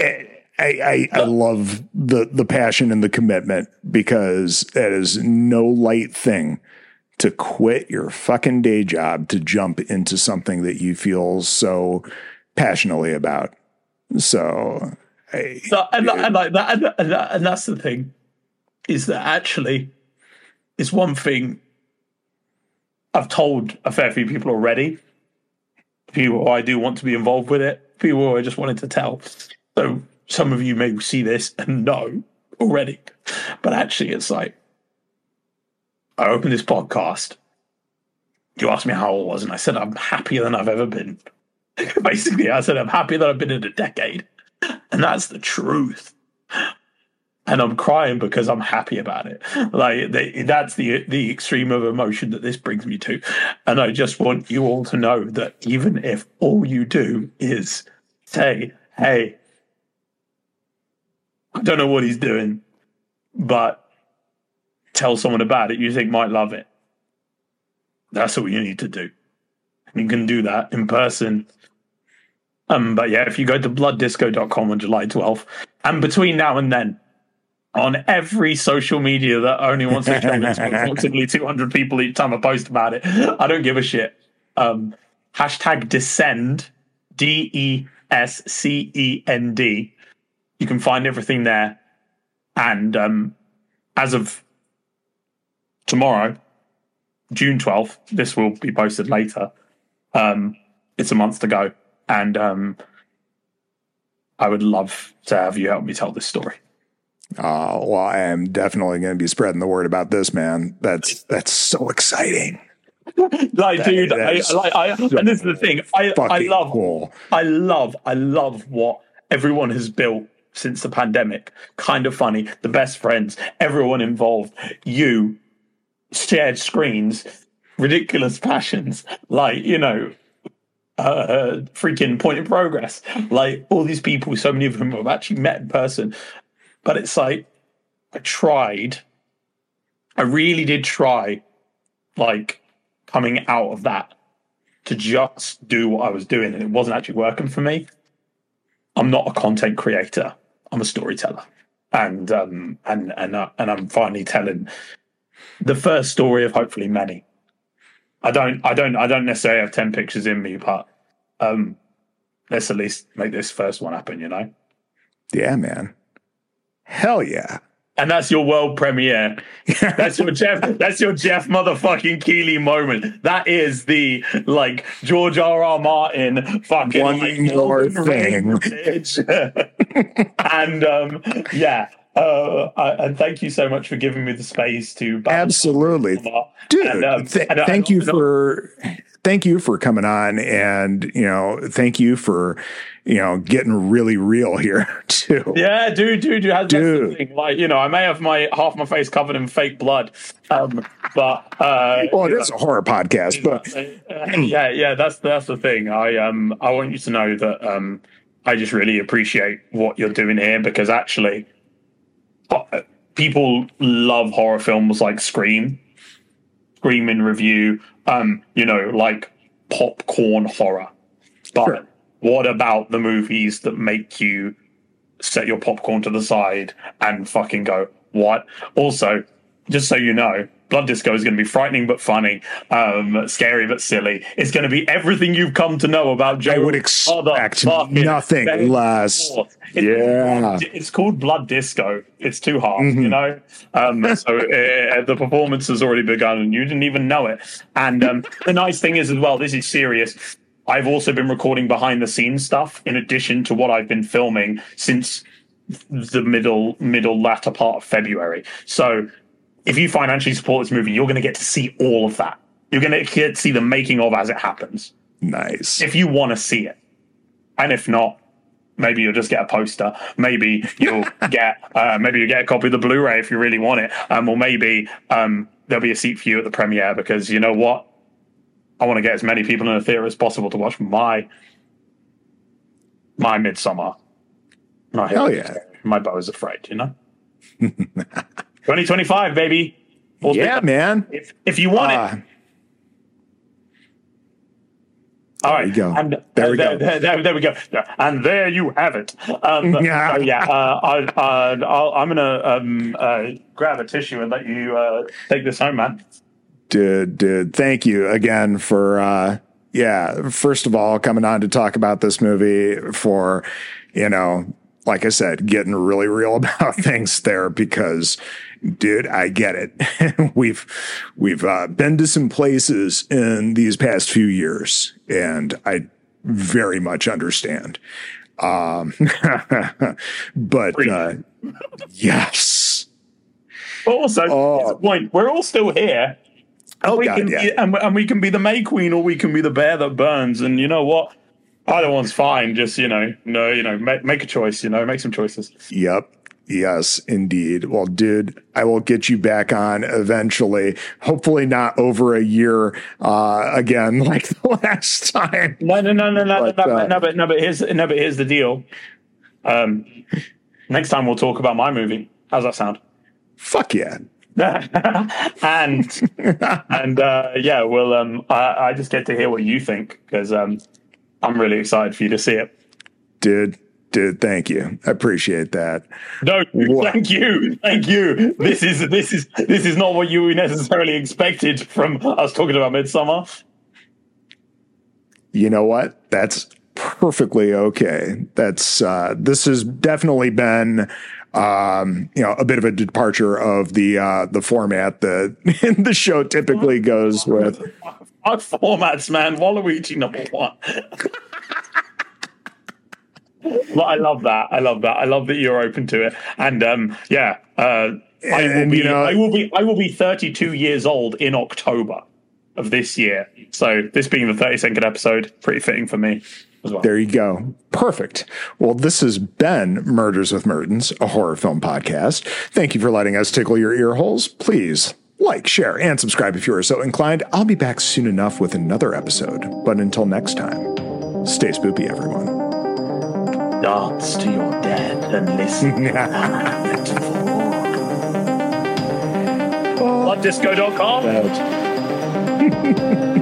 I, I, I love the the passion and the commitment because that is no light thing to quit your fucking day job to jump into something that you feel so passionately about. So, I, So, and, and like that, and, and, that, and that's the thing, is that actually, it's one thing I've told a fair few people already. People who I do want to be involved with it. People who I just wanted to tell. So some of you may see this and know already, but actually, it's like I opened this podcast. You asked me how I was, and I said I'm happier than I've ever been. Basically, I said I'm happier than I've been in a decade. And that's the truth. And I'm crying because I'm happy about it. Like they, that's the the extreme of emotion that this brings me to. And I just want you all to know that even if all you do is say, "Hey, I don't know what he's doing, but tell someone about it you think might love it," that's all you need to do. You can do that in person um, but yeah, if you go to blooddisco.com on July 12th, and between now and then, on every social media that only wants to show approximately 200 people each time I post about it, I don't give a shit. Um, hashtag descend, D E S C E N D. You can find everything there. And um, as of tomorrow, June 12th, this will be posted later. Um, it's a month to go and um, I would love to have you help me tell this story. uh, well, I am definitely going to be spreading the word about this, man. That's that's so exciting. Like, dude, I, like, I, and this is the thing. I, I love, cool. I love, I love what everyone has built since the pandemic. Kind of funny. The best friends, everyone involved. You shared screens, ridiculous passions, like you know, uh, freaking point of progress. Like all these people, so many of them have actually met in person. But it's like I tried. I really did try, like coming out of that to just do what I was doing, and it wasn't actually working for me. I'm not a content creator. I'm a storyteller, and um, and and uh, and I'm finally telling the first story of hopefully many. I don't, I don't, I don't necessarily have ten pictures in me, but um, let's at least make this first one happen. You know, Yeah, man. Hell yeah. and that's your world premiere. That's your Jeff. That's your Jeff motherfucking Keighley moment. That is the like George R. R. Martin fucking One like, more thing. and um, yeah, Uh, I, and thank you so much for giving me the space to absolutely, dude. And, um, th- and, thank you for thank you for coming on, and you know, thank you for you know getting really real here too. Yeah, dude, dude, dude. dude. Like you know, I may have my half my face covered in fake blood, um, but uh, well, it is a horror podcast, but uh, yeah, yeah, that's that's the thing. I um I want you to know that um I just really appreciate what you're doing here because actually people love horror films like Scream, Scream in review, um, you know, like popcorn horror. But sure. what about the movies that make you set your popcorn to the side and fucking go, what? Also, just so you know, Blood Disco is going to be frightening but funny, um, scary but silly. It's going to be everything you've come to know about Joe. I would expect nothing less. It, yeah, it's called Blood Disco. It's too hard, mm-hmm. you know. Um, so uh, the performance has already begun, and you didn't even know it. And um, the nice thing is, as well, this is serious. I've also been recording behind the scenes stuff in addition to what I've been filming since the middle middle latter part of February. So if you financially support this movie, you're going to get to see all of that. You're going to get to see the making of as it happens. Nice. If you want to see it. And if not, maybe you'll just get a poster. Maybe you'll get uh, maybe you get a copy of the Blu-ray if you really want it. Um, or maybe um, there'll be a seat for you at the premiere because you know what? I want to get as many people in the theater as possible to watch my my Midsommar. My Hell yeah! My Beau is afraid, you know. 2025, baby. We'll yeah, man. If, if you want uh, it. All right. There we go. And there we go. There, we go. And there you have it. Um, yeah. So yeah. Uh, I, am gonna um, uh, grab a tissue and let you uh, take this home, man. Dude, dude, thank you again for uh, yeah. First of all, coming on to talk about this movie for you know, like I said, getting really real about things there because dude, I get it. we've we've uh, been to some places in these past few years, and I very much understand. Um, but uh, yes. Also, oh. point, we're all still here. And oh we God, can yeah. be, and, and we can be the May Queen, or we can be the bear that burns. And you know what? Either one's fine. Just you know, no, you know, make, make a choice. You know, make some choices. Yep. Yes, indeed. Well, dude, I will get you back on eventually. Hopefully, not over a year uh, again, like the last time. No, no, no, no, no, but, no, uh, no, but no, but here's no, but here's the deal. Um, next time we'll talk about my movie. How's that sound? Fuck yeah. and and uh, yeah, well, um, I, I just get to hear what you think because um, I'm really excited for you to see it, dude. Dude, thank you. I appreciate that. No, what? thank you, thank you. This is this is this is not what you necessarily expected from us talking about Midsommar. You know what? That's perfectly okay. That's uh, this has definitely been um, you know a bit of a departure of the uh, the format that the show typically goes with. Our formats, man. Waluigi number one. but I love that. I love that. I love that you're open to it. And um, yeah, uh, I will be. You know, I will be. I will be 32 years old in October of this year. So this being the 32nd episode, pretty fitting for me. Well. There you go. Perfect. Well, this has been Murders with Mertens, a horror film podcast. Thank you for letting us tickle your ear holes. Please like, share, and subscribe if you are so inclined. I'll be back soon enough with another episode. But until next time, stay spoopy, everyone dance to your dead and listen Blooddisco.com.